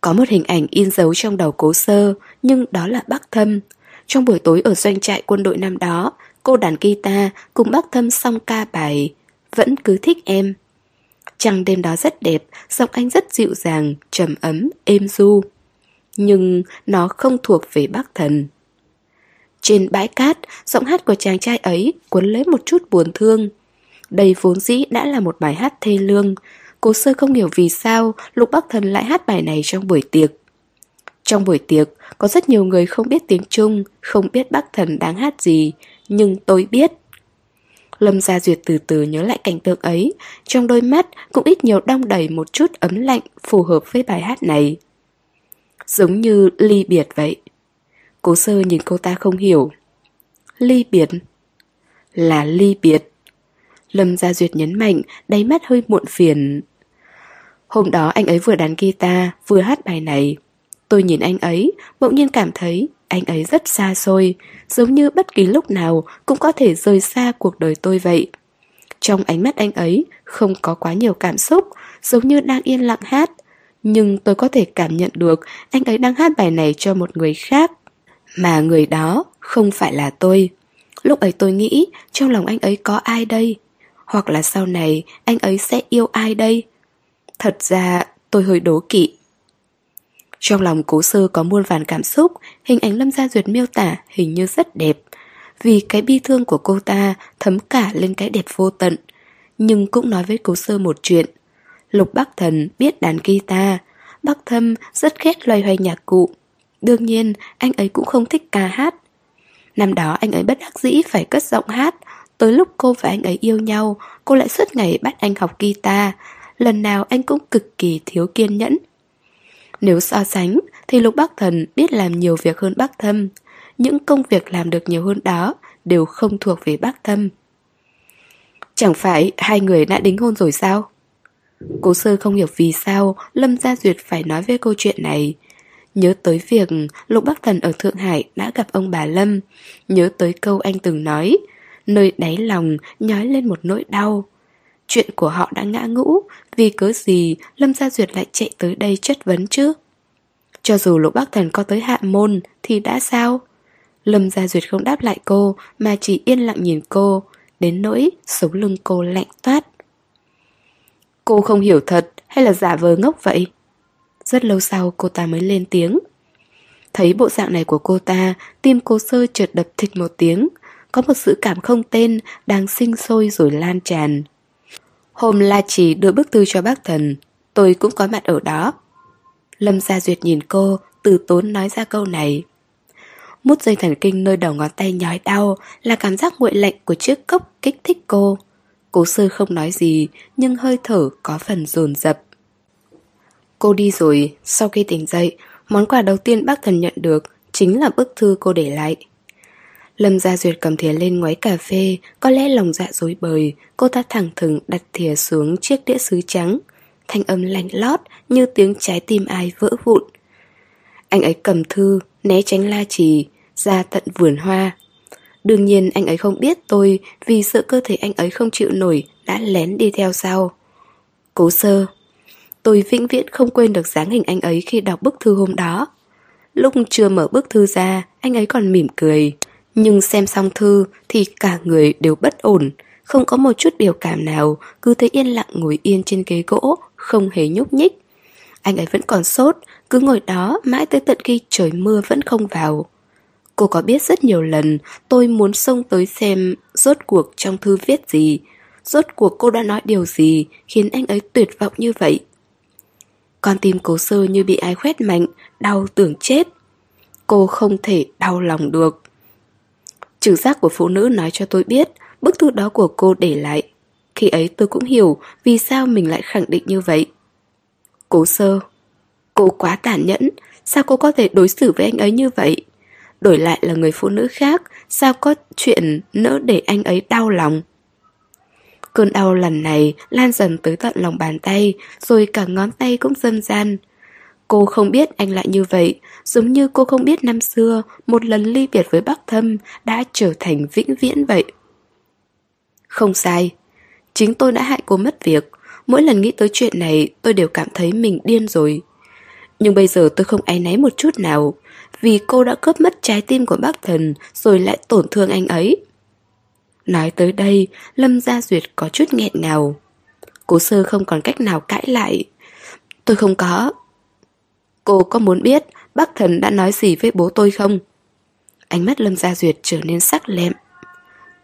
Có một hình ảnh in dấu trong đầu cố sơ Nhưng đó là bác thâm Trong buổi tối ở doanh trại quân đội năm đó Cô đàn guitar cùng bác thâm song ca bài Vẫn cứ thích em Trăng đêm đó rất đẹp Giọng anh rất dịu dàng, trầm ấm, êm du Nhưng nó không thuộc về bác thần trên bãi cát, giọng hát của chàng trai ấy cuốn lấy một chút buồn thương. Đây vốn dĩ đã là một bài hát thê lương. Cố sơ không hiểu vì sao Lục Bắc Thần lại hát bài này trong buổi tiệc. Trong buổi tiệc, có rất nhiều người không biết tiếng Trung, không biết Bắc Thần đang hát gì, nhưng tôi biết. Lâm Gia Duyệt từ từ nhớ lại cảnh tượng ấy, trong đôi mắt cũng ít nhiều đong đầy một chút ấm lạnh phù hợp với bài hát này. Giống như ly biệt vậy. Cố sơ nhìn cô ta không hiểu Ly biệt Là ly biệt Lâm Gia Duyệt nhấn mạnh Đáy mắt hơi muộn phiền Hôm đó anh ấy vừa đàn guitar, Vừa hát bài này. Tôi nhìn anh ấy, Bỗng nhiên cảm thấy anh ấy rất xa xôi, Giống như bất kỳ lúc nào Cũng có thể rời xa cuộc đời tôi vậy. Trong ánh mắt anh ấy, Không có quá nhiều cảm xúc, Giống như đang yên lặng hát. Nhưng tôi có thể cảm nhận được Anh ấy đang hát bài này cho một người khác. Mà người đó không phải là tôi. Lúc ấy tôi nghĩ trong lòng anh ấy có ai đây? Hoặc là sau này anh ấy sẽ yêu ai đây? Thật ra tôi hơi đố kỵ Trong lòng cố sơ có muôn vàn cảm xúc Hình ảnh Lâm Gia Duyệt miêu tả hình như rất đẹp Vì cái bi thương của cô ta thấm cả lên cái đẹp vô tận Nhưng cũng nói với cố sơ một chuyện Lục Bắc Thần biết đàn guitar Bắc Thâm rất ghét loay hoay nhạc cụ Đương nhiên, anh ấy cũng không thích ca hát. Năm đó anh ấy bất đắc dĩ phải cất giọng hát. Tới lúc cô và anh ấy yêu nhau, cô lại suốt ngày bắt anh học guitar. Lần nào anh cũng cực kỳ thiếu kiên nhẫn. Nếu so sánh, thì Lục Bắc Thần biết làm nhiều việc hơn Bắc Thâm. Những công việc làm được nhiều hơn đó đều không thuộc về Bắc Thâm. Chẳng phải hai người đã đính hôn rồi sao? Cố sơ không hiểu vì sao Lâm Gia Duyệt phải nói về câu chuyện này. Nhớ tới việc Lục Bắc Thần ở Thượng Hải đã gặp ông bà Lâm. Nhớ tới câu anh từng nói. Nơi đáy lòng nhói lên một nỗi đau. Chuyện của họ đã ngã ngũ, vì cớ gì Lâm Gia Duyệt lại chạy tới đây chất vấn chứ? Cho dù Lục Bắc Thần có tới hạ môn thì đã sao? Lâm Gia Duyệt không đáp lại cô mà chỉ yên lặng nhìn cô, đến nỗi sống lưng cô lạnh toát. Cô không hiểu thật hay là giả vờ ngốc vậy? Rất lâu sau cô ta mới lên tiếng. Thấy bộ dạng này của cô ta, tim cô sơ chợt đập thịt một tiếng. Có một sự cảm không tên đang sinh sôi rồi lan tràn. Hôm La Chỉ đưa bức thư cho bác thần, tôi cũng có mặt ở đó. Lâm Gia Duyệt nhìn cô, từ tốn nói ra câu này. Mút dây thần kinh nơi đầu ngón tay nhói đau là cảm giác nguội lạnh của chiếc cốc kích thích cô. Cố sư không nói gì, nhưng hơi thở có phần dồn dập. Cô đi rồi, sau khi tỉnh dậy, món quà đầu tiên bác thần nhận được chính là bức thư cô để lại. Lâm Gia Duyệt cầm thìa lên ngoáy cà phê, có lẽ lòng dạ dối bời, cô ta thẳng thừng đặt thìa xuống chiếc đĩa sứ trắng. Thanh âm lạnh lót như tiếng trái tim ai vỡ vụn. Anh ấy cầm thư, né tránh la trì, ra tận vườn hoa. Đương nhiên anh ấy không biết tôi vì sợ cơ thể anh ấy không chịu nổi đã lén đi theo sau. Cố sơ, tôi vĩnh viễn không quên được dáng hình anh ấy khi đọc bức thư hôm đó. Lúc chưa mở bức thư ra, anh ấy còn mỉm cười. Nhưng xem xong thư thì cả người đều bất ổn, không có một chút biểu cảm nào, cứ thấy yên lặng ngồi yên trên ghế gỗ, không hề nhúc nhích. Anh ấy vẫn còn sốt, cứ ngồi đó mãi tới tận khi trời mưa vẫn không vào. Cô có biết rất nhiều lần tôi muốn xông tới xem rốt cuộc trong thư viết gì, rốt cuộc cô đã nói điều gì khiến anh ấy tuyệt vọng như vậy. Con tim cố sơ như bị ai khoét mạnh, đau tưởng chết. Cô không thể đau lòng được. Trực giác của phụ nữ nói cho tôi biết bức thư đó của cô để lại. Khi ấy tôi cũng hiểu vì sao mình lại khẳng định như vậy. Cố sơ, cô quá tàn nhẫn, sao cô có thể đối xử với anh ấy như vậy? Đổi lại là người phụ nữ khác, sao có chuyện nỡ để anh ấy đau lòng? Cơn đau lần này lan dần tới tận lòng bàn tay, rồi cả ngón tay cũng dâm gian. Cô không biết anh lại như vậy, giống như cô không biết năm xưa một lần ly biệt với bác Thâm đã trở thành vĩnh viễn vậy. Không sai, chính tôi đã hại cô mất việc. Mỗi lần nghĩ tới chuyện này tôi đều cảm thấy mình điên rồi. Nhưng bây giờ tôi không áy náy một chút nào, vì cô đã cướp mất trái tim của bác thần rồi lại tổn thương anh ấy. Nói tới đây, Lâm Gia Duyệt có chút nghẹn ngào. Cố sơ không còn cách nào cãi lại. Tôi không có, Cô có muốn biết bác thần đã nói gì với bố tôi không? Ánh mắt Lâm Gia Duyệt trở nên sắc lẹm.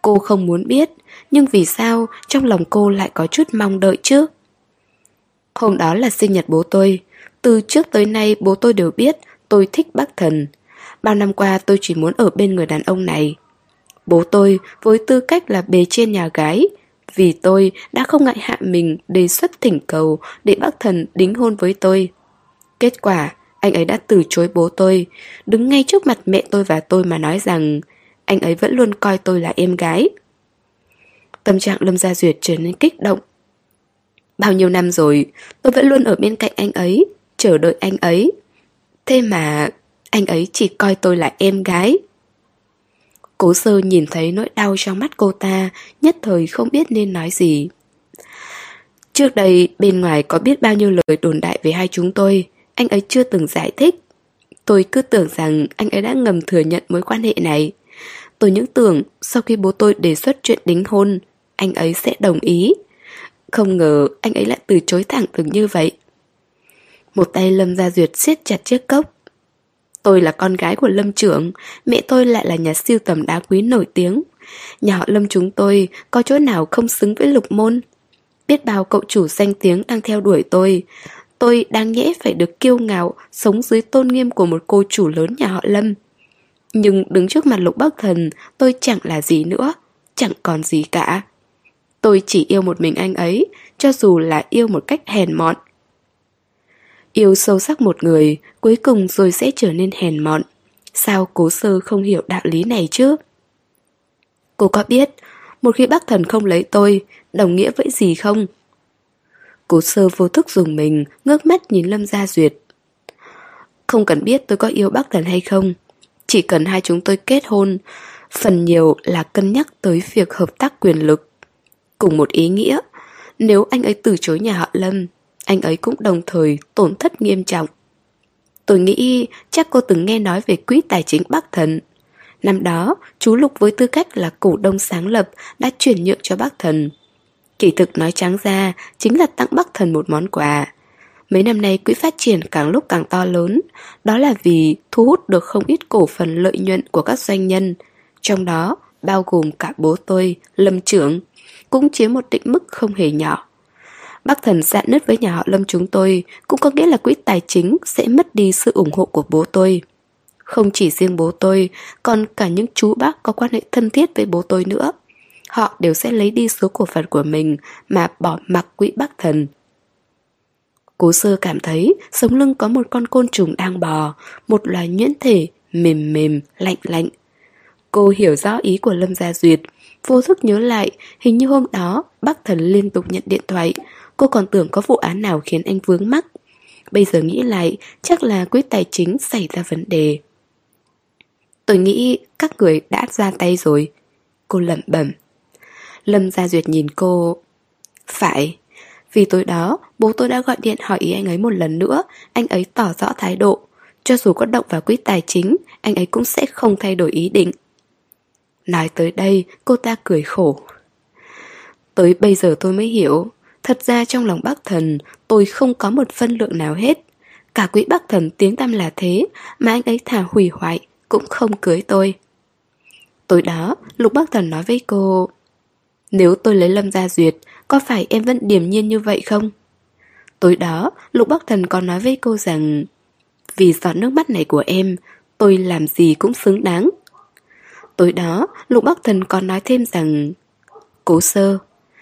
Cô không muốn biết, nhưng vì sao trong lòng cô lại có chút mong đợi chứ? Hôm đó là sinh nhật bố tôi. Từ trước tới nay bố tôi đều biết tôi thích bác thần. Bao năm qua tôi chỉ muốn ở bên người đàn ông này. Bố tôi với tư cách là bề trên nhà gái, vì tôi đã không ngại hạ mình đề xuất thỉnh cầu để bác thần đính hôn với tôi. Kết quả, anh ấy đã từ chối bố tôi, đứng ngay trước mặt mẹ tôi và tôi mà nói rằng anh ấy vẫn luôn coi tôi là em gái. Tâm trạng Lâm Gia Duyệt trở nên kích động. Bao nhiêu năm rồi, tôi vẫn luôn ở bên cạnh anh ấy, chờ đợi anh ấy. Thế mà anh ấy chỉ coi tôi là em gái. Cố sơ nhìn thấy nỗi đau trong mắt cô ta, nhất thời không biết nên nói gì. Trước đây, bên ngoài có biết bao nhiêu lời đồn đại về hai chúng tôi, anh ấy chưa từng giải thích. Tôi cứ tưởng rằng anh ấy đã ngầm thừa nhận mối quan hệ này. Tôi những tưởng sau khi bố tôi đề xuất chuyện đính hôn, anh ấy sẽ đồng ý. Không ngờ anh ấy lại từ chối thẳng thừng như vậy. Một tay Lâm Gia Duyệt siết chặt chiếc cốc. Tôi là con gái của Lâm trưởng, mẹ tôi lại là nhà siêu tầm đá quý nổi tiếng. Nhà họ Lâm chúng tôi có chỗ nào không xứng với lục môn. Biết bao cậu chủ danh tiếng đang theo đuổi tôi, tôi đang nhẽ phải được kiêu ngạo sống dưới tôn nghiêm của một cô chủ lớn nhà họ Lâm. Nhưng đứng trước mặt lục bắc thần, tôi chẳng là gì nữa, chẳng còn gì cả. Tôi chỉ yêu một mình anh ấy, cho dù là yêu một cách hèn mọn. Yêu sâu sắc một người, cuối cùng rồi sẽ trở nên hèn mọn. Sao cố sơ không hiểu đạo lý này chứ? Cô có biết, một khi bác thần không lấy tôi, đồng nghĩa với gì không? Cố sơ vô thức dùng mình, ngước mắt nhìn Lâm Gia Duyệt. Không cần biết tôi có yêu bác thần hay không, chỉ cần hai chúng tôi kết hôn, phần nhiều là cân nhắc tới việc hợp tác quyền lực. Cùng một ý nghĩa, nếu anh ấy từ chối nhà họ Lâm, anh ấy cũng đồng thời tổn thất nghiêm trọng. Tôi nghĩ chắc cô từng nghe nói về quỹ tài chính Bắc Thần. Năm đó, chú Lục với tư cách là cổ đông sáng lập đã chuyển nhượng cho Bắc Thần. Kỳ thực nói trắng ra chính là tặng Bắc Thần một món quà. Mấy năm nay quỹ phát triển càng lúc càng to lớn, đó là vì thu hút được không ít cổ phần lợi nhuận của các doanh nhân, trong đó bao gồm cả bố tôi, Lâm Trưởng, cũng chiếm một định mức không hề nhỏ. Bác thần dạn nứt với nhà họ Lâm chúng tôi cũng có nghĩa là quỹ tài chính sẽ mất đi sự ủng hộ của bố tôi. Không chỉ riêng bố tôi, còn cả những chú bác có quan hệ thân thiết với bố tôi nữa. Họ đều sẽ lấy đi số cổ phần của mình mà bỏ mặc quỹ bác thần. Cố sơ cảm thấy sống lưng có một con côn trùng đang bò, một loài nhuyễn thể, mềm mềm, lạnh lạnh. Cô hiểu rõ ý của Lâm Gia Duyệt, vô thức nhớ lại, hình như hôm đó bác thần liên tục nhận điện thoại, cô còn tưởng có vụ án nào khiến anh vướng mắc. Bây giờ nghĩ lại, chắc là quỹ tài chính xảy ra vấn đề. Tôi nghĩ các người đã ra tay rồi. Cô lẩm bẩm. Lâm Gia Duyệt nhìn cô. Phải, vì tối đó bố tôi đã gọi điện hỏi ý anh ấy một lần nữa, anh ấy tỏ rõ thái độ. Cho dù có động vào quỹ tài chính, anh ấy cũng sẽ không thay đổi ý định. Nói tới đây, cô ta cười khổ. Tới bây giờ tôi mới hiểu, thật ra trong lòng bác thần, tôi không có một phân lượng nào hết. Cả quỹ bác thần tiếng tăm là thế, mà anh ấy thả hủy hoại, cũng không cưới tôi. Tối đó, Lục Bác Thần nói với cô nếu tôi lấy Lâm Gia Duyệt, có phải em vẫn điềm nhiên như vậy không? Tối đó, Lục Bắc Thần còn nói với cô rằng Vì giọt nước mắt này của em, tôi làm gì cũng xứng đáng. Tối đó, Lục Bắc Thần còn nói thêm rằng Cố sơ,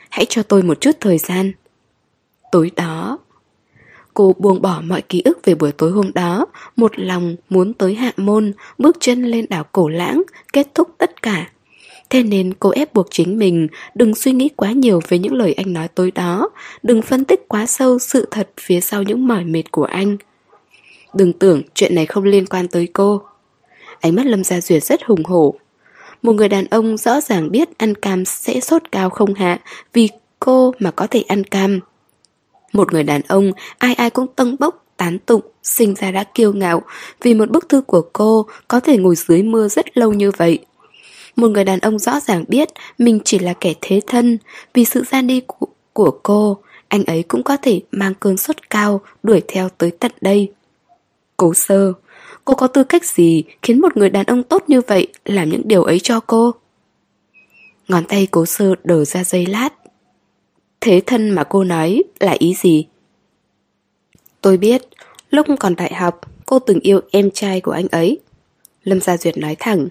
hãy cho tôi một chút thời gian. Tối đó, cô buông bỏ mọi ký ức về buổi tối hôm đó, một lòng muốn tới hạ môn, bước chân lên đảo cổ lãng, kết thúc tất cả. Thế nên cô ép buộc chính mình đừng suy nghĩ quá nhiều về những lời anh nói tối đó, đừng phân tích quá sâu sự thật phía sau những mỏi mệt của anh. Đừng tưởng chuyện này không liên quan tới cô. Ánh mắt Lâm Gia Duyệt rất hùng hổ. Một người đàn ông rõ ràng biết ăn cam sẽ sốt cao không hạ vì cô mà có thể ăn cam. Một người đàn ông ai ai cũng tâng bốc, tán tụng, sinh ra đã kiêu ngạo vì một bức thư của cô có thể ngồi dưới mưa rất lâu như vậy. Một người đàn ông rõ ràng biết mình chỉ là kẻ thế thân, vì sự ra đi của, của cô, anh ấy cũng có thể mang cơn sốt cao đuổi theo tới tận đây. Cố sơ, cô có tư cách gì khiến một người đàn ông tốt như vậy làm những điều ấy cho cô? Ngón tay cố sơ đờ ra dây lát. Thế thân mà cô nói là ý gì? Tôi biết, lúc còn đại học, cô từng yêu em trai của anh ấy. Lâm Gia Duyệt nói thẳng,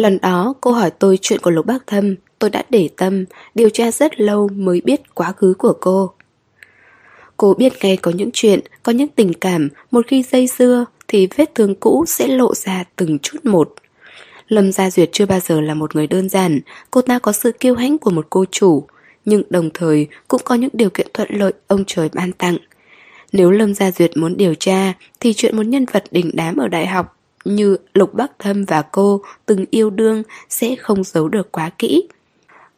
Lần đó cô hỏi tôi chuyện của Lục Bác Thâm, Tôi đã để tâm, Điều tra rất lâu mới biết quá khứ của cô. Cô biết ngay có những chuyện, Có những tình cảm, Một khi dây dưa Thì vết thương cũ sẽ lộ ra từng chút một. Lâm Gia Duyệt chưa bao giờ là một người đơn giản, Cô ta có sự kiêu hãnh của một cô chủ, Nhưng đồng thời cũng có những điều kiện thuận lợi ông trời ban tặng. Nếu Lâm Gia Duyệt muốn điều tra, Thì chuyện một nhân vật đỉnh đám ở đại học như Lục Bắc Thâm và cô từng yêu đương sẽ không giấu được quá kỹ.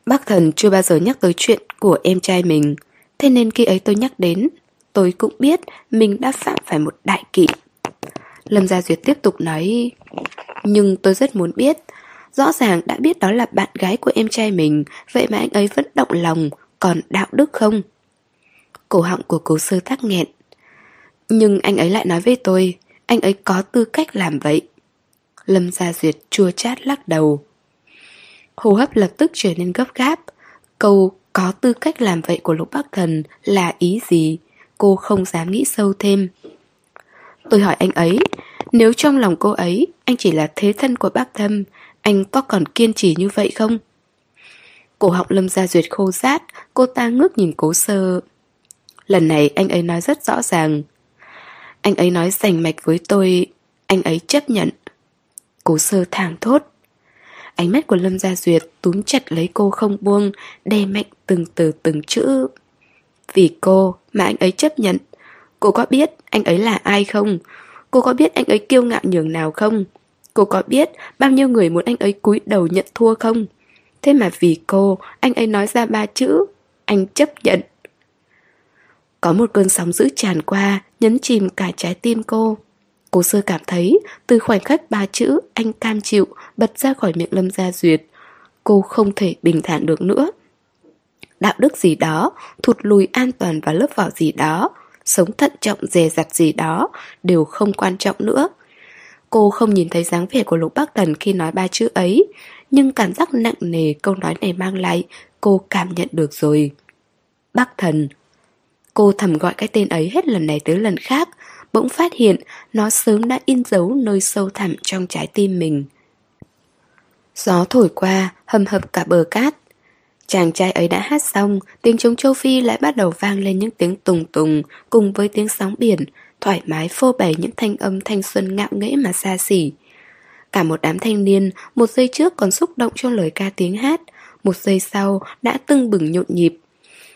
Bác thần chưa bao giờ nhắc tới chuyện của em trai mình, thế nên khi ấy tôi nhắc đến, tôi cũng biết mình đã phạm phải một đại kỵ. Lâm Gia Duyệt tiếp tục nói, nhưng tôi rất muốn biết, rõ ràng đã biết đó là bạn gái của em trai mình, vậy mà anh ấy vẫn động lòng, còn đạo đức không? Cổ họng của cố sư tắc nghẹn. Nhưng anh ấy lại nói với tôi, anh ấy có tư cách làm vậy. Lâm Gia Duyệt chua chát lắc đầu. Hô hấp lập tức trở nên gấp gáp. Câu có tư cách làm vậy của Lục Bắc Thần là ý gì? cô không dám nghĩ sâu thêm. Tôi hỏi anh ấy, nếu trong lòng cô ấy anh chỉ là thế thân của bác thâm, anh có còn kiên trì như vậy không? Cổ họng Lâm Gia Duyệt khô rát, cô ta ngước nhìn cố sơ. Lần này anh ấy nói rất rõ ràng. Anh ấy nói rành mạch với tôi, anh ấy chấp nhận. Cố sơ thảng thốt. Ánh mắt của Lâm Gia Duyệt túm chặt lấy cô không buông, đe mạnh từng từ từng chữ. Vì cô mà anh ấy chấp nhận. Cô có biết anh ấy là ai không? Cô có biết anh ấy kiêu ngạo nhường nào không? Cô có biết bao nhiêu người muốn anh ấy cúi đầu nhận thua không? Thế mà vì cô, anh ấy nói ra ba chữ, anh chấp nhận. Có một cơn sóng dữ tràn qua, nhấn chìm cả trái tim cô. Cô sơ cảm thấy, từ khoảnh khắc ba chữ anh cam chịu bật ra khỏi miệng Lâm Gia Duyệt. Cô không thể bình thản được nữa. Đạo đức gì đó, thụt lùi an toàn vào lớp vỏ gì đó, sống thận trọng dè dặt gì đó, đều không quan trọng nữa. Cô không nhìn thấy dáng vẻ của Lục Bắc Tần khi nói ba chữ ấy, nhưng cảm giác nặng nề câu nói này mang lại, cô cảm nhận được rồi. Bắc Thần Cô thầm gọi cái tên ấy hết lần này tới lần khác, bỗng phát hiện nó sớm đã in dấu nơi sâu thẳm trong trái tim mình. Gió thổi qua, hầm hập cả bờ cát. Chàng trai ấy đã hát xong, tiếng trống châu Phi lại bắt đầu vang lên những tiếng tùng tùng cùng với tiếng sóng biển, thoải mái phô bày những thanh âm thanh xuân ngạo nghễ mà xa xỉ. Cả một đám thanh niên, một giây trước còn xúc động trong lời ca tiếng hát, một giây sau đã tưng bừng nhộn nhịp.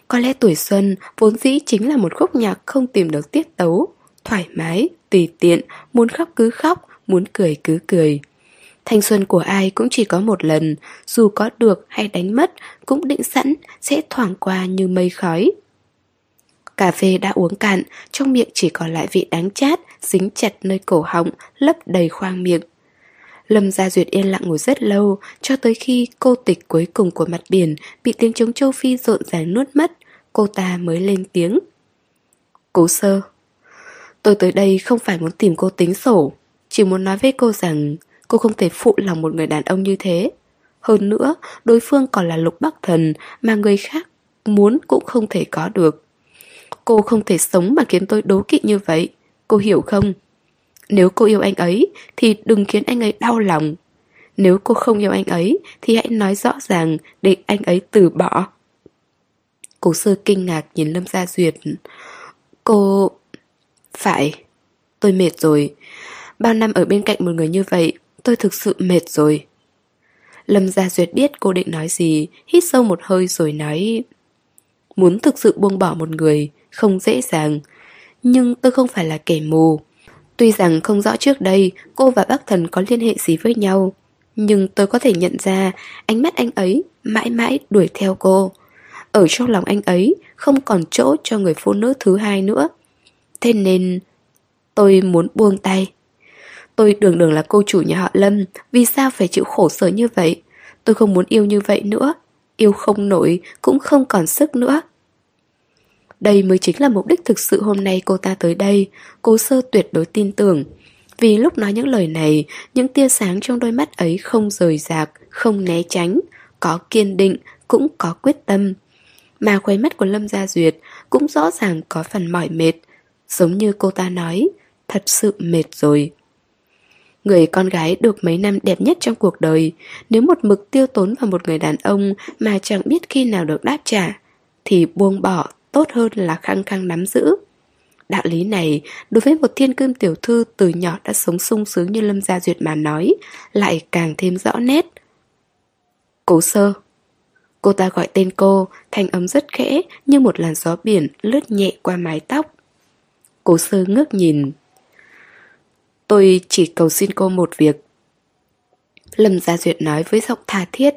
Có lẽ tuổi xuân vốn dĩ chính là một khúc nhạc không tìm được tiết tấu, thoải mái, tùy tiện, muốn khóc cứ khóc, muốn cười cứ cười. Thanh xuân của ai cũng chỉ có một lần, dù có được hay đánh mất cũng định sẵn sẽ thoảng qua như mây khói. Cà phê đã uống cạn, trong miệng chỉ còn lại vị đắng chát, dính chặt nơi cổ họng, lấp đầy khoang miệng. Lâm Gia Duyệt yên lặng ngồi rất lâu, cho tới khi cô tịch cuối cùng của mặt biển bị tiếng trống châu Phi rộn ràng nuốt mất, cô ta mới lên tiếng. Cố sơ, tôi tới đây không phải muốn tìm cô tính sổ, chỉ muốn nói với cô rằng cô không thể phụ lòng một người đàn ông như thế. Hơn nữa, đối phương còn là lục bắc thần mà người khác muốn cũng không thể có được. Cô không thể sống mà khiến tôi đố kỵ như vậy, cô hiểu không? Nếu cô yêu anh ấy thì đừng khiến anh ấy đau lòng. Nếu cô không yêu anh ấy thì hãy nói rõ ràng để anh ấy từ bỏ. Cố sơ kinh ngạc nhìn Lâm Gia Duyệt. Cô... Phải, tôi mệt rồi. Bao năm ở bên cạnh một người như vậy, tôi thực sự mệt rồi. Lâm Gia Duyệt biết cô định nói gì, hít sâu một hơi rồi nói Muốn thực sự buông bỏ một người, không dễ dàng. Nhưng tôi không phải là kẻ mù. Tuy rằng không rõ trước đây cô và bác thần có liên hệ gì với nhau, nhưng tôi có thể nhận ra ánh mắt anh ấy mãi mãi đuổi theo cô. Ở trong lòng anh ấy không còn chỗ cho người phụ nữ thứ hai nữa. Thế nên tôi muốn buông tay. Tôi đường đường là cô chủ nhà họ Lâm, vì sao phải chịu khổ sở như vậy? Tôi không muốn yêu như vậy nữa. Yêu không nổi, cũng không còn sức nữa. Đây mới chính là mục đích thực sự hôm nay cô ta tới đây, cố sơ tuyệt đối tin tưởng. Vì lúc nói những lời này, những tia sáng trong đôi mắt ấy không rời rạc, không né tránh, có kiên định, cũng có quyết tâm. Mà khuấy mắt của Lâm Gia Duyệt cũng rõ ràng có phần mỏi mệt, giống như cô ta nói, thật sự mệt rồi. Người con gái được mấy năm đẹp nhất trong cuộc đời, nếu một mực tiêu tốn vào một người đàn ông mà chẳng biết khi nào được đáp trả, thì buông bỏ tốt hơn là khăng khăng nắm giữ. Đạo lý này, đối với một thiên cương tiểu thư từ nhỏ đã sống sung sướng như Lâm Gia Duyệt mà nói, lại càng thêm rõ nét. Cố sơ Cô ta gọi tên cô, thanh âm rất khẽ như một làn gió biển lướt nhẹ qua mái tóc. Cố sơ ngước nhìn. Tôi chỉ cầu xin cô một việc. Lâm Gia Duyệt nói với giọng tha thiết.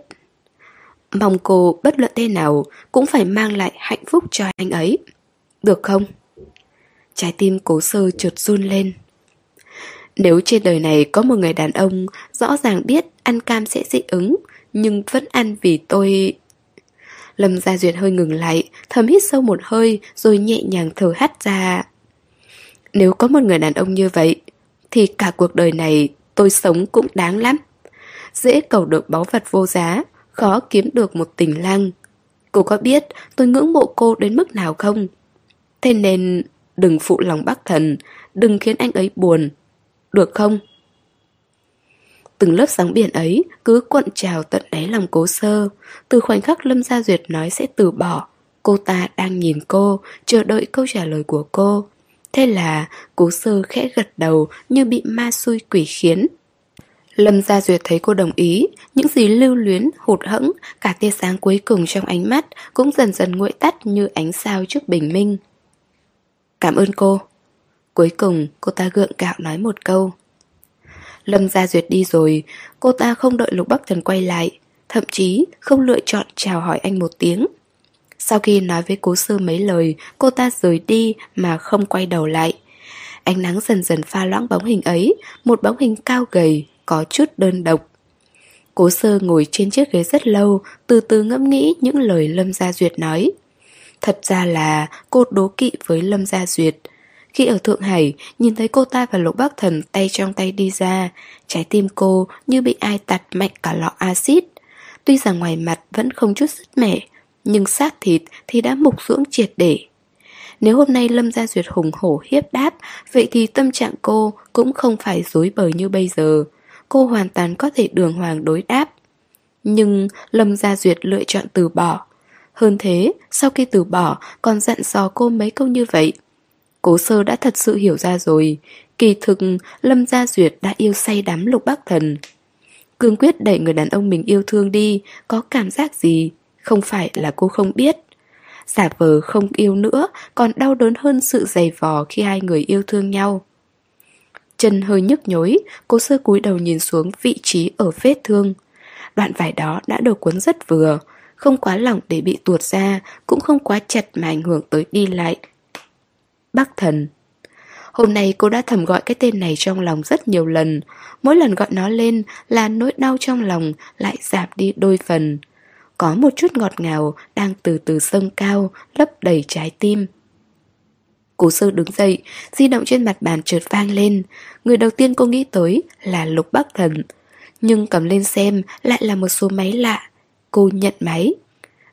Mong cô bất luận thế nào cũng phải mang lại hạnh phúc cho anh ấy. Được không? Trái tim cố sơ trượt run lên. Nếu trên đời này có một người đàn ông rõ ràng biết ăn cam sẽ dị ứng, nhưng vẫn ăn vì tôi... Lâm Gia Duyệt hơi ngừng lại, thầm hít sâu một hơi rồi nhẹ nhàng thở hắt ra. Nếu có một người đàn ông như vậy, thì cả cuộc đời này tôi sống cũng đáng lắm. Dễ cầu được báu vật vô giá, khó kiếm được một tình lang. Cô có biết tôi ngưỡng mộ cô đến mức nào không? Thế nên Đừng phụ lòng bác thần Đừng khiến anh ấy buồn Được không? Từng lớp sóng biển ấy cứ cuộn trào tận đáy lòng cố sơ Từ khoảnh khắc Lâm Gia Duyệt nói sẽ từ bỏ Cô ta đang nhìn cô, chờ đợi câu trả lời của cô Thế là cố sơ khẽ gật đầu như bị ma xui quỷ khiến Lâm Gia Duyệt thấy cô đồng ý, những gì lưu luyến, hụt hẫng, cả tia sáng cuối cùng trong ánh mắt cũng dần dần nguội tắt như ánh sao trước bình minh. Cảm ơn cô. Cuối cùng cô ta gượng gạo nói một câu. Lâm Gia Duyệt đi rồi, cô ta không đợi Lục Bắc Thần quay lại, thậm chí không lựa chọn chào hỏi anh một tiếng. Sau khi nói với cố sư mấy lời, cô ta rời đi mà không quay đầu lại. Ánh nắng dần dần pha loãng bóng hình ấy, một bóng hình cao gầy, có chút đơn độc. Cố sơ ngồi trên chiếc ghế rất lâu, từ từ ngẫm nghĩ những lời Lâm Gia Duyệt nói. Thật ra là cô đố kỵ với Lâm Gia Duyệt. Khi ở Thượng Hải, nhìn thấy cô ta và Lục Bắc Thần tay trong tay đi ra, trái tim cô như bị ai tạt mạnh cả lọ axit. Tuy rằng ngoài mặt vẫn không chút sứt mẻ, nhưng xác thịt thì đã mục dưỡng triệt để. Nếu hôm nay Lâm Gia Duyệt hùng hổ hiếp đáp, vậy thì tâm trạng cô cũng không phải dối bời như bây giờ cô hoàn toàn có thể đường hoàng đối đáp. Nhưng Lâm Gia Duyệt lựa chọn từ bỏ. Hơn thế, sau khi từ bỏ còn dặn dò cô mấy câu như vậy. Cố sơ đã thật sự hiểu ra rồi, kỳ thực Lâm Gia Duyệt đã yêu say đắm lục bắc thần. Cương quyết đẩy người đàn ông mình yêu thương đi, có cảm giác gì, không phải là cô không biết. Giả vờ không yêu nữa còn đau đớn hơn sự dày vò khi hai người yêu thương nhau. Chân hơi nhức nhối, cô sơ cúi đầu nhìn xuống vị trí ở vết thương. Đoạn vải đó đã được cuốn rất vừa, không quá lỏng để bị tuột ra, cũng không quá chặt mà ảnh hưởng tới đi lại. Bắc thần Hôm nay cô đã thầm gọi cái tên này trong lòng rất nhiều lần, mỗi lần gọi nó lên là nỗi đau trong lòng lại giảm đi đôi phần. Có một chút ngọt ngào đang từ từ dâng cao, lấp đầy trái tim. Cố sơ đứng dậy, di động trên mặt bàn chợt vang lên. Người đầu tiên cô nghĩ tới là Lục Bắc Thần. Nhưng cầm lên xem lại là một số máy lạ. Cô nhận máy.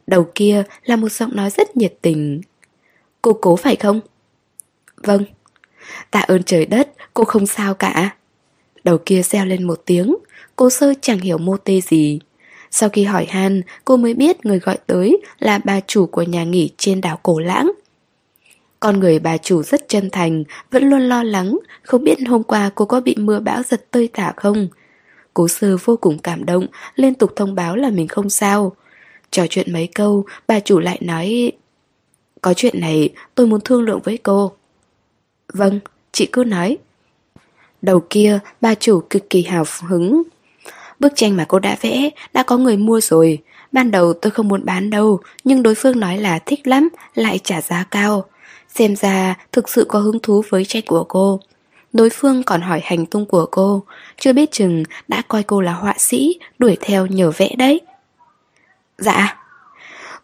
Đầu kia là một giọng nói rất nhiệt tình. Cô cố phải không? Vâng. Tạ ơn trời đất, cô không sao cả. Đầu kia reo lên một tiếng, cô sơ chẳng hiểu mô tê gì. Sau khi hỏi han, cô mới biết người gọi tới là bà chủ của nhà nghỉ trên đảo Cổ Lãng. Con người bà chủ rất chân thành, vẫn luôn lo lắng, không biết hôm qua cô có bị mưa bão giật tơi tả không. Cố sơ vô cùng cảm động, liên tục thông báo là mình không sao. Trò chuyện mấy câu, bà chủ lại nói... Có chuyện này, tôi muốn thương lượng với cô. Vâng, chị cứ nói. Đầu kia, bà chủ cực kỳ hào hứng. Bức tranh mà cô đã vẽ, đã có người mua rồi. Ban đầu tôi không muốn bán đâu, nhưng đối phương nói là thích lắm, lại trả giá cao. Xem ra thực sự có hứng thú với tranh của cô. Đối phương còn hỏi hành tung của cô Chưa biết chừng đã coi cô là họa sĩ Đuổi theo nhờ vẽ đấy. Dạ.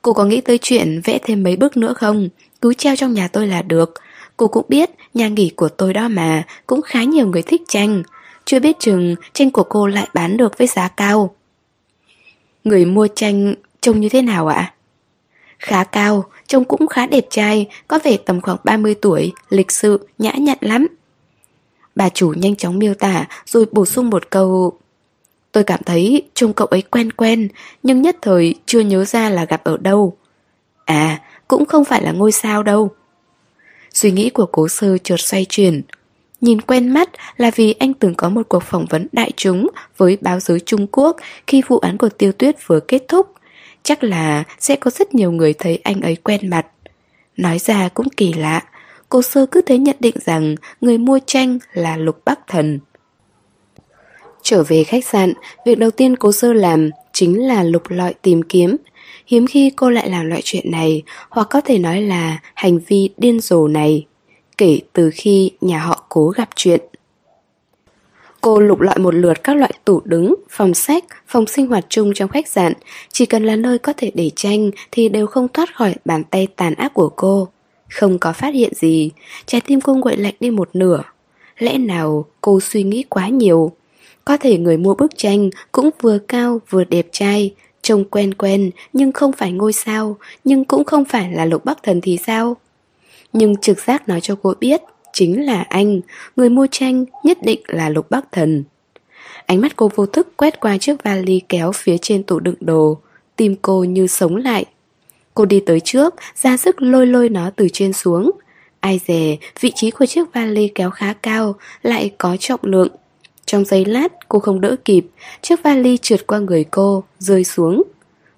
Cô có nghĩ tới chuyện vẽ thêm mấy bức nữa không? Cứ treo trong nhà tôi là được. Cô cũng biết nhà nghỉ của tôi đó mà Cũng khá nhiều người thích tranh. Chưa biết chừng tranh của cô lại bán được với giá cao. Người mua tranh trông như thế nào ạ? Khá cao, trông cũng khá đẹp trai, có vẻ tầm khoảng 30 tuổi, lịch sự, nhã nhặn lắm. Bà chủ nhanh chóng miêu tả rồi bổ sung một câu Tôi cảm thấy trông cậu ấy quen quen Nhưng nhất thời chưa nhớ ra là gặp ở đâu À cũng không phải là ngôi sao đâu Suy nghĩ của cố sơ chợt xoay chuyển Nhìn quen mắt là vì anh từng có một cuộc phỏng vấn đại chúng với báo giới Trung Quốc khi vụ án của Tiêu Tuyết vừa kết thúc. Chắc là sẽ có rất nhiều người thấy anh ấy quen mặt. Nói ra cũng kỳ lạ. Cô sơ cứ thế nhận định rằng Người mua tranh là Lục Bắc Thần. Trở về khách sạn, Việc đầu tiên cô sơ làm Chính là lục lọi tìm kiếm. Hiếm khi cô lại làm loại chuyện này, Hoặc có thể nói là hành vi điên rồ này. Kể từ khi nhà họ cố gặp chuyện. Cô lục lọi một lượt các loại tủ đứng, phòng sách, phòng sinh hoạt chung trong khách sạn, chỉ cần là nơi có thể để tranh thì đều không thoát khỏi bàn tay tàn ác của cô. Không có phát hiện gì, trái tim cô nguội lạnh đi một nửa. Lẽ nào cô suy nghĩ quá nhiều? Có thể người mua bức tranh cũng vừa cao vừa đẹp trai, trông quen quen nhưng không phải ngôi sao, nhưng cũng không phải là lục bắc thần thì sao? Nhưng trực giác nói cho cô biết Chính là anh, Người mua tranh nhất định là Lục Bắc Thần. Ánh mắt cô vô thức quét qua chiếc vali kéo phía trên tủ đựng đồ, Tim cô như sống lại. Cô đi tới trước, ra sức lôi lôi nó từ trên xuống. Ai dè, vị trí của chiếc vali kéo khá cao, Lại có trọng lượng. Trong giây lát, cô không đỡ kịp, Chiếc vali trượt qua người cô, Rơi xuống.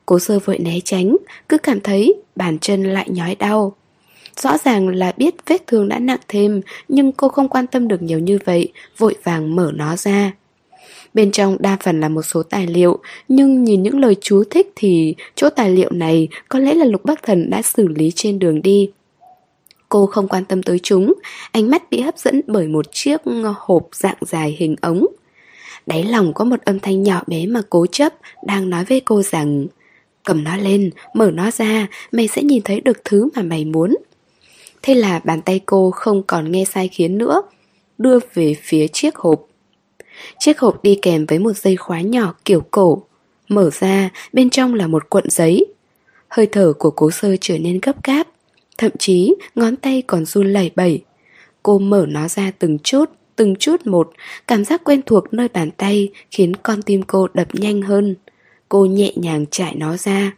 Cố sơ vội né tránh, Cứ cảm thấy bàn chân lại nhói đau. Rõ ràng là biết vết thương đã nặng thêm Nhưng cô không quan tâm được nhiều như vậy Vội vàng mở nó ra. Bên trong đa phần là một số tài liệu Nhưng nhìn những lời chú thích thì Chỗ tài liệu này Có lẽ là Lục Bắc Thần đã xử lý trên đường đi. Cô không quan tâm tới chúng Ánh mắt bị hấp dẫn bởi một chiếc hộp dạng dài hình ống. Đáy lòng có một âm thanh nhỏ bé mà cố chấp Đang nói với cô rằng Cầm nó lên, mở nó ra Mày sẽ nhìn thấy được thứ mà mày muốn. Thế là bàn tay cô không còn nghe sai khiến nữa Đưa về phía chiếc hộp. Chiếc hộp đi kèm với một dây khóa nhỏ kiểu cổ Mở ra, bên trong là một cuộn giấy. Hơi thở của cố sơ trở nên gấp gáp Thậm chí ngón tay còn run lẩy bẩy. Cô mở nó ra từng chút, từng chút một Cảm giác quen thuộc nơi bàn tay khiến con tim cô đập nhanh hơn. Cô nhẹ nhàng trải nó ra.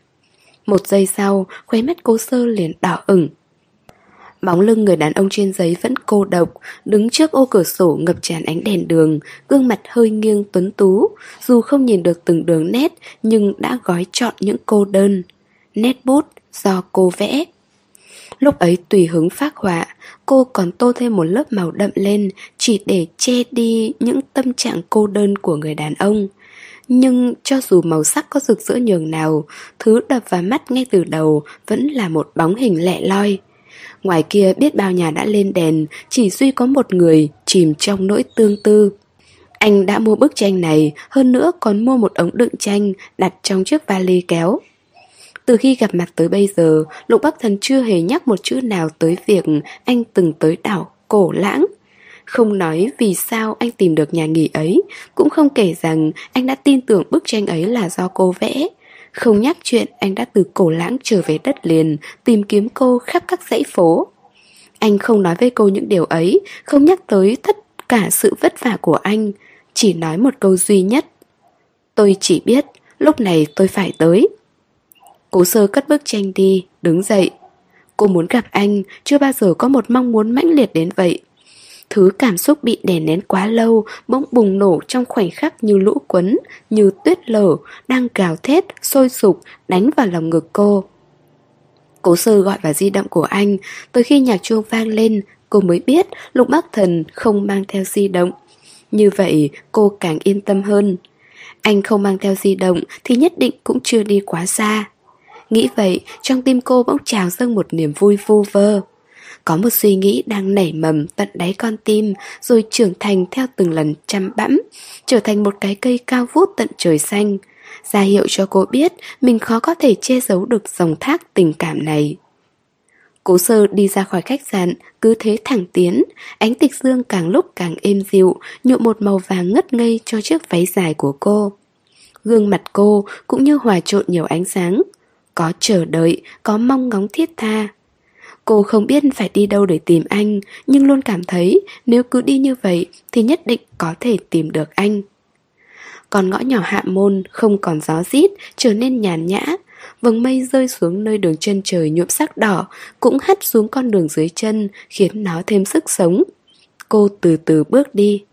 Một giây sau, khóe mắt cố sơ liền đỏ ửng. Bóng lưng người đàn ông trên giấy vẫn cô độc, đứng trước ô cửa sổ ngập tràn ánh đèn đường, gương mặt hơi nghiêng tuấn tú, dù không nhìn được từng đường nét nhưng đã gói trọn những cô đơn. Nét bút do cô vẽ. Lúc ấy tùy hứng phác họa, cô còn tô thêm một lớp màu đậm lên chỉ để che đi những tâm trạng cô đơn của người đàn ông. Nhưng cho dù màu sắc có rực rỡ nhường nào, thứ đập vào mắt ngay từ đầu vẫn là một bóng hình lẻ loi. Ngoài kia biết bao nhà đã lên đèn, chỉ duy có một người chìm trong nỗi tương tư. Anh đã mua bức tranh này, hơn nữa còn mua một ống đựng tranh đặt trong chiếc vali kéo. Từ khi gặp mặt tới bây giờ, Lục Bắc Thần chưa hề nhắc một chữ nào tới việc anh từng tới đảo Cổ Lãng. Không nói vì sao anh tìm được nhà nghỉ ấy, cũng không kể rằng anh đã tin tưởng bức tranh ấy là do cô vẽ. Không nhắc chuyện anh đã từ cổ lãng trở về đất liền Tìm kiếm cô khắp các dãy phố. Anh không nói với cô những điều ấy Không nhắc tới tất cả sự vất vả của anh Chỉ nói một câu duy nhất. Tôi chỉ biết lúc này tôi phải tới. Cố sơ cất bước tranh đi, đứng dậy. Cô muốn gặp anh, chưa bao giờ có một mong muốn mãnh liệt đến vậy. Thứ cảm xúc bị đè nén quá lâu bỗng bùng nổ trong khoảnh khắc như lũ quấn, như tuyết lở, đang gào thét, sôi sục, đánh vào lòng ngực cô. Cố sơ gọi vào di động của anh, tới khi nhạc chuông vang lên, cô mới biết Lục Bắc Thần không mang theo di động. Như vậy cô càng yên tâm hơn. Anh không mang theo di động thì nhất định cũng chưa đi quá xa. Nghĩ vậy, trong tim cô bỗng trào dâng một niềm vui vô vơ. Có một suy nghĩ đang nảy mầm tận đáy con tim rồi trưởng thành theo từng lần chăm bẵm, trở thành một cái cây cao vút tận trời xanh, ra hiệu cho cô biết mình khó có thể che giấu được dòng thác tình cảm này. Cố sơ đi ra khỏi khách sạn, cứ thế thẳng tiến, ánh tịch dương càng lúc càng êm dịu, nhuộm một màu vàng ngất ngây cho chiếc váy dài của cô. Gương mặt cô cũng như hòa trộn nhiều ánh sáng, có chờ đợi, có mong ngóng thiết tha. Cô không biết phải đi đâu để tìm anh, nhưng luôn cảm thấy nếu cứ đi như vậy thì nhất định có thể tìm được anh. Còn ngõ nhỏ hạ môn không còn gió rít, trở nên nhàn nhã. Vầng mây rơi xuống nơi đường chân trời nhuộm sắc đỏ, cũng hắt xuống con đường dưới chân, khiến nó thêm sức sống. Cô từ từ bước đi.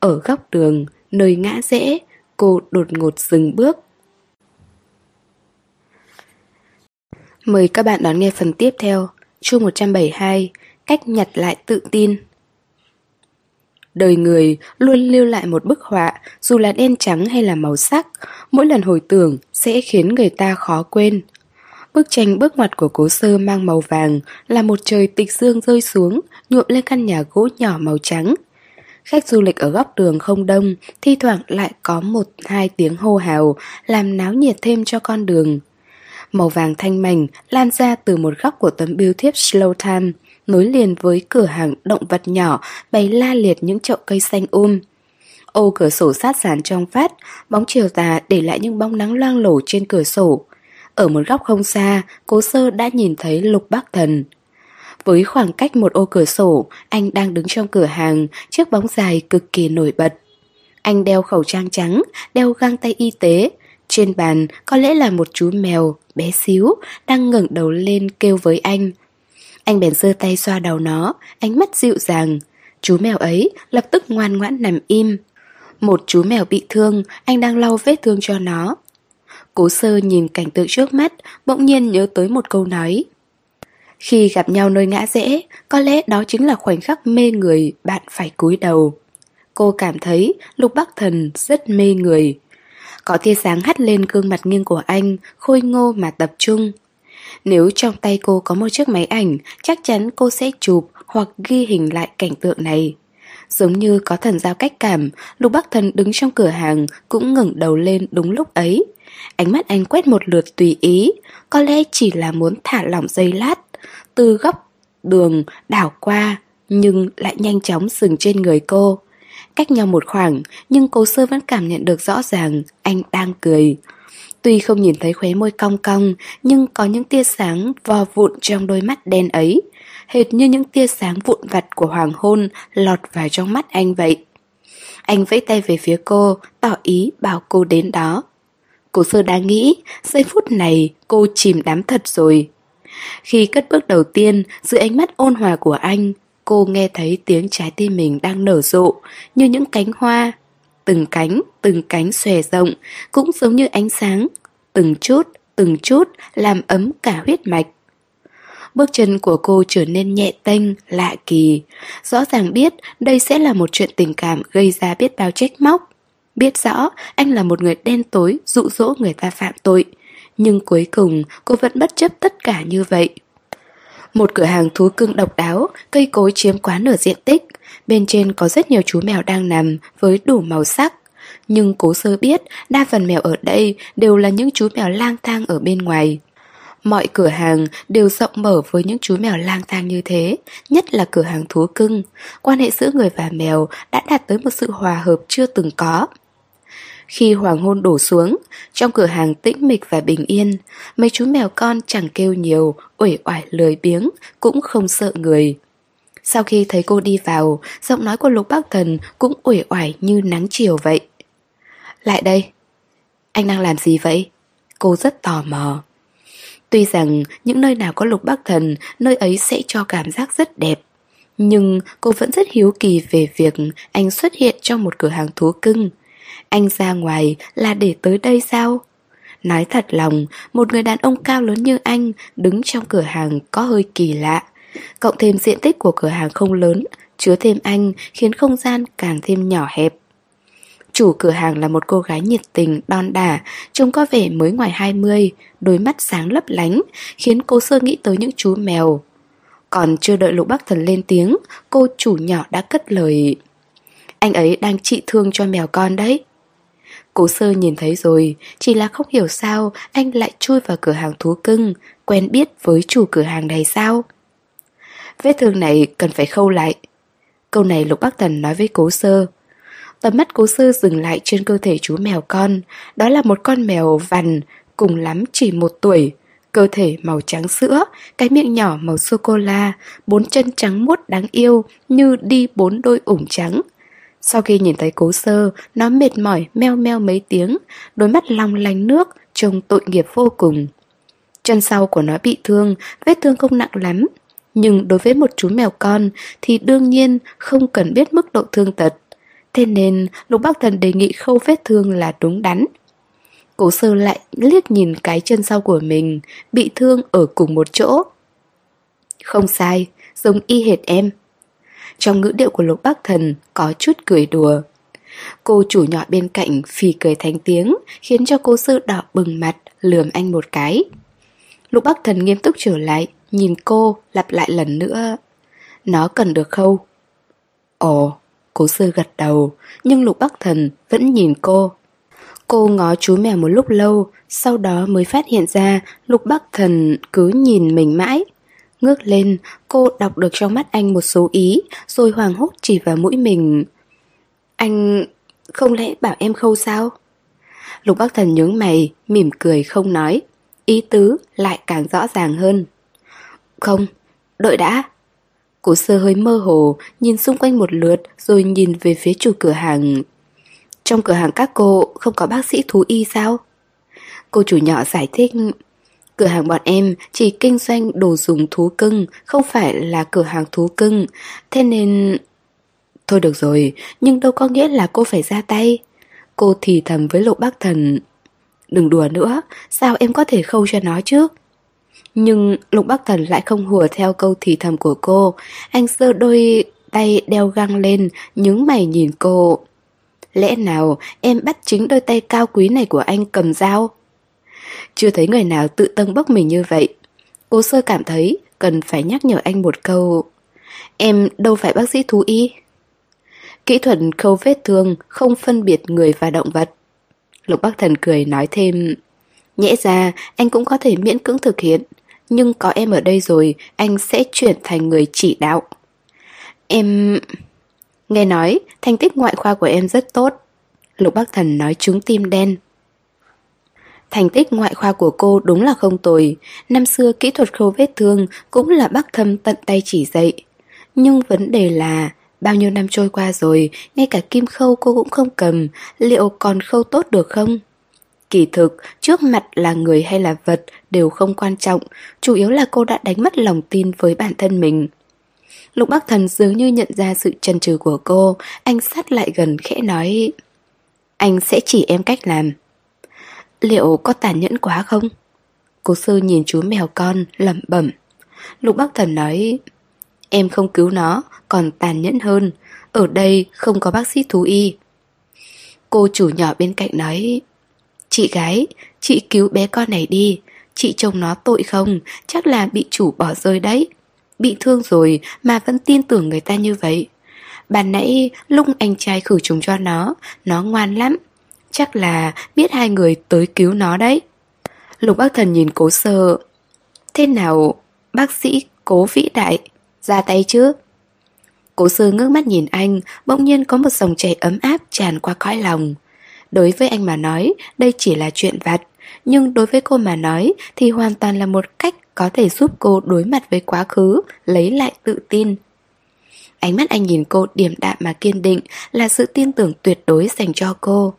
Ở góc đường, nơi ngã rẽ, cô đột ngột dừng bước. Mời các bạn đón nghe phần tiếp theo chương 172 Cách nhặt lại tự tin. Đời người luôn lưu lại một bức họa, Dù là đen trắng hay là màu sắc, Mỗi lần hồi tưởng sẽ khiến người ta khó quên. Bức tranh bước ngoặt của cố sơ mang màu vàng Là một trời tịch dương rơi xuống, Nhuộm lên căn nhà gỗ nhỏ màu trắng. Khách du lịch ở góc đường không đông, Thi thoảng lại có một hai tiếng hô hào, Làm náo nhiệt thêm cho con đường. Màu vàng thanh mảnh lan ra từ một góc của tấm bưu thiếp Slow Time, nối liền với cửa hàng động vật nhỏ bày la liệt những chậu cây xanh um. Ô cửa sổ sát sàn trong phát, bóng chiều tà để lại những bóng nắng loang lổ trên cửa sổ. Ở một góc không xa, cố sơ đã nhìn thấy lục bác thần. Với khoảng cách một ô cửa sổ, anh đang đứng trong cửa hàng, chiếc bóng dài cực kỳ nổi bật. Anh đeo khẩu trang trắng, đeo găng tay y tế. Trên bàn có lẽ là một chú mèo, bé xíu, đang ngẩng đầu lên kêu với anh. Anh bèn giơ tay xoa đầu nó, ánh mắt dịu dàng. Chú mèo ấy lập tức ngoan ngoãn nằm im. Một chú mèo bị thương, anh đang lau vết thương cho nó. Cố sơ nhìn cảnh tượng trước mắt, bỗng nhiên nhớ tới một câu nói. Khi gặp nhau nơi ngã rẽ, có lẽ đó chính là khoảnh khắc mê người bạn phải cúi đầu. Cô cảm thấy Lục Bắc Thần rất mê người. Có tia sáng hắt lên gương mặt nghiêng của anh, khôi ngô mà tập trung. Nếu trong tay cô có một chiếc máy ảnh, chắc chắn cô sẽ chụp hoặc ghi hình lại cảnh tượng này. Giống như có thần giao cách cảm, Lục Bắc Thần đứng trong cửa hàng cũng ngẩng đầu lên đúng lúc ấy. Ánh mắt anh quét một lượt tùy ý, có lẽ chỉ là muốn thả lỏng dây lát, từ góc đường đảo qua, nhưng lại nhanh chóng dừng trên người cô. Cách nhau một khoảng, nhưng cố sơ vẫn cảm nhận được rõ ràng anh đang cười. Tuy không nhìn thấy khóe môi cong cong, nhưng có những tia sáng vò vụn trong đôi mắt đen ấy, hệt như những tia sáng vụn vặt của hoàng hôn lọt vào trong mắt anh vậy. Anh vẫy tay về phía cô, tỏ ý bảo cô đến đó. Cô sơ đang nghĩ, giây phút này cô chìm đắm thật rồi. Khi cất bước đầu tiên, dưới ánh mắt ôn hòa của anh, cô nghe thấy tiếng trái tim mình đang nở rộ, như những cánh hoa. Từng cánh, từng cánh xòe rộng, cũng giống như ánh sáng. Từng chút, từng chút, làm ấm cả huyết mạch. Bước chân của cô trở nên nhẹ tênh, lạ kỳ. Rõ ràng biết đây sẽ là một chuyện tình cảm gây ra biết bao trách móc. Biết rõ anh là một người đen tối dụ dỗ người ta phạm tội. Nhưng cuối cùng cô vẫn bất chấp tất cả như vậy. Một cửa hàng thú cưng độc đáo, cây cối chiếm quá nửa diện tích. Bên trên có rất nhiều chú mèo đang nằm với đủ màu sắc. Nhưng cố sơ biết đa phần mèo ở đây đều là những chú mèo lang thang ở bên ngoài. Mọi cửa hàng đều rộng mở với những chú mèo lang thang như thế, nhất là cửa hàng thú cưng. Quan hệ giữa người và mèo đã đạt tới một sự hòa hợp chưa từng có. Khi hoàng hôn đổ xuống, trong cửa hàng tĩnh mịch và bình yên, mấy chú mèo con chẳng kêu nhiều, uể oải lười biếng, cũng không sợ người. Sau khi thấy cô đi vào, giọng nói của Lục Bắc Thần cũng uể oải như nắng chiều vậy. Lại đây. Anh đang làm gì vậy? Cô rất tò mò. Tuy rằng những nơi nào có Lục Bắc Thần, nơi ấy sẽ cho cảm giác rất đẹp. Nhưng cô vẫn rất hiếu kỳ về việc anh xuất hiện trong một cửa hàng thú cưng. Anh ra ngoài là để tới đây sao? Nói thật lòng, một người đàn ông cao lớn như anh đứng trong cửa hàng có hơi kỳ lạ. Cộng thêm diện tích của cửa hàng không lớn, chứa thêm anh khiến không gian càng thêm nhỏ hẹp. Chủ cửa hàng là một cô gái nhiệt tình, đon đả, trông có vẻ mới ngoài 20, đôi mắt sáng lấp lánh, khiến cô sơ nghĩ tới những chú mèo. Còn chưa đợi lục bắc thần lên tiếng, cô chủ nhỏ đã cất lời. Anh ấy đang trị thương cho mèo con đấy. Cố sơ nhìn thấy rồi, chỉ là không hiểu sao anh lại chui vào cửa hàng thú cưng, quen biết với chủ cửa hàng này sao? Vết thương này cần phải khâu lại. Câu này Lục Bắc Thần nói với cố sơ. Tầm mắt cố sơ dừng lại trên cơ thể chú mèo con, đó là một con mèo vằn, cùng lắm chỉ một tuổi. Cơ thể màu trắng sữa, cái miệng nhỏ màu sô-cô-la, bốn chân trắng muốt đáng yêu như đi bốn đôi ủng trắng, sau khi nhìn thấy cố sơ, nó mệt mỏi meo meo mấy tiếng, đôi mắt long lanh nước, trông tội nghiệp vô cùng. Chân sau của nó bị thương, vết thương không nặng lắm. Nhưng đối với một chú mèo con thì đương nhiên không cần biết mức độ thương tật. Thế nên Lục Bắc Thần đề nghị khâu vết thương là đúng đắn. Cố sơ lại liếc nhìn cái chân sau của mình, bị thương ở cùng một chỗ. Không sai, giống y hệt em. Trong ngữ điệu của Lục Bắc Thần có chút cười đùa. Cô chủ nhỏ bên cạnh phì cười thành tiếng, khiến cho cô sư đỏ bừng mặt, lườm anh một cái. Lục Bắc Thần nghiêm túc trở lại, nhìn cô, lặp lại lần nữa. Nó cần được khâu. Ồ, cố sư gật đầu, nhưng Lục Bắc Thần vẫn nhìn cô. Cô ngó chú mèo một lúc lâu, sau đó mới phát hiện ra Lục Bắc Thần cứ nhìn mình mãi. Ngước lên, cô đọc được trong mắt anh một số ý, rồi hoàng hốt chỉ vào mũi mình. Anh không lẽ bảo em khâu sao? Lục Bắc Thần nhướng mày, mỉm cười không nói. Ý tứ lại càng rõ ràng hơn. Không, đợi đã, Cổ sơ hơi mơ hồ, nhìn xung quanh một lượt rồi nhìn về phía chủ cửa hàng. Trong cửa hàng các cô không có bác sĩ thú y sao? Cô chủ nhỏ giải thích Cửa hàng bọn em chỉ kinh doanh đồ dùng thú cưng, không phải là cửa hàng thú cưng. Thế nên... Thôi được rồi, nhưng đâu có nghĩa là cô phải ra tay. Cô thì thầm với Lục Bắc Thần. Đừng đùa nữa, sao em có thể khâu cho nó chứ? Nhưng Lục Bắc Thần lại không hùa theo câu thì thầm của cô. Anh sơ đôi tay đeo găng lên, nhướng mày nhìn cô. Lẽ nào em bắt chính đôi tay cao quý này của anh cầm dao? Chưa thấy người nào tự tâng bốc mình như vậy. Cô sơ cảm thấy cần phải nhắc nhở anh một câu. Em đâu phải bác sĩ thú y. Kỹ thuật khâu vết thương không phân biệt người và động vật. Lục Bắc Thần cười nói thêm. Nhẽ ra anh cũng có thể miễn cưỡng thực hiện. Nhưng có em ở đây rồi, anh sẽ chuyển thành người chỉ đạo. Em... Nghe nói, thành tích ngoại khoa của em rất tốt. Lục Bắc Thần nói trúng tim đen. Thành tích ngoại khoa của cô đúng là không tồi. Năm xưa kỹ thuật khâu vết thương cũng là bác thâm tận tay chỉ dạy. Nhưng vấn đề là, bao nhiêu năm trôi qua rồi, ngay cả kim khâu cô cũng không cầm, liệu còn khâu tốt được không? Kỳ thực, trước mặt là người hay là vật đều không quan trọng, chủ yếu là cô đã đánh mất lòng tin với bản thân mình. Lục Bắc Thần dường như nhận ra sự chần chừ của cô, anh sát lại gần khẽ nói Anh sẽ chỉ em cách làm. Liệu có tàn nhẫn quá không? cố sư nhìn chú mèo con, lẩm bẩm. Lục Bắc Thần nói Em không cứu nó, còn tàn nhẫn hơn. Ở đây không có bác sĩ thú y. Cô chủ nhỏ bên cạnh nói Chị gái, chị cứu bé con này đi. Chị trông nó tội không, chắc là bị chủ bỏ rơi đấy. Bị thương rồi mà vẫn tin tưởng người ta như vậy. Bạn nãy lúc anh trai khử trùng cho nó, nó ngoan lắm. Chắc là biết hai người tới cứu nó đấy. Lục bác thần nhìn cố sơ. Thế nào, bác sĩ cố vĩ đại, ra tay chứ? Cố sơ ngước mắt nhìn anh, bỗng nhiên có một dòng chảy ấm áp tràn qua cõi lòng. Đối với anh mà nói, đây chỉ là chuyện vặt, nhưng đối với cô mà nói thì hoàn toàn là một cách có thể giúp cô đối mặt với quá khứ, lấy lại tự tin. Ánh mắt anh nhìn cô điềm đạm mà kiên định là sự tin tưởng tuyệt đối dành cho cô.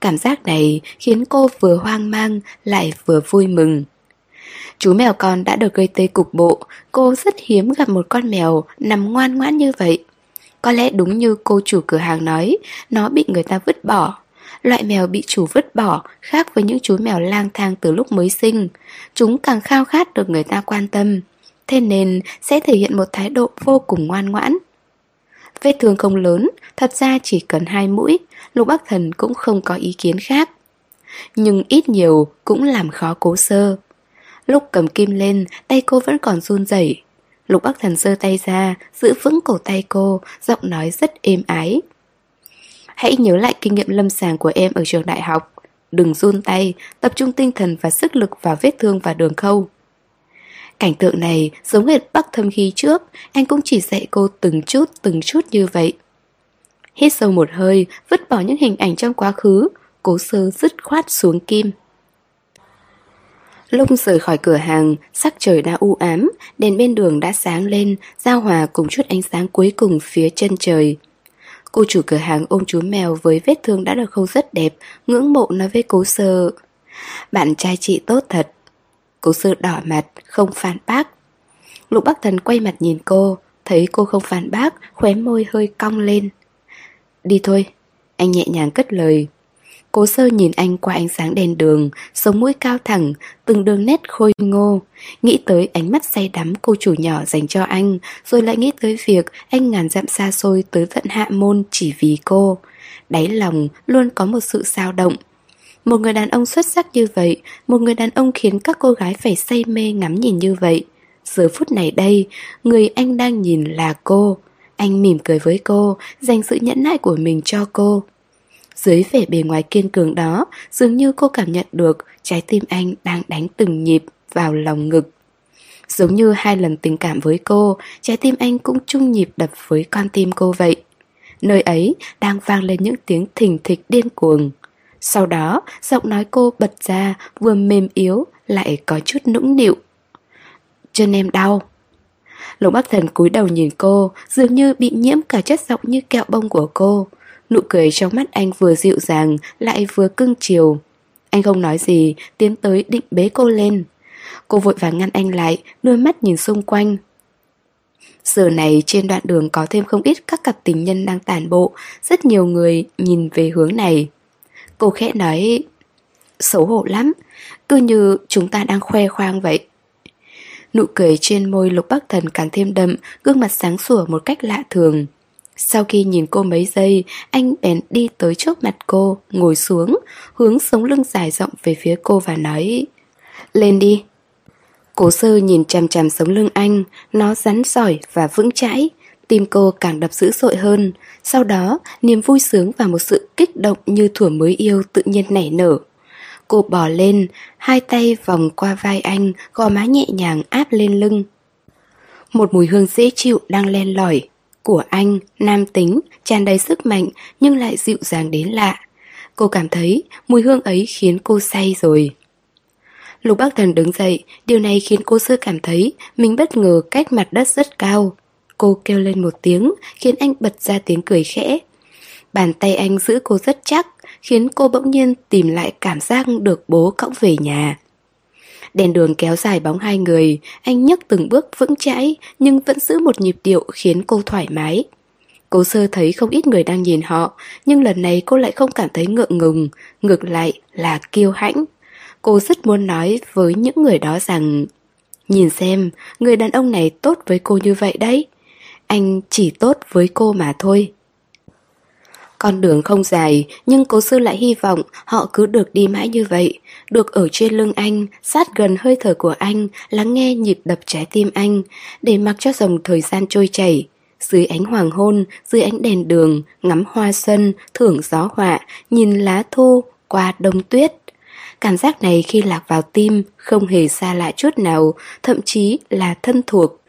Cảm giác này khiến cô vừa hoang mang lại vừa vui mừng. Chú mèo con đã được gây tê cục bộ, cô rất hiếm gặp một con mèo nằm ngoan ngoãn như vậy. Có lẽ đúng như cô chủ cửa hàng nói, nó bị người ta vứt bỏ. Loại mèo bị chủ vứt bỏ khác với những chú mèo lang thang từ lúc mới sinh. Chúng càng khao khát được người ta quan tâm. Thế nên sẽ thể hiện một thái độ vô cùng ngoan ngoãn. Vết thương không lớn, thật ra chỉ cần hai mũi, Lục Bắc Thần cũng không có ý kiến khác. Nhưng ít nhiều cũng làm khó cố sơ. Lúc cầm kim lên, tay cô vẫn còn run rẩy. Lục Bắc Thần giơ tay ra, giữ vững cổ tay cô, giọng nói rất êm ái. Hãy nhớ lại kinh nghiệm lâm sàng của em ở trường đại học. Đừng run tay, tập trung tinh thần và sức lực vào vết thương và đường khâu. Cảnh tượng này giống hệt Bắc Thâm khi trước, anh cũng chỉ dạy cô từng chút từng chút như vậy. Hít sâu một hơi, vứt bỏ những hình ảnh trong quá khứ, cố sơ dứt khoát xuống kim. lung rời khỏi cửa hàng, sắc trời đã u ám, đèn bên đường đã sáng lên, giao hòa cùng chút ánh sáng cuối cùng phía chân trời. Cô chủ cửa hàng ôm chú mèo với vết thương đã được khâu rất đẹp, ngưỡng mộ nói với cố sơ. Bạn trai chị tốt thật. Cố sơ đỏ mặt, không phản bác. Lục Bắc Thần quay mặt nhìn cô, thấy cô không phản bác, khóe môi hơi cong lên. Đi thôi, anh nhẹ nhàng cất lời. Cố sơ nhìn anh qua ánh sáng đèn đường, sống mũi cao thẳng, từng đường nét khôi ngô. Nghĩ tới ánh mắt say đắm cô chủ nhỏ dành cho anh, rồi lại nghĩ tới việc anh ngàn dặm xa xôi tới tận hạ môn chỉ vì cô. Đáy lòng luôn có một sự sao động. Một người đàn ông xuất sắc như vậy, một người đàn ông khiến các cô gái phải say mê ngắm nhìn như vậy. Giờ phút này đây, người anh đang nhìn là cô. Anh mỉm cười với cô, dành sự nhẫn nại của mình cho cô. Dưới vẻ bề ngoài kiên cường đó, dường như cô cảm nhận được trái tim anh đang đánh từng nhịp vào lòng ngực. Giống như hai lần tình cảm với cô, trái tim anh cũng chung nhịp đập với con tim cô vậy. Nơi ấy đang vang lên những tiếng thình thịch điên cuồng. Sau đó, giọng nói cô bật ra, vừa mềm yếu, lại có chút nũng nịu. Chân em đau. Lục Bắc Thần cúi đầu nhìn cô, dường như bị nhiễm cả chất giọng như kẹo bông của cô. Nụ cười trong mắt anh vừa dịu dàng, lại vừa cưng chiều. Anh không nói gì, tiến tới định bế cô lên. Cô vội vàng ngăn anh lại, đôi mắt nhìn xung quanh. Giờ này trên đoạn đường có thêm không ít các cặp tình nhân đang tản bộ, rất nhiều người nhìn về hướng này. Cô khẽ nói, xấu hổ lắm, cứ như chúng ta đang khoe khoang vậy. Nụ cười trên môi lục bắc thần càng thêm đậm, gương mặt sáng sủa một cách lạ thường. Sau khi nhìn cô mấy giây, anh bèn đi tới trước mặt cô, ngồi xuống, hướng sống lưng dài rộng về phía cô và nói Lên đi. Cố sơ nhìn chằm chằm sống lưng anh, nó rắn giỏi và vững chãi, tim cô càng đập dữ dội hơn. Sau đó, niềm vui sướng và một sự kích động như thuở mới yêu tự nhiên nảy nở. Cô bò lên, hai tay vòng qua vai anh, gò má nhẹ nhàng áp lên lưng. Một mùi hương dễ chịu đang len lỏi. Của anh, nam tính, tràn đầy sức mạnh nhưng lại dịu dàng đến lạ. Cô cảm thấy mùi hương ấy khiến cô say rồi. Lục Bắc Thần đứng dậy, điều này khiến cô sơ cảm thấy mình bất ngờ cách mặt đất rất cao. Cô kêu lên một tiếng, khiến anh bật ra tiếng cười khẽ. Bàn tay anh giữ cô rất chắc, khiến cô bỗng nhiên tìm lại cảm giác được bố cõng về nhà. Đèn đường kéo dài bóng hai người, anh nhấc từng bước vững chãi nhưng vẫn giữ một nhịp điệu khiến cô thoải mái. cô sơ thấy không ít người đang nhìn họ, nhưng lần này cô lại không cảm thấy ngượng ngùng, ngược lại là kiêu hãnh. Cô rất muốn nói với những người đó rằng Nhìn xem, người đàn ông này tốt với cô như vậy đấy. Anh chỉ tốt với cô mà thôi. Con đường không dài, nhưng cố sư lại hy vọng họ cứ được đi mãi như vậy, được ở trên lưng anh, sát gần hơi thở của anh, lắng nghe nhịp đập trái tim anh, để mặc cho dòng thời gian trôi chảy. Dưới ánh hoàng hôn, dưới ánh đèn đường, ngắm hoa xuân, thưởng gió họa, nhìn lá thu, qua đông tuyết. Cảm giác này khi lạc vào tim không hề xa lạ chút nào, thậm chí là thân thuộc.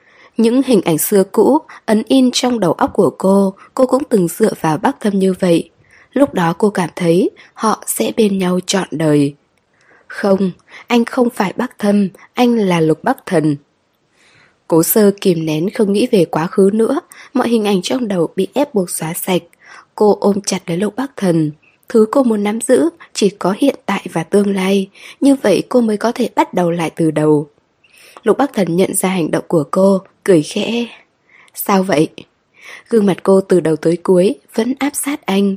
Những hình ảnh xưa cũ ấn in trong đầu óc của cô, cô cũng từng dựa vào bác thâm như vậy. Lúc đó cô cảm thấy họ sẽ bên nhau trọn đời. Không, anh không phải bác thâm, anh là lục bắc thần. Cố sơ kìm nén không nghĩ về quá khứ nữa, mọi hình ảnh trong đầu bị ép buộc xóa sạch. Cô ôm chặt lấy lục bắc thần. Thứ cô muốn nắm giữ chỉ có hiện tại và tương lai, như vậy cô mới có thể bắt đầu lại từ đầu. Lục Bắc Thần nhận ra hành động của cô, cười khẽ. Sao vậy? Gương mặt cô từ đầu tới cuối vẫn áp sát anh.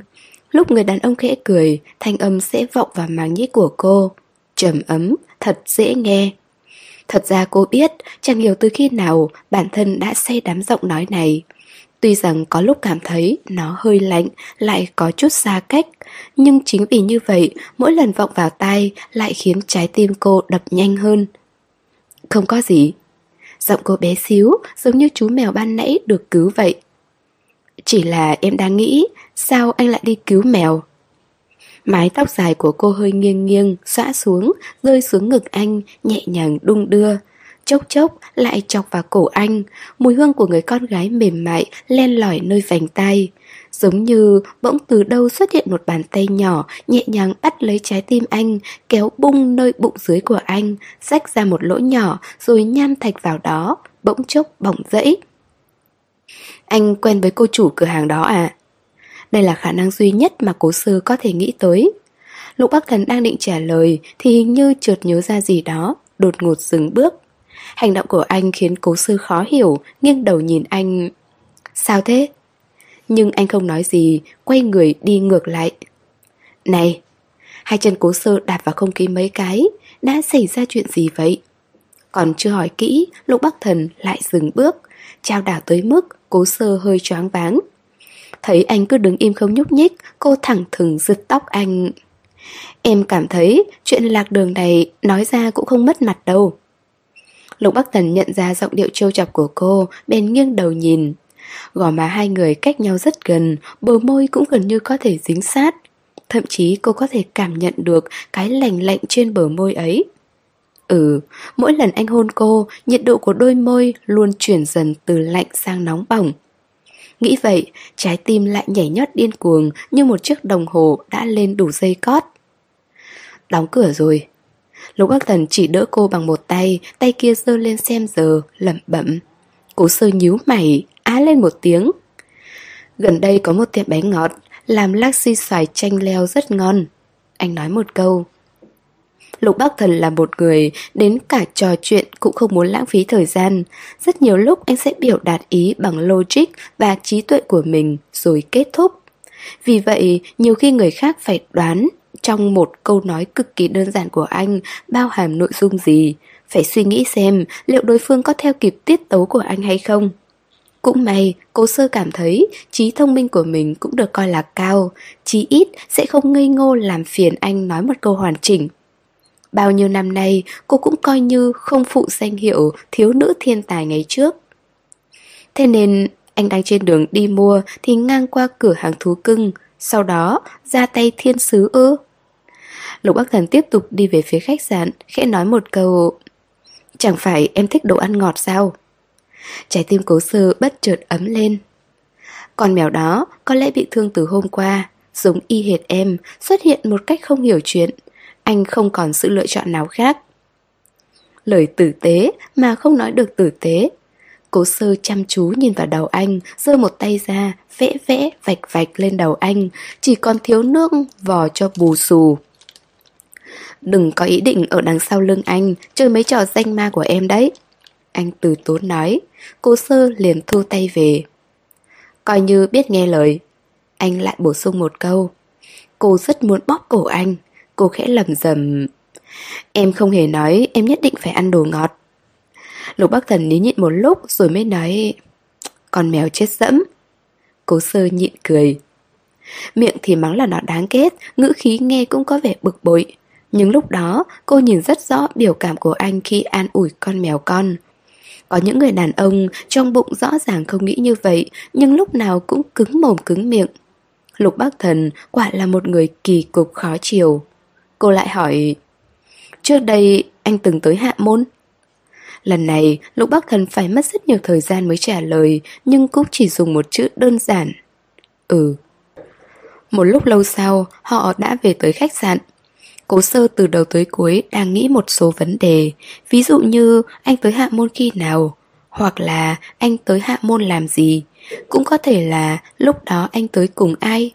Lúc người đàn ông khẽ cười, thanh âm sẽ vọng vào màng nhĩ của cô. Trầm ấm, thật dễ nghe. Thật ra cô biết, chẳng hiểu từ khi nào bản thân đã say đắm giọng nói này. Tuy rằng có lúc cảm thấy nó hơi lạnh, lại có chút xa cách, nhưng chính vì như vậy, mỗi lần vọng vào tai lại khiến trái tim cô đập nhanh hơn. Không có gì, Giọng cô bé xíu, giống như chú mèo ban nãy được cứu vậy. Chỉ là em đang nghĩ, sao anh lại đi cứu mèo? Mái tóc dài của cô hơi nghiêng nghiêng, xõa xuống, rơi xuống ngực anh, nhẹ nhàng đung đưa. Chốc chốc lại chọc vào cổ anh, mùi hương của người con gái mềm mại len lỏi nơi vành tay. Giống như bỗng từ đâu xuất hiện một bàn tay nhỏ nhẹ nhàng bắt lấy trái tim anh, kéo bung nơi bụng dưới của anh, rách ra một lỗ nhỏ rồi nham thạch vào đó, bỗng chốc bỏng rẫy. Anh quen với cô chủ cửa hàng đó à? Đây là khả năng duy nhất mà cố sư có thể nghĩ tới. Lục Bắc Thần đang định trả lời thì hình như chợt nhớ ra gì đó, đột ngột dừng bước. Hành động của anh khiến cố sư khó hiểu, nghiêng đầu nhìn anh. Sao thế? Nhưng anh không nói gì, quay người đi ngược lại. Này! Hai chân cố sơ đạp vào không khí mấy cái, đã xảy ra chuyện gì vậy? Còn chưa hỏi kỹ, Lục Bắc Thần lại dừng bước, trao đảo tới mức cố sơ hơi choáng váng. Thấy anh cứ đứng im không nhúc nhích, cô thẳng thừng giật tóc anh. Em cảm thấy chuyện lạc đường này nói ra cũng không mất mặt đâu. Lục Bắc Thần nhận ra giọng điệu trêu chọc của cô, bèn nghiêng đầu nhìn. Gò má hai người cách nhau rất gần, bờ môi cũng gần như có thể dính sát. Thậm chí cô có thể cảm nhận được cái lành lạnh trên bờ môi ấy. Ừ, mỗi lần anh hôn cô, nhiệt độ của đôi môi luôn chuyển dần từ lạnh sang nóng bỏng. Nghĩ vậy, trái tim lại nhảy nhót điên cuồng như một chiếc đồng hồ đã lên đủ dây cót. Đóng cửa rồi. Lục Bắc Thần chỉ đỡ cô bằng một tay, tay kia giơ lên xem giờ, lẩm bẩm. Cố sơ nhíu mày, á lên một tiếng. Gần đây có một tiệm bánh ngọt, làm lassi xoài chanh leo rất ngon. Anh nói một câu. Lục Bắc Thần là một người đến cả trò chuyện cũng không muốn lãng phí thời gian. Rất nhiều lúc anh sẽ biểu đạt ý bằng logic và trí tuệ của mình rồi kết thúc. Vì vậy, nhiều khi người khác phải đoán trong một câu nói cực kỳ đơn giản của anh bao hàm nội dung gì. Phải suy nghĩ xem liệu đối phương có theo kịp tiết tấu của anh hay không. Cũng may, cô sơ cảm thấy trí thông minh của mình cũng được coi là cao, chí ít sẽ không ngây ngô làm phiền anh nói một câu hoàn chỉnh. Bao nhiêu năm nay, cô cũng coi như không phụ danh hiệu thiếu nữ thiên tài ngày trước. Thế nên, anh đang trên đường đi mua thì ngang qua cửa hàng thú cưng, sau đó ra tay thiên sứ ư. Lục Bắc Thần tiếp tục đi về phía khách sạn, khẽ nói một câu Chẳng phải em thích đồ ăn ngọt sao? Trái tim cố sơ bất chợt ấm lên. Con mèo đó có lẽ bị thương từ hôm qua, giống y hệt em, xuất hiện một cách không hiểu chuyện. Anh không còn sự lựa chọn nào khác. Lời tử tế mà không nói được tử tế. Cố sơ chăm chú nhìn vào đầu anh, giơ một tay ra, vẽ vẽ, vạch vạch lên đầu anh, chỉ còn thiếu nước vò cho bù xù. Đừng có ý định ở đằng sau lưng anh chơi mấy trò danh ma của em đấy. Anh từ tốn nói, cô sơ liền thu tay về. Coi như biết nghe lời. Anh lại bổ sung một câu. Cô rất muốn bóp cổ anh. Cô khẽ lầm rầm. Em không hề nói em nhất định phải ăn đồ ngọt. Lục Bắc Thần ní nhịn một lúc rồi mới nói Con mèo chết dẫm Cố sơ nhịn cười Miệng thì mắng là nó đáng ghét Ngữ khí nghe cũng có vẻ bực bội Nhưng lúc đó cô nhìn rất rõ biểu cảm của anh khi an ủi con mèo con có những người đàn ông trong bụng rõ ràng không nghĩ như vậy, Nhưng lúc nào cũng cứng mồm cứng miệng. Lục Bắc Thần quả là một người kỳ cục khó chiều Cô lại hỏi, Trước đây anh từng tới hạ môn? Lần này, Lục Bắc Thần phải mất rất nhiều thời gian mới trả lời, Nhưng cũng chỉ dùng một chữ đơn giản Ừ. Một lúc lâu sau, Họ đã về tới khách sạn. Cố sơ từ đầu tới cuối đang nghĩ một số vấn đề. Ví dụ như anh tới hạ môn khi nào? Hoặc là anh tới hạ môn làm gì? Cũng có thể là lúc đó anh tới cùng ai?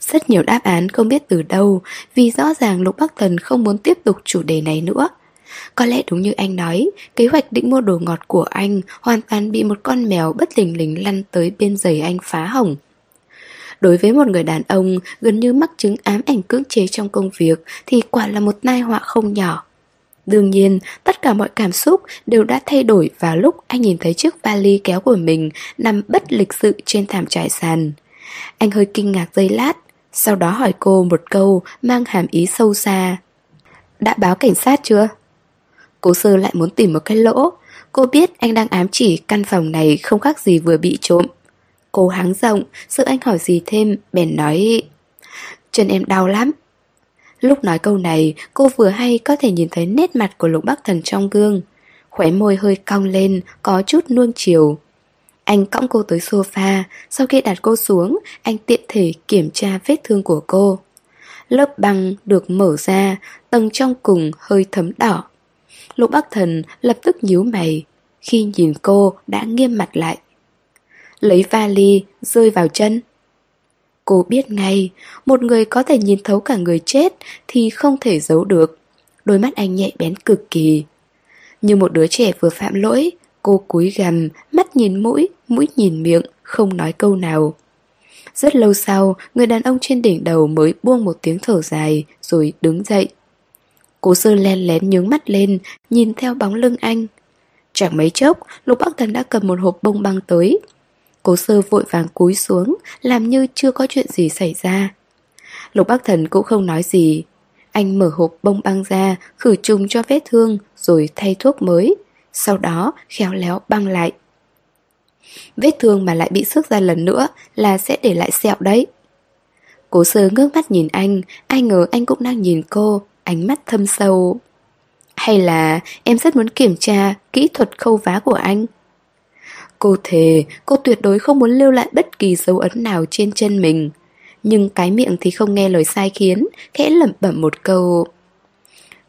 Rất nhiều đáp án không biết từ đâu Vì rõ ràng Lục Bắc Thần không muốn tiếp tục chủ đề này nữa. Có lẽ đúng như anh nói, kế hoạch định mua đồ ngọt của anh hoàn toàn bị một con mèo bất lình lình lăn tới bên giày anh phá hỏng. Đối với một người đàn ông gần như mắc chứng ám ảnh cưỡng chế trong công việc thì quả là một tai họa không nhỏ. Đương nhiên, tất cả mọi cảm xúc đều đã thay đổi vào lúc anh nhìn thấy chiếc vali kéo của mình nằm bất lịch sự trên thảm trải sàn. Anh hơi kinh ngạc giây lát, sau đó hỏi cô một câu mang hàm ý sâu xa. Đã báo cảnh sát chưa? Cố sơ lại muốn tìm một cái lỗ Cô biết anh đang ám chỉ căn phòng này không khác gì vừa bị trộm Cô háng rộng, sợ anh hỏi gì thêm, bèn nói Chân em đau lắm. Lúc nói câu này, cô vừa hay có thể nhìn thấy nét mặt của lục bắc thần trong gương. Khóe môi hơi cong lên, có chút nuông chiều. Anh cõng cô tới sofa, sau khi đặt cô xuống, anh tiện thể kiểm tra vết thương của cô. Lớp băng được mở ra, tầng trong cùng hơi thấm đỏ. Lục Bắc Thần lập tức nhíu mày. Khi nhìn cô đã nghiêm mặt lại. Lấy vali rơi vào chân. Cô biết ngay Một người có thể nhìn thấu cả người chết Thì không thể giấu được. Đôi mắt anh nhạy bén cực kỳ. Như một đứa trẻ vừa phạm lỗi Cô cúi gằm Mắt nhìn mũi, mũi nhìn miệng Không nói câu nào. Rất lâu sau Người đàn ông trên đỉnh đầu mới buông một tiếng thở dài Rồi đứng dậy. Cố sơ len lén nhướng mắt lên, nhìn theo bóng lưng anh. Chẳng mấy chốc, Lục Bắc Thần đã cầm một hộp bông băng tới. Cố sơ vội vàng cúi xuống, làm như chưa có chuyện gì xảy ra. Lục Bắc Thần cũng không nói gì. Anh mở hộp bông băng ra, khử trùng cho vết thương, rồi thay thuốc mới. Sau đó, khéo léo băng lại. Vết thương mà lại bị sức ra lần nữa là sẽ để lại sẹo đấy. Cố sơ ngước mắt nhìn anh, ai ngờ anh cũng đang nhìn cô, ánh mắt thâm sâu. Hay là em rất muốn kiểm tra kỹ thuật khâu vá của anh? Cô thề, cô tuyệt đối không muốn lưu lại bất kỳ dấu ấn nào trên chân mình. Nhưng cái miệng thì không nghe lời sai khiến, khẽ lẩm bẩm một câu.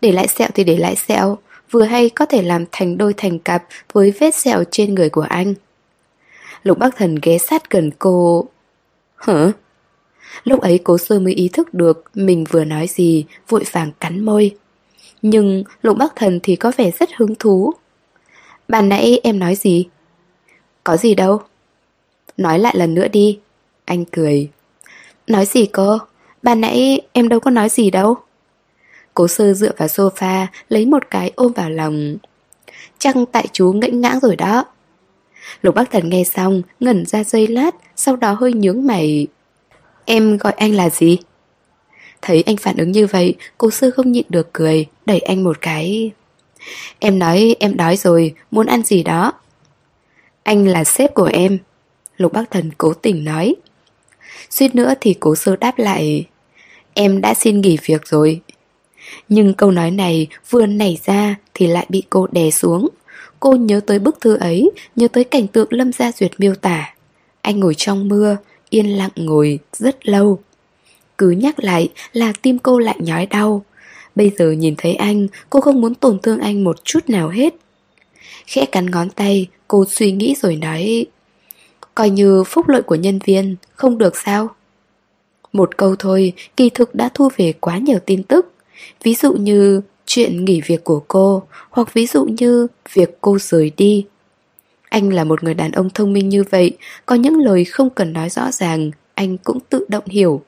Để lại sẹo thì để lại sẹo, vừa hay có thể làm thành đôi thành cặp với vết sẹo trên người của anh. Lục Bắc Thần ghé sát gần cô. Hả? Lúc ấy cố sơ mới ý thức được mình vừa nói gì, vội vàng cắn môi. Nhưng Lục Bắc Thần thì có vẻ rất hứng thú. Bạn nãy em nói gì? Có gì đâu. Nói lại lần nữa đi. Anh cười. Nói gì cơ ban nãy em đâu có nói gì đâu. Cố sơ dựa vào sofa, lấy một cái ôm vào lòng. Chắc tại chú ngẫnh ngãng rồi đó. Lục Bắc Thần nghe xong, ngẩn ra dây lát, sau đó hơi nhướng mày. Em gọi anh là gì? Thấy anh phản ứng như vậy, cô sư không nhịn được cười, đẩy anh một cái. Em nói em đói rồi, muốn ăn gì đó. Anh là sếp của em. Lục Bắc Thần cố tình nói. Suýt nữa thì cố sư đáp lại. Em đã xin nghỉ việc rồi. Nhưng câu nói này vừa nảy ra thì lại bị cô đè xuống. Cô nhớ tới bức thư ấy, nhớ tới cảnh tượng Lâm Gia Duyệt miêu tả. Anh ngồi trong mưa, yên lặng ngồi rất lâu. Cứ nhắc lại là tim cô lại nhói đau. Bây giờ nhìn thấy anh, cô không muốn tổn thương anh một chút nào hết. Khẽ cắn ngón tay, cô suy nghĩ rồi nói Coi như phúc lợi của nhân viên, không được sao? Một câu thôi, kỳ thực đã thu về quá nhiều tin tức. Ví dụ như chuyện nghỉ việc của cô, hoặc ví dụ như việc cô rời đi. Anh là một người đàn ông thông minh như vậy, có những lời không cần nói rõ ràng, anh cũng tự động hiểu.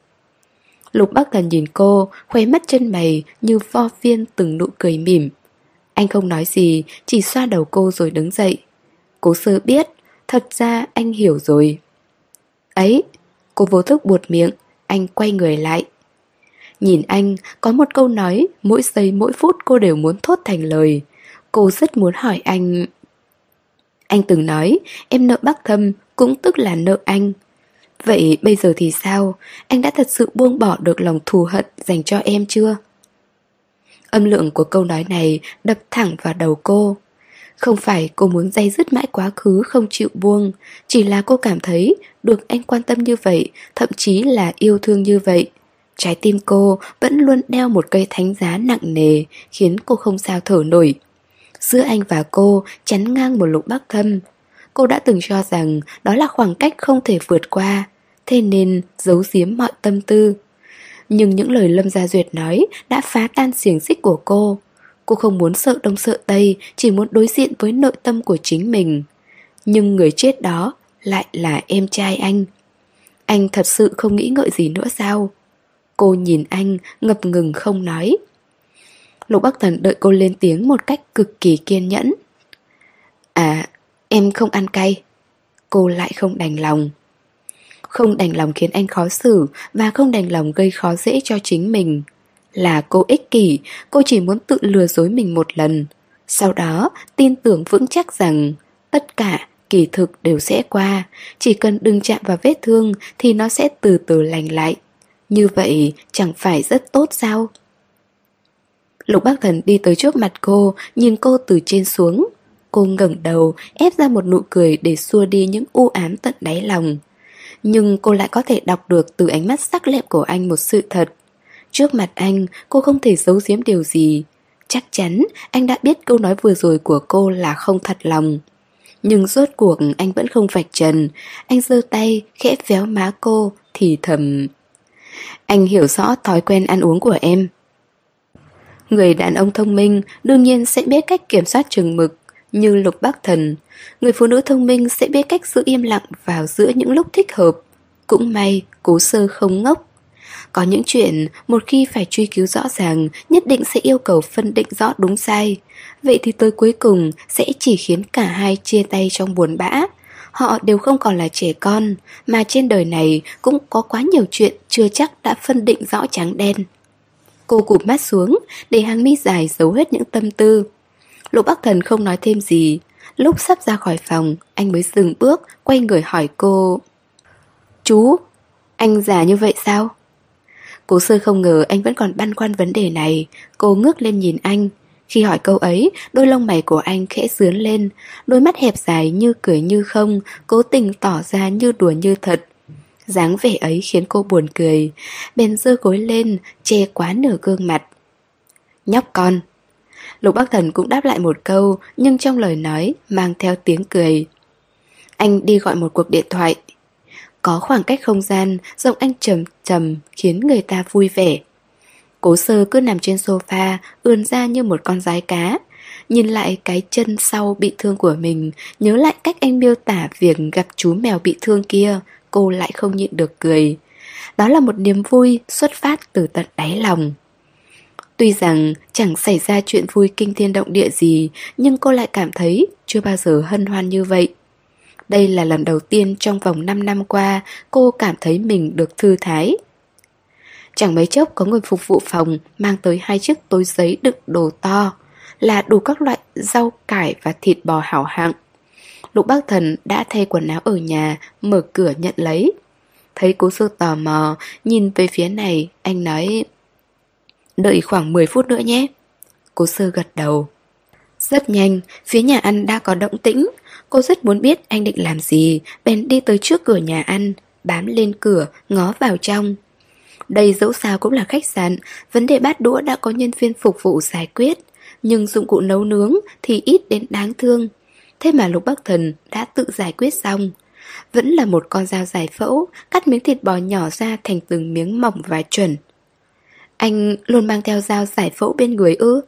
Lục Bắc Thần nhìn cô, khóe mắt chân mày như vo viên từng nụ cười mỉm. Anh không nói gì, chỉ xoa đầu cô rồi đứng dậy. Cố sơ biết, thật ra anh hiểu rồi. Ấy, cô vô thức buột miệng, anh quay người lại. Nhìn anh, có một câu nói, mỗi giây mỗi phút cô đều muốn thốt thành lời. Cô rất muốn hỏi anh... Anh từng nói, em nợ bác thâm, cũng tức là nợ anh. Vậy bây giờ thì sao? Anh đã thật sự buông bỏ được lòng thù hận dành cho em chưa? Âm lượng của câu nói này đập thẳng vào đầu cô. Không phải cô muốn dây dứt mãi quá khứ không chịu buông, chỉ là cô cảm thấy được anh quan tâm như vậy, thậm chí là yêu thương như vậy. Trái tim cô vẫn luôn đeo một cây thánh giá nặng nề, khiến cô không sao thở nổi. Giữa anh và cô chắn ngang một lục bắc thâm. Cô đã từng cho rằng đó là khoảng cách không thể vượt qua, thế nên giấu giếm mọi tâm tư. Nhưng những lời Lâm Gia Duyệt nói đã phá tan xiềng xích của cô. Cô không muốn sợ đông sợ tây, chỉ muốn đối diện với nội tâm của chính mình. Nhưng người chết đó lại là em trai anh. Anh thật sự không nghĩ ngợi gì nữa sao? Cô nhìn anh, ngập ngừng không nói. Lục Bắc Thần đợi cô lên tiếng một cách cực kỳ kiên nhẫn. À, em không ăn cay. Cô lại không đành lòng. Không đành lòng khiến anh khó xử và không đành lòng gây khó dễ cho chính mình. Là cô ích kỷ, cô chỉ muốn tự lừa dối mình một lần. Sau đó, tin tưởng vững chắc rằng tất cả kỳ thực đều sẽ qua, chỉ cần đừng chạm vào vết thương thì nó sẽ từ từ lành lại. Như vậy chẳng phải rất tốt sao? Lục bác thần đi tới trước mặt cô, nhìn cô từ trên xuống. Cô ngẩng đầu, ép ra một nụ cười để xua đi những u ám tận đáy lòng. Nhưng cô lại có thể đọc được từ ánh mắt sắc lẹm của anh một sự thật. Trước mặt anh, cô không thể giấu giếm điều gì. Chắc chắn anh đã biết câu nói vừa rồi của cô là không thật lòng. Nhưng rốt cuộc anh vẫn không vạch trần. Anh giơ tay, khẽ véo má cô, thì thầm... Anh hiểu rõ thói quen ăn uống của em. Người đàn ông thông minh đương nhiên sẽ biết cách kiểm soát chừng mực, như lục bác thần. Người phụ nữ thông minh sẽ biết cách giữ im lặng vào giữa những lúc thích hợp. Cũng may, cố sơ không ngốc. Có những chuyện, một khi phải truy cứu rõ ràng, nhất định sẽ yêu cầu phân định rõ đúng sai. Vậy thì tới cuối cùng sẽ chỉ khiến cả hai chia tay trong buồn bã. Họ đều không còn là trẻ con, mà trên đời này cũng có quá nhiều chuyện chưa chắc đã phân định rõ trắng đen. Cô cụp mắt xuống, để hàng mi dài giấu hết những tâm tư. Lục Bắc Thần không nói thêm gì. Lúc sắp ra khỏi phòng, anh mới dừng bước, quay người hỏi cô. Chú, anh già như vậy sao? Cố sơ không ngờ anh vẫn còn băn khoăn vấn đề này. Cô ngước lên nhìn anh, khi hỏi câu ấy, đôi lông mày của anh khẽ sướng lên, đôi mắt hẹp dài như cười như không, cố tình tỏ ra như đùa như thật. dáng vẻ ấy khiến cô buồn cười, bèn dơ gối lên, che quá nửa gương mặt. Nhóc con! Lục Bắc Thần cũng đáp lại một câu, nhưng trong lời nói mang theo tiếng cười. Anh đi gọi một cuộc điện thoại. Có khoảng cách không gian, giọng anh trầm trầm khiến người ta vui vẻ. Cố sơ cứ nằm trên sofa, ươn ra như một con rái cá. Nhìn lại cái chân sau bị thương của mình, nhớ lại cách anh miêu tả việc gặp chú mèo bị thương kia, cô lại không nhịn được cười. Đó là một niềm vui xuất phát từ tận đáy lòng. Tuy rằng chẳng xảy ra chuyện vui kinh thiên động địa gì, nhưng cô lại cảm thấy chưa bao giờ hân hoan như vậy. Đây là lần đầu tiên trong vòng 5 năm qua cô cảm thấy mình được thư thái. Chẳng mấy chốc có người phục vụ phòng mang tới hai chiếc túi giấy đựng đồ to, là đủ các loại rau cải và thịt bò hảo hạng. Lục bác thần đã thay quần áo ở nhà, mở cửa nhận lấy. Thấy cố sư tò mò, nhìn về phía này, anh nói Đợi khoảng 10 phút nữa nhé. Cô sơ gật đầu. Rất nhanh, phía nhà ăn đã có động tĩnh. Cô rất muốn biết anh định làm gì, bèn đi tới trước cửa nhà ăn, bám lên cửa, ngó vào trong. Đây dẫu sao cũng là khách sạn, vấn đề bát đũa đã có nhân viên phục vụ giải quyết, nhưng dụng cụ nấu nướng thì ít đến đáng thương. Thế mà Lục Bắc Thần đã tự giải quyết xong. Vẫn là một con dao giải phẫu, cắt miếng thịt bò nhỏ ra thành từng miếng mỏng và chuẩn. Anh luôn mang theo dao giải phẫu bên người ư?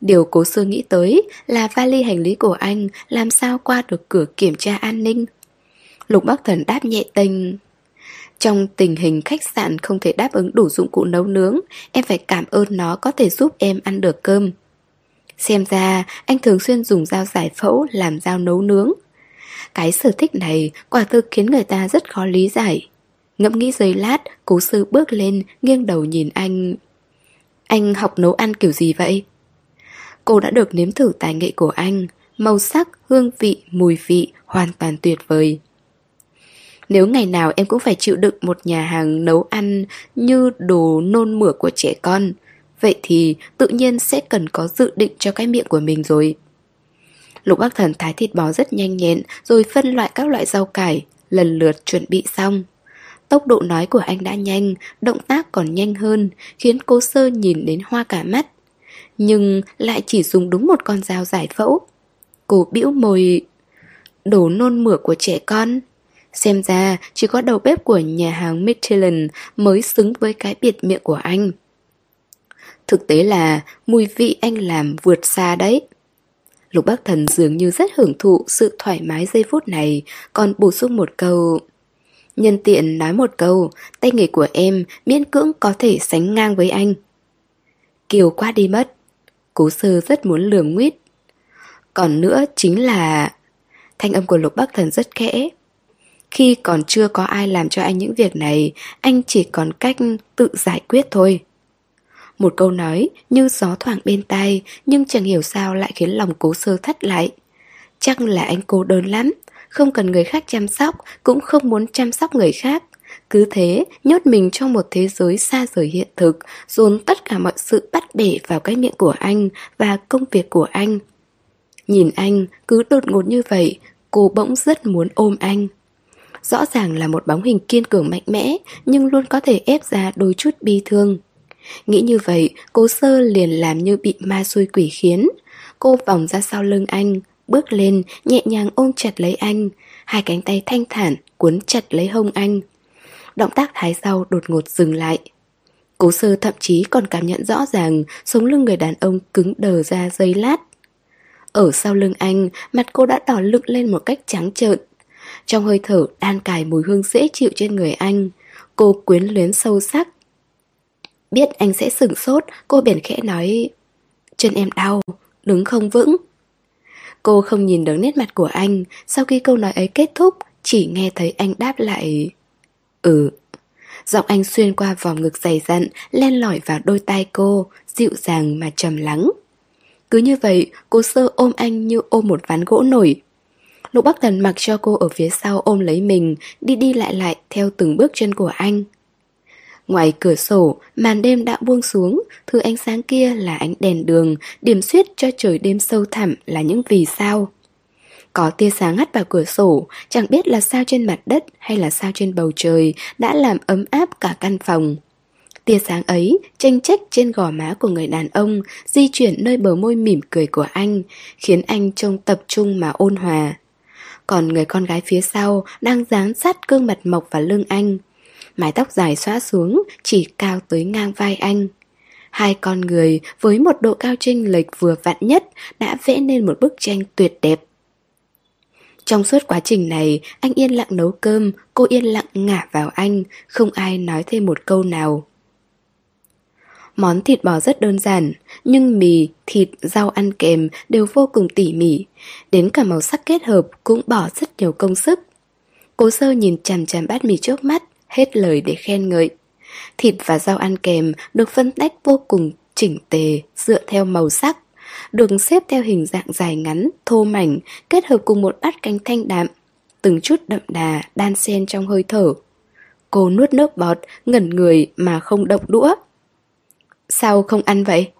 Điều cố sơ nghĩ tới là vali hành lý của anh làm sao qua được cửa kiểm tra an ninh. Lục Bắc Thần đáp nhẹ tình. Trong tình hình khách sạn không thể đáp ứng đủ dụng cụ nấu nướng, em phải cảm ơn nó có thể giúp em ăn được cơm. Xem ra anh thường xuyên dùng dao giải phẫu làm dao nấu nướng. Cái sở thích này quả thực khiến người ta rất khó lý giải. Ngẫm nghĩ giây lát, cố sư bước lên, nghiêng đầu nhìn anh. Anh học nấu ăn kiểu gì vậy? Cô đã được nếm thử tài nghệ của anh, màu sắc, hương vị, mùi vị hoàn toàn tuyệt vời. Nếu ngày nào em cũng phải chịu đựng một nhà hàng nấu ăn như đồ nôn mửa của trẻ con, vậy thì tự nhiên sẽ cần có dự định cho cái miệng của mình rồi. Lục Bắc Thần thái thịt bò rất nhanh nhẹn rồi phân loại các loại rau cải, lần lượt chuẩn bị xong. Tốc độ nói của anh đã nhanh, động tác còn nhanh hơn, khiến cô sơ nhìn đến hoa cả mắt. Nhưng lại chỉ dùng đúng một con dao giải phẫu. Cô bĩu môi... đổ nôn mửa của trẻ con. Xem ra chỉ có đầu bếp của nhà hàng Michelin mới xứng với cái biệt miệng của anh. Thực tế là mùi vị anh làm vượt xa đấy. Lục Bắc Thần dường như rất hưởng thụ sự thoải mái giây phút này, còn bổ sung một câu... Nhân tiện nói một câu, tay nghề của em miễn cưỡng có thể sánh ngang với anh. Kiều qua đi mất. Cố sơ rất muốn lường nguyết. Còn nữa chính là... Thanh âm của Lục Bắc Thần rất khẽ. Khi còn chưa có ai làm cho anh những việc này, anh chỉ còn cách tự giải quyết thôi. Một câu nói như gió thoảng bên tai nhưng chẳng hiểu sao lại khiến lòng cố sơ thắt lại. Chắc là anh cô đơn lắm, không cần người khác chăm sóc, cũng không muốn chăm sóc người khác. Cứ thế, nhốt mình trong một thế giới xa rời hiện thực, dồn tất cả mọi sự bắt bể vào cái miệng của anh và công việc của anh. Nhìn anh cứ đột ngột như vậy, cô bỗng rất muốn ôm anh. Rõ ràng là một bóng hình kiên cường mạnh mẽ, nhưng luôn có thể ép ra đôi chút bi thương. Nghĩ như vậy, cố sơ liền làm như bị ma xui quỷ khiến. Cô vòng ra sau lưng anh, bước lên, nhẹ nhàng ôm chặt lấy anh, hai cánh tay thanh thản cuốn chặt lấy hông anh. Động tác thái sau đột ngột dừng lại. Cố sơ thậm chí còn cảm nhận rõ ràng sống lưng người đàn ông cứng đờ ra dây lát. Ở sau lưng anh, mặt cô đã đỏ lựng lên một cách trắng trợn. Trong hơi thở đan cài mùi hương dễ chịu trên người anh, cô quyến luyến sâu sắc. Biết anh sẽ sửng sốt, cô bèn khẽ nói Chân em đau, đứng không vững. Cô không nhìn được nét mặt của anh, sau khi câu nói ấy kết thúc, chỉ nghe thấy anh đáp lại Ừ. Giọng anh xuyên qua vòng ngực dày dặn, len lỏi vào đôi tai cô, dịu dàng mà trầm lắng. Cứ như vậy, cô sơ ôm anh như ôm một ván gỗ nổi. Lục Bắc Thần mặc cho cô ở phía sau ôm lấy mình, đi đi lại lại theo từng bước chân của anh. Ngoài cửa sổ, màn đêm đã buông xuống, thứ ánh sáng kia là ánh đèn đường, điểm xuyết cho trời đêm sâu thẳm là những vì sao. Có tia sáng hắt vào cửa sổ, chẳng biết là sao trên mặt đất hay là sao trên bầu trời đã làm ấm áp cả căn phòng. Tia sáng ấy tranh trách trên gò má của người đàn ông, di chuyển nơi bờ môi mỉm cười của anh, khiến anh trông tập trung mà ôn hòa. Còn người con gái phía sau đang dán sát gương mặt mộc vào lưng anh. Mái tóc dài xóa xuống, chỉ cao tới ngang vai anh. Hai con người với một độ cao chênh lệch vừa vặn nhất đã vẽ nên một bức tranh tuyệt đẹp. Trong suốt quá trình này, anh yên lặng nấu cơm, cô yên lặng ngả vào anh, không ai nói thêm một câu nào. Món thịt bò rất đơn giản, nhưng mì, thịt, rau ăn kèm đều vô cùng tỉ mỉ. Đến cả màu sắc kết hợp cũng bỏ rất nhiều công sức. Cố sơ nhìn chằm chằm bát mì trước mắt, hết lời để khen ngợi. Thịt và rau ăn kèm được phân tách vô cùng chỉnh tề, dựa theo màu sắc. Được xếp theo hình dạng dài ngắn, thô mảnh, kết hợp cùng một bát canh thanh đạm. Từng chút đậm đà, đan xen trong hơi thở. Cô nuốt nước bọt, ngẩn người mà không động đũa. Sao không ăn vậy?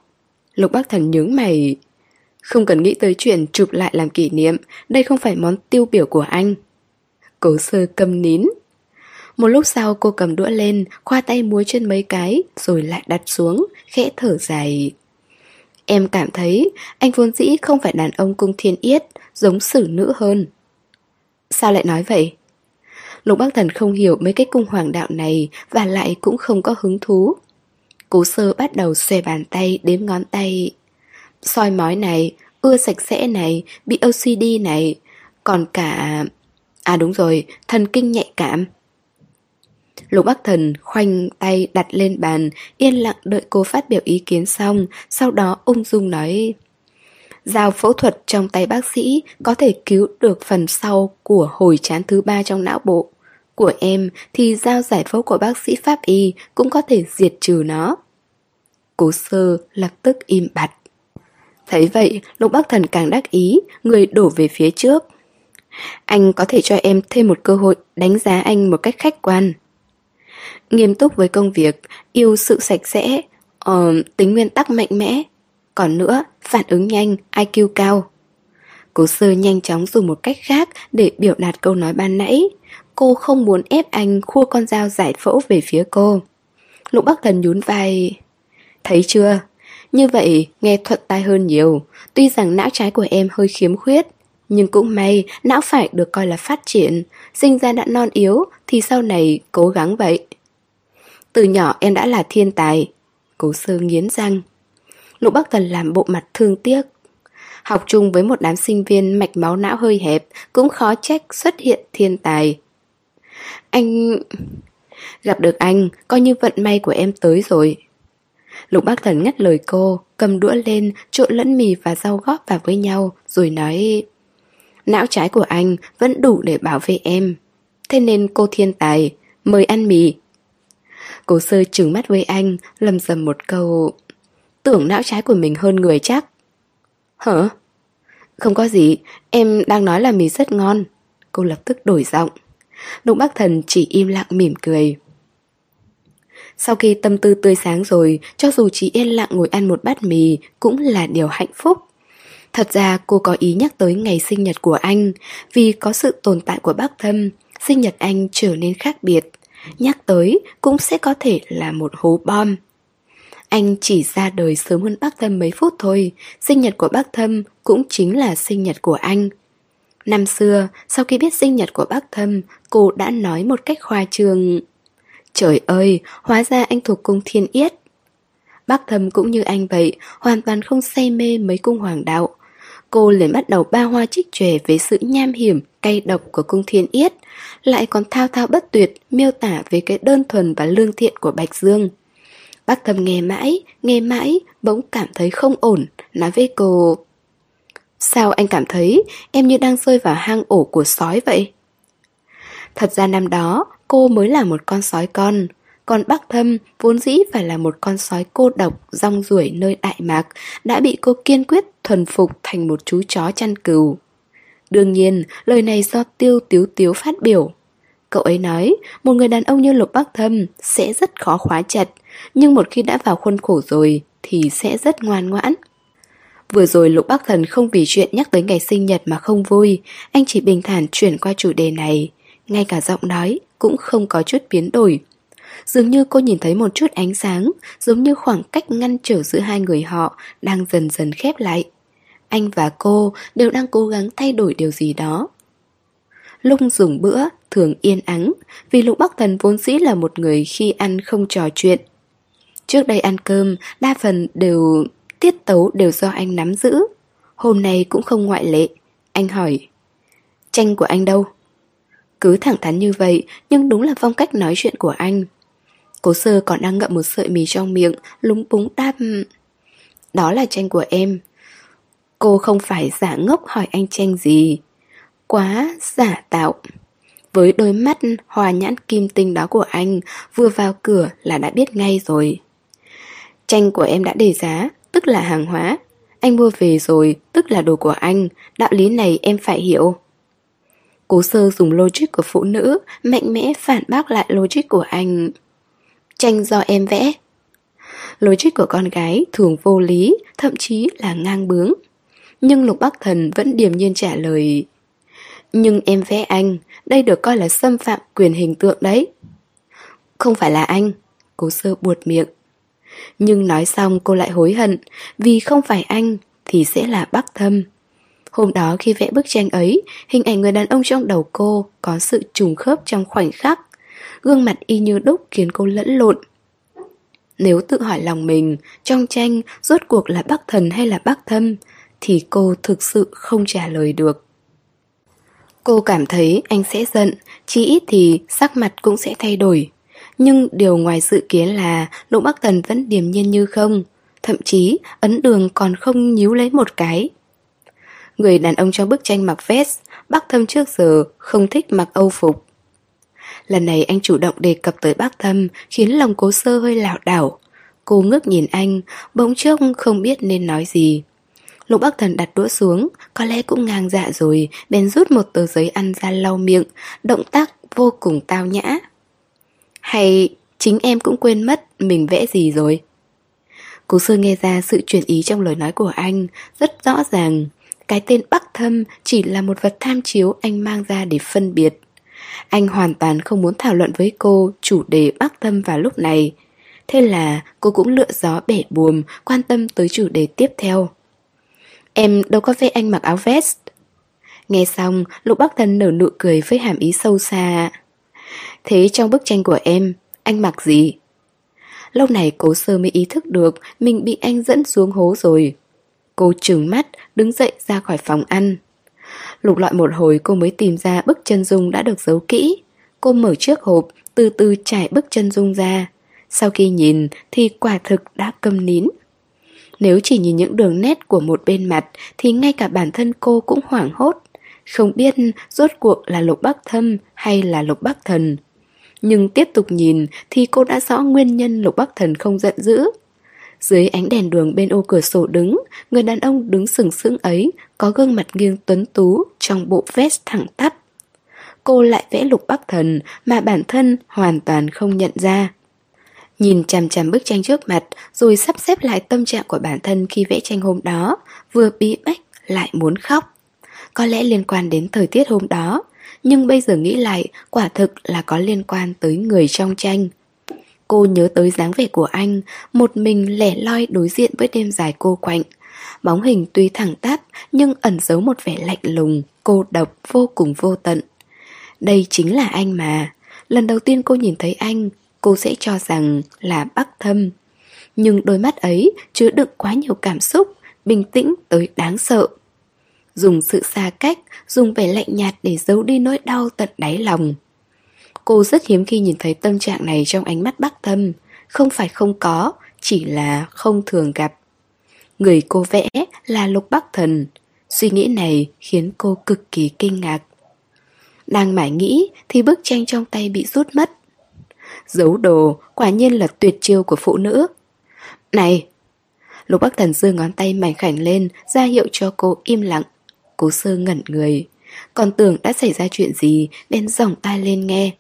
Lục Bắc Thần nhướng mày. Không cần nghĩ tới chuyện chụp lại làm kỷ niệm, đây không phải món tiêu biểu của anh. Cố sơ cầm nín. Một lúc sau cô cầm đũa lên, khoa tay muối trên mấy cái, rồi lại đặt xuống, khẽ thở dài. Em cảm thấy anh vốn dĩ không phải đàn ông cung thiên yết, giống xử nữ hơn. Sao lại nói vậy? Lục Bắc Thần không hiểu mấy cái cung hoàng đạo này và lại cũng không có hứng thú. Cố sơ bắt đầu xòe bàn tay đếm ngón tay. soi mói này, ưa sạch sẽ này, bị OCD này, còn cả... À đúng rồi, thần kinh nhạy cảm. Lục Bắc Thần khoanh tay đặt lên bàn, yên lặng đợi cô phát biểu ý kiến xong, sau đó ung dung nói... Dao phẫu thuật trong tay bác sĩ có thể cứu được phần sau của hồi chán thứ ba trong não bộ. Của em thì dao giải phẫu của bác sĩ pháp y cũng có thể diệt trừ nó. Cố sơ lập tức im bặt. Thấy vậy, Lục Bắc Thần càng đắc ý, người đổ về phía trước. Anh có thể cho em thêm một cơ hội đánh giá anh một cách khách quan. Nghiêm túc với công việc, yêu sự sạch sẽ, uh, tính nguyên tắc mạnh mẽ. Còn nữa, phản ứng nhanh, IQ cao. Cố sơ nhanh chóng dùng một cách khác để biểu đạt câu nói ban nãy. Cô không muốn ép anh khua con dao giải phẫu về phía cô. Lục Bắc Thần nhún vai... Thấy chưa? Như vậy nghe thuận tai hơn nhiều Tuy rằng não trái của em hơi khiếm khuyết Nhưng cũng may não phải được coi là phát triển Sinh ra đã non yếu Thì sau này cố gắng vậy từ nhỏ em đã là thiên tài. Cố sơ nghiến răng. Lục Bắc Thần làm bộ mặt thương tiếc. Học chung với một đám sinh viên mạch máu não hơi hẹp Cũng khó trách xuất hiện thiên tài. Anh... Gặp được anh, coi như vận may của em tới rồi. Lục bác thần ngắt lời cô, cầm đũa lên, trộn lẫn mì và rau góp vào với nhau, rồi nói Não trái của anh vẫn đủ để bảo vệ em. Thế nên cô thiên tài, mời ăn mì cố sơ trừng mắt với anh, lầm rầm một câu Tưởng não trái của mình hơn người chắc. Hả? Không có gì, em đang nói là mì rất ngon. Cô lập tức đổi giọng. Lục bác thần chỉ im lặng mỉm cười. Sau khi tâm tư tươi sáng rồi, cho dù chỉ yên lặng ngồi ăn một bát mì cũng là điều hạnh phúc. Thật ra cô có ý nhắc tới ngày sinh nhật của anh, vì có sự tồn tại của bác thâm, sinh nhật anh trở nên khác biệt. Nhắc tới cũng sẽ có thể là một hố bom. Anh chỉ ra đời sớm hơn bác thâm mấy phút thôi, sinh nhật của bác thâm cũng chính là sinh nhật của anh. Năm xưa, sau khi biết sinh nhật của bác thâm, cô đã nói một cách khoa trương Trời ơi, hóa ra anh thuộc cung thiên yết. Bác thâm cũng như anh vậy, hoàn toàn không say mê mấy cung hoàng đạo. Cô liền bắt đầu ba hoa trích trề về sự nham hiểm, cay độc của cung thiên yết, lại còn thao thao bất tuyệt miêu tả về cái đơn thuần và lương thiện của Bạch Dương. Bác thầm nghe mãi, nghe mãi, bỗng cảm thấy không ổn, nói với cô Sao anh cảm thấy em như đang rơi vào hang ổ của sói vậy? Thật ra năm đó, cô mới là một con sói con. Còn Bắc Thâm vốn dĩ phải là một con sói cô độc, rong ruổi nơi Đại Mạc, đã bị cô kiên quyết thuần phục thành một chú chó chăn cừu. Đương nhiên, lời này do Tiêu Tiếu Tiếu phát biểu. Cậu ấy nói, một người đàn ông như Lục Bắc Thâm sẽ rất khó khóa chặt, nhưng một khi đã vào khuôn khổ rồi thì sẽ rất ngoan ngoãn. Vừa rồi Lục Bắc Thần không vì chuyện nhắc tới ngày sinh nhật mà không vui, anh chỉ bình thản chuyển qua chủ đề này ngay cả giọng nói cũng không có chút biến đổi. Dường như cô nhìn thấy một chút ánh sáng, giống như khoảng cách ngăn trở giữa hai người họ đang dần dần khép lại. Anh và cô đều đang cố gắng thay đổi điều gì đó. Lúc dùng bữa, thường yên ắng, vì Lục Bắc Thần vốn dĩ là một người khi ăn không trò chuyện. Trước đây ăn cơm, đa phần đều tiết tấu đều do anh nắm giữ. Hôm nay cũng không ngoại lệ. Anh hỏi, tranh của anh đâu? Cứ thẳng thắn như vậy, nhưng đúng là phong cách nói chuyện của anh. Cố sơ còn đang ngậm một sợi mì trong miệng, lúng búng đáp. Đó là tranh của em. Cô không phải giả ngốc hỏi anh tranh gì. Quá giả tạo. Với đôi mắt hòa nhãn kim tinh đó của anh, vừa vào cửa là đã biết ngay rồi. Tranh của em đã đề giá, tức là hàng hóa. Anh mua về rồi, tức là đồ của anh. Đạo lý này em phải hiểu. Cố sơ dùng logic của phụ nữ, mạnh mẽ phản bác lại logic của anh. Tranh do em vẽ. Logic của con gái thường vô lý, thậm chí là ngang bướng. Nhưng Lục Bắc Thần vẫn điềm nhiên trả lời Nhưng em vẽ anh, đây được coi là xâm phạm quyền hình tượng đấy. Không phải là anh Cố sơ buột miệng. Nhưng nói xong cô lại hối hận Vì không phải anh Thì sẽ là Bắc Thâm. Hôm đó khi vẽ bức tranh ấy Hình ảnh người đàn ông trong đầu cô Có sự trùng khớp trong khoảnh khắc. Gương mặt y như đúc khiến cô lẫn lộn. Nếu tự hỏi lòng mình Trong tranh rốt cuộc là Bắc Thần hay là Bắc Thâm thì cô thực sự không trả lời được. Cô cảm thấy anh sẽ giận, chí ít thì sắc mặt cũng sẽ thay đổi. Nhưng điều ngoài dự kiến là Lục Bắc thần vẫn điềm nhiên như không, thậm chí ấn đường còn không nhíu lấy một cái. Người đàn ông trong bức tranh mặc vest, Bắc Thâm trước giờ không thích mặc âu phục. Lần này anh chủ động đề cập tới Bắc Thâm khiến lòng cố sơ hơi lảo đảo. Cô ngước nhìn anh, bỗng chốc không biết nên nói gì. Lục Bắc Thần đặt đũa xuống, có lẽ cũng ngang dạ rồi, bèn rút một tờ giấy ăn ra lau miệng, động tác vô cùng tao nhã. Hay chính em cũng quên mất mình vẽ gì rồi? Cố sơ nghe ra sự chuyển ý trong lời nói của anh, rất rõ ràng. Cái tên Bắc Thâm chỉ là một vật tham chiếu anh mang ra để phân biệt. Anh hoàn toàn không muốn thảo luận với cô chủ đề Bắc Thâm vào lúc này. Thế là cô cũng lựa gió bẻ buồm, quan tâm tới chủ đề tiếp theo. Em đâu có thấy anh mặc áo vest. Nghe xong, Lục Bắc Thần nở nụ cười với hàm ý sâu xa. Thế trong bức tranh của em, Anh mặc gì? Lâu này cố sơ mới ý thức được Mình bị anh dẫn xuống hố rồi. Cô trừng mắt, Đứng dậy ra khỏi phòng ăn. Lục lọi một hồi, cô mới tìm ra bức chân dung đã được giấu kỹ. Cô mở chiếc hộp, Từ từ trải bức chân dung ra. Sau khi nhìn, thì quả thực đã câm nín nếu chỉ nhìn những đường nét của một bên mặt thì ngay cả bản thân cô cũng hoảng hốt. Không biết rốt cuộc là lục bắc thâm hay là lục bắc thần. Nhưng tiếp tục nhìn thì cô đã rõ nguyên nhân lục bắc thần không giận dữ. Dưới ánh đèn đường bên ô cửa sổ đứng, người đàn ông đứng sừng sững ấy có gương mặt nghiêng tuấn tú trong bộ vest thẳng tắp. Cô lại vẽ lục bắc thần mà bản thân hoàn toàn không nhận ra. Nhìn chằm chằm bức tranh trước mặt, Rồi sắp xếp lại tâm trạng của bản thân khi vẽ tranh hôm đó, Vừa bí bách lại muốn khóc. Có lẽ liên quan đến thời tiết hôm đó, Nhưng bây giờ nghĩ lại, Quả thực là có liên quan tới người trong tranh. Cô nhớ tới dáng vẻ của anh, Một mình lẻ loi đối diện với đêm dài cô quạnh. Bóng hình tuy thẳng tắp, Nhưng ẩn giấu một vẻ lạnh lùng, Cô độc vô cùng vô tận. Đây chính là anh mà. Lần đầu tiên cô nhìn thấy anh cô sẽ cho rằng là bắc thâm. Nhưng đôi mắt ấy chứa đựng quá nhiều cảm xúc, bình tĩnh tới đáng sợ. Dùng sự xa cách, dùng vẻ lạnh nhạt để giấu đi nỗi đau tận đáy lòng. Cô rất hiếm khi nhìn thấy tâm trạng này trong ánh mắt bắc thâm, không phải không có, chỉ là không thường gặp. Người cô vẽ là Lục Bắc Thần. Suy nghĩ này khiến cô cực kỳ kinh ngạc. Đang mải nghĩ thì bức tranh trong tay bị rút mất. Giấu đồ, quả nhiên là tuyệt chiêu của phụ nữ. Này, Lục Bắc Thần giơ ngón tay mảnh khảnh lên, ra hiệu cho cô im lặng. Cố sơ ngẩn người. Còn tưởng đã xảy ra chuyện gì Bên dòng tai lên nghe.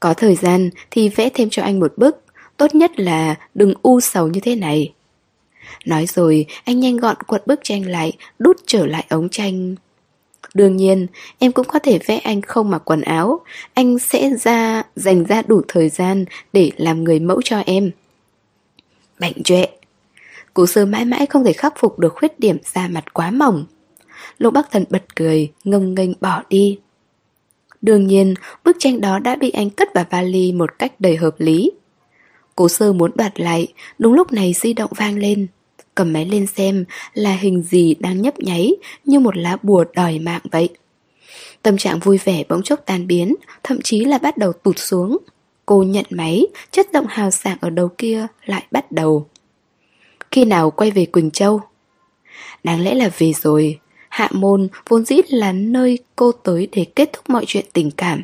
Có thời gian thì vẽ thêm cho anh một bức, Tốt nhất là đừng u sầu như thế này. Nói rồi, anh nhanh gọn quật bức tranh lại, Đút trở lại ống tranh. Đương nhiên, em cũng có thể vẽ anh không mặc quần áo, anh sẽ ra dành ra đủ thời gian để làm người mẫu cho em. Bệnh trệ. Cố sơ mãi mãi không thể khắc phục được khuyết điểm da mặt quá mỏng. Lục Bắc Thần bật cười, ngông nghênh bỏ đi. Đương nhiên, bức tranh đó đã bị anh cất vào vali một cách đầy hợp lý. Cố sơ muốn đoạt lại, đúng lúc này di động vang lên. Cầm máy lên xem là hình gì đang nhấp nháy như một lá bùa đòi mạng vậy. Tâm trạng vui vẻ bỗng chốc tan biến, thậm chí là bắt đầu tụt xuống. Cô nhận máy, chất động hào sảng ở đầu kia lại bắt đầu. Khi nào quay về Quỳnh Châu? Đáng lẽ là về rồi. Hạ môn vốn dĩ là nơi cô tới để kết thúc mọi chuyện tình cảm.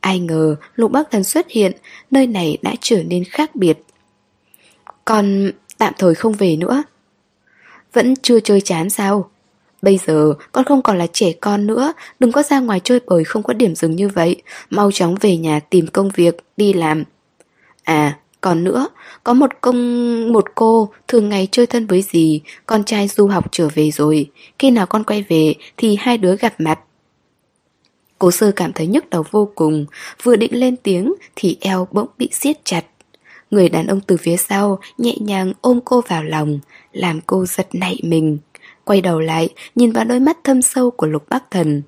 Ai ngờ lục bác thần xuất hiện, nơi này đã trở nên khác biệt. Còn tạm thời không về nữa. Vẫn chưa chơi chán sao? Bây giờ, con không còn là trẻ con nữa, Đừng có ra ngoài chơi bời không có điểm dừng như vậy. Mau chóng về nhà tìm công việc, Đi làm. À còn nữa, Có một công, một cô Thường ngày chơi thân với dì, Con trai du học trở về rồi. Khi nào con quay về thì hai đứa gặp mặt. Cố sơ cảm thấy nhức đầu vô cùng, Vừa định lên tiếng Thì eo bỗng bị siết chặt. Người đàn ông từ phía sau Nhẹ nhàng ôm cô vào lòng làm cô giật nảy mình, Quay đầu lại Nhìn vào đôi mắt thâm sâu của lục bắc thần.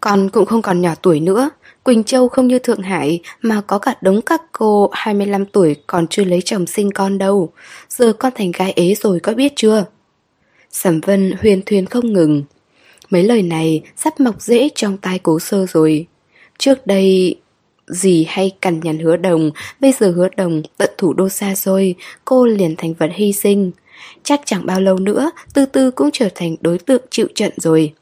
Con cũng không còn nhỏ tuổi nữa, Quỳnh Châu không như Thượng Hải Mà có cả đống các cô 25 tuổi Còn chưa lấy chồng sinh con đâu. Giờ con thành gái ế rồi có biết chưa? Sẩm Vân huyền thuyền không ngừng. Mấy lời này sắp mọc dễ trong tai cố sơ rồi. Trước đây gì hay cằn nhằn hứa đồng, Bây giờ hứa đồng tận thủ đô xa xôi, Cô liền thành vật hy sinh. Chắc chẳng bao lâu nữa Từ từ cũng trở thành đối tượng chịu trận rồi.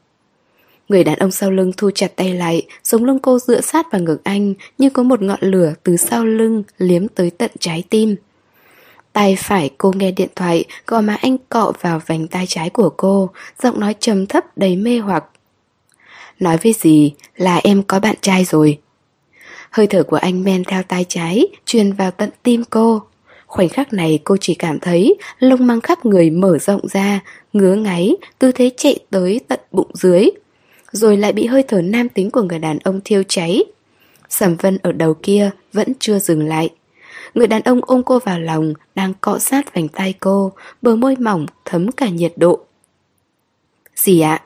Người đàn ông sau lưng thu chặt tay lại Sống lưng cô dựa sát vào ngực anh Như có một ngọn lửa từ sau lưng Liếm tới tận trái tim. Tay phải cô nghe điện thoại Gò má anh cọ vào vành tay trái của cô, Giọng nói trầm thấp đầy mê hoặc. Nói với gì? Là em có bạn trai rồi. Hơi thở của anh men theo tay trái, Truyền vào tận tim cô. Khoảnh khắc này cô chỉ cảm thấy lông măng khắp người mở rộng ra, ngứa ngáy, tư thế chạy tới tận bụng dưới. Rồi lại bị hơi thở nam tính của người đàn ông thiêu cháy. Sầm Vân ở đầu kia vẫn chưa dừng lại. Người đàn ông ôm cô vào lòng, đang cọ sát vành tay cô, bờ môi mỏng thấm cả nhiệt độ. Gì ạ?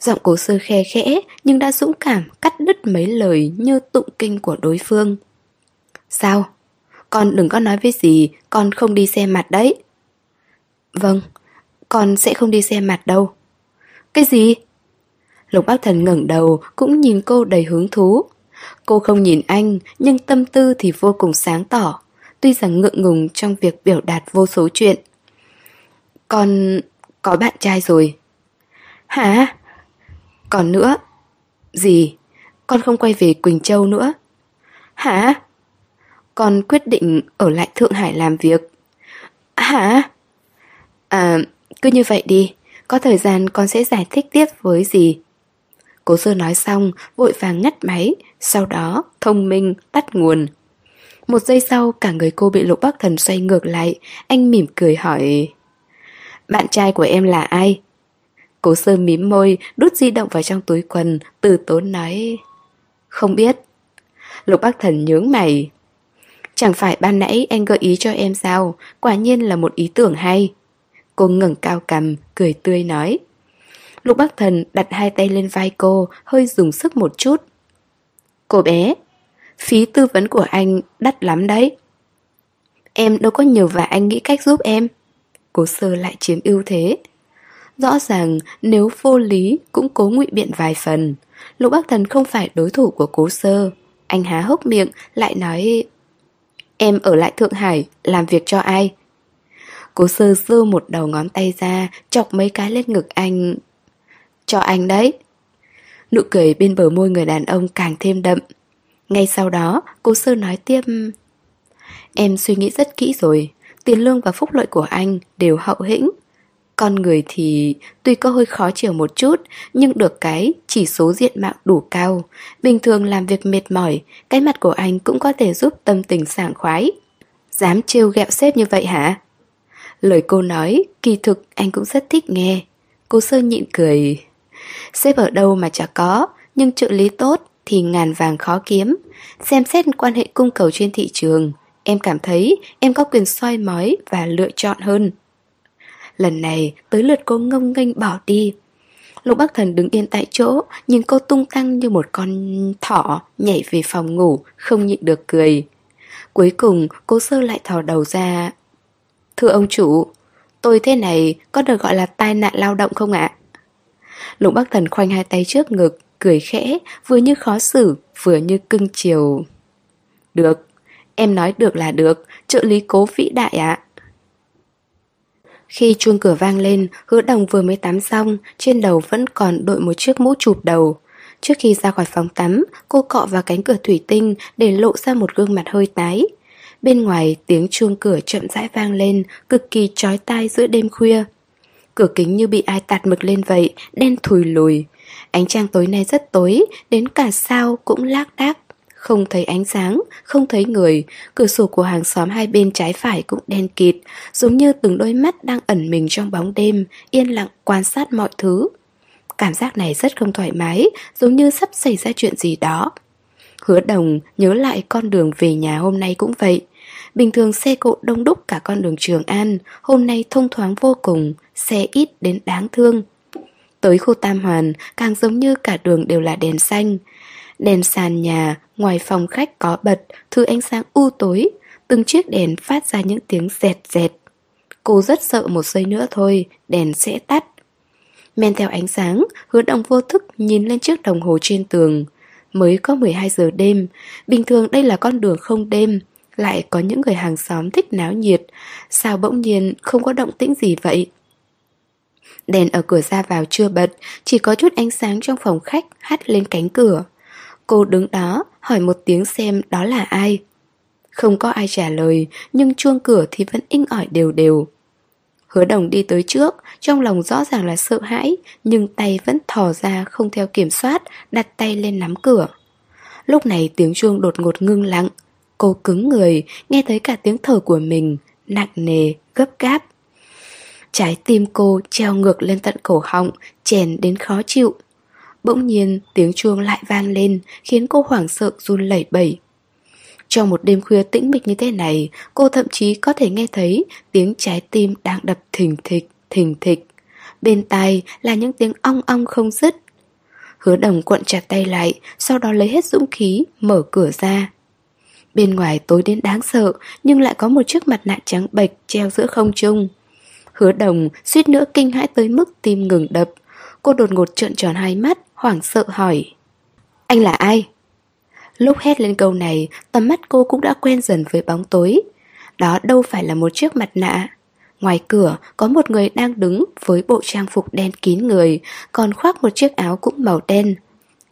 Giọng cố sơ khe khẽ nhưng đã dũng cảm cắt đứt mấy lời như tụng kinh của đối phương. Sao? Con đừng có nói với gì, Con không đi xem mặt đấy Vâng Con sẽ không đi xem mặt đâu Cái gì? Lục bác thần ngẩng đầu, Cũng nhìn cô đầy hứng thú Cô không nhìn anh, Nhưng tâm tư thì vô cùng sáng tỏ Tuy rằng ngượng ngùng trong việc biểu đạt vô số chuyện Con, có bạn trai rồi Hả? Còn nữa Gì? Con không quay về Quỳnh Châu nữa Hả? Con quyết định ở lại Thượng Hải làm việc. Hả? À, cứ như vậy đi, có thời gian con sẽ giải thích tiếp với gì. Cố sơ nói xong, vội vàng ngắt máy, sau đó thông minh tắt nguồn. Một giây sau, cả người cô bị lục bắc thần xoay ngược lại, anh mỉm cười hỏi Bạn trai của em là ai? Cố sơ mím môi, đút di động vào trong túi quần, từ tốn nói Không biết Lục bác thần nhướng mày Chẳng phải ban nãy anh gợi ý cho em sao? Quả nhiên là một ý tưởng hay. Cô ngẩng cao cầm Cười tươi nói. Lục Bắc Thần đặt hai tay lên vai cô, Hơi dùng sức một chút. Cô bé, Phí tư vấn của anh đắt lắm đấy. Em đâu có nhờ và anh nghĩ cách giúp em. Cố sơ lại chiếm ưu thế. Rõ ràng, nếu vô lý cũng cố ngụy biện vài phần. Lục Bắc Thần không phải đối thủ của cố sơ, Anh há hốc miệng, lại nói Em ở lại Thượng Hải làm việc cho ai? Cố sơ dư một đầu ngón tay ra, Chọc mấy cái lên ngực anh. Cho anh đấy. Nụ cười bên bờ môi người đàn ông càng thêm đậm. Ngay sau đó Cố sơ nói tiếp, Em suy nghĩ rất kỹ rồi. Tiền lương và phúc lợi của anh đều hậu hĩnh con người thì tuy có hơi khó chịu một chút Nhưng được cái chỉ số diện mạo đủ cao Bình thường làm việc mệt mỏi Cái mặt của anh cũng có thể giúp tâm tình sảng khoái Dám trêu ghẹo sếp như vậy hả? Lời cô nói kỳ thực anh cũng rất thích nghe Cô sơ nhịn cười Xếp ở đâu mà chả có, nhưng trợ lý tốt thì ngàn vàng khó kiếm. Xem xét quan hệ cung cầu trên thị trường, em cảm thấy em có quyền soi mói và lựa chọn hơn. Lần này tới lượt cô ngông nghênh bỏ đi. Lục Bắc Thần đứng yên tại chỗ, nhìn cô tung tăng như một con thỏ nhảy về phòng ngủ, không nhịn được cười. Cuối cùng, cô sơ lại thò đầu ra. Thưa ông chủ, tôi thế này có được gọi là tai nạn lao động không ạ? Lục Bắc Thần khoanh hai tay trước ngực, cười khẽ, vừa như khó xử, vừa như cưng chiều. Được, em nói được là được, trợ lý cố vĩ đại ạ. Khi chuông cửa vang lên, hứa đồng vừa mới tắm xong, trên đầu vẫn còn đội một chiếc mũ chụp đầu. Trước khi ra khỏi phòng tắm, cô cọ vào cánh cửa thủy tinh để lộ ra một gương mặt hơi tái. Bên ngoài tiếng chuông cửa chậm rãi vang lên, cực kỳ chói tai giữa đêm khuya. Cửa kính như bị ai tạt mực lên vậy, đen thùi lùi. Ánh trăng tối nay rất tối, đến cả sao cũng lác đác. Không thấy ánh sáng, không thấy người, cửa sổ của hàng xóm hai bên trái phải cũng đen kịt, giống như từng đôi mắt đang ẩn mình trong bóng đêm, yên lặng quan sát mọi thứ. Cảm giác này rất không thoải mái, giống như sắp xảy ra chuyện gì đó. Hứa đồng nhớ lại con đường về nhà hôm nay cũng vậy. Bình thường xe cộ đông đúc cả con đường Trường An, hôm nay thông thoáng vô cùng, xe ít đến đáng thương. Tới khu Tam Hoàn, càng giống như cả đường đều là đèn xanh. Đèn sàn nhà, ngoài phòng khách có bật, thứ ánh sáng u tối, từng chiếc đèn phát ra những tiếng dẹt dẹt. Cô rất sợ một giây nữa thôi, đèn sẽ tắt. Men theo ánh sáng, hứa đồng vô thức nhìn lên chiếc đồng hồ trên tường. Mới có 12 giờ đêm, bình thường đây là con đường không đêm, lại có những người hàng xóm thích náo nhiệt, sao bỗng nhiên không có động tĩnh gì vậy? Đèn ở cửa ra vào chưa bật, chỉ có chút ánh sáng trong phòng khách hắt lên cánh cửa. Cô đứng đó, hỏi một tiếng xem đó là ai. Không có ai trả lời, nhưng chuông cửa thì vẫn inh ỏi đều đều. Hứa đồng đi tới trước, trong lòng rõ ràng là sợ hãi, nhưng tay vẫn thò ra không theo kiểm soát, đặt tay lên nắm cửa. Lúc này tiếng chuông đột ngột ngưng lặng. Cô cứng người, nghe thấy cả tiếng thở của mình, nặng nề, gấp gáp. Trái tim cô treo ngược lên tận cổ họng, chèn đến khó chịu. Bỗng nhiên, tiếng chuông lại vang lên, Khiến cô hoảng sợ run lẩy bẩy. Trong một đêm khuya tĩnh mịch như thế này, Cô thậm chí có thể nghe thấy Tiếng trái tim đang đập thình thịch Thình thịch. Bên tai là những tiếng ong ong không dứt. Hứa đồng cuộn chặt tay lại, Sau đó lấy hết dũng khí, Mở cửa ra. Bên ngoài tối đến đáng sợ, Nhưng lại có một chiếc mặt nạ trắng bệch Treo giữa không trung. Hứa đồng suýt nữa kinh hãi tới mức tim ngừng đập. Cô đột ngột trợn tròn hai mắt hoảng sợ hỏi Anh là ai? Lúc hét lên câu này, tầm mắt cô cũng đã quen dần với bóng tối. Đó đâu phải là một chiếc mặt nạ. Ngoài cửa có một người đang đứng với bộ trang phục đen kín người, còn khoác một chiếc áo cũng màu đen.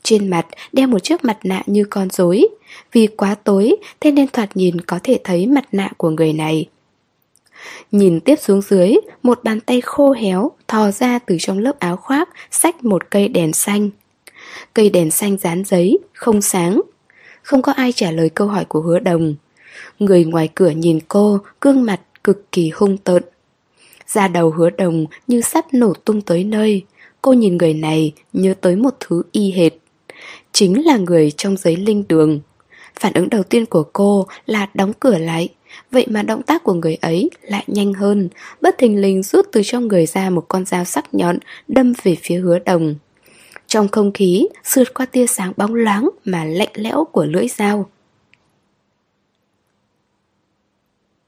Trên mặt đeo một chiếc mặt nạ như con rối. Vì quá tối, thế nên thoạt nhìn có thể thấy mặt nạ của người này. Nhìn tiếp xuống dưới, một bàn tay khô héo thò ra từ trong lớp áo khoác, xách một cây đèn xanh. Cây đèn xanh dán giấy, không sáng. Không có ai trả lời câu hỏi của hứa đồng. Người ngoài cửa nhìn cô, gương mặt cực kỳ hung tợn. Ra đầu hứa đồng như sắp nổ tung tới nơi. Cô nhìn người này nhớ tới một thứ y hệt. Chính là người trong giấy linh đường. Phản ứng đầu tiên của cô là đóng cửa lại, Vậy mà động tác của người ấy lại nhanh hơn. Bất thình lình rút từ trong người ra một con dao sắc nhọn Đâm về phía hứa đồng. Trong không khí sượt qua tia sáng bóng loáng Mà lạnh lẽo của lưỡi dao.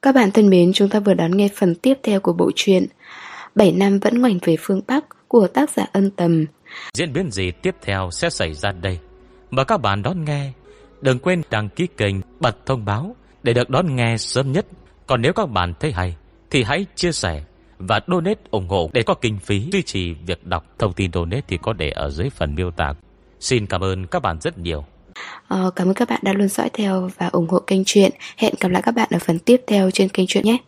Các bạn thân mến, chúng ta vừa đón nghe phần tiếp theo của bộ truyện 7 năm vẫn ngoảnh về phương Bắc của tác giả ân tầm. Diễn biến gì tiếp theo sẽ xảy ra đây? Mời các bạn đón nghe. Đừng quên đăng ký kênh, bật thông báo để được đón nghe sớm nhất. Còn nếu các bạn thấy hay thì hãy chia sẻ và donate ủng hộ để có kinh phí duy trì việc đọc. Thông tin donate thì có để ở dưới phần miêu tả. Xin cảm ơn các bạn rất nhiều. Ờ, cảm ơn các bạn đã luôn dõi theo và ủng hộ kênh truyện. Hẹn gặp lại các bạn ở phần tiếp theo trên kênh truyện nhé.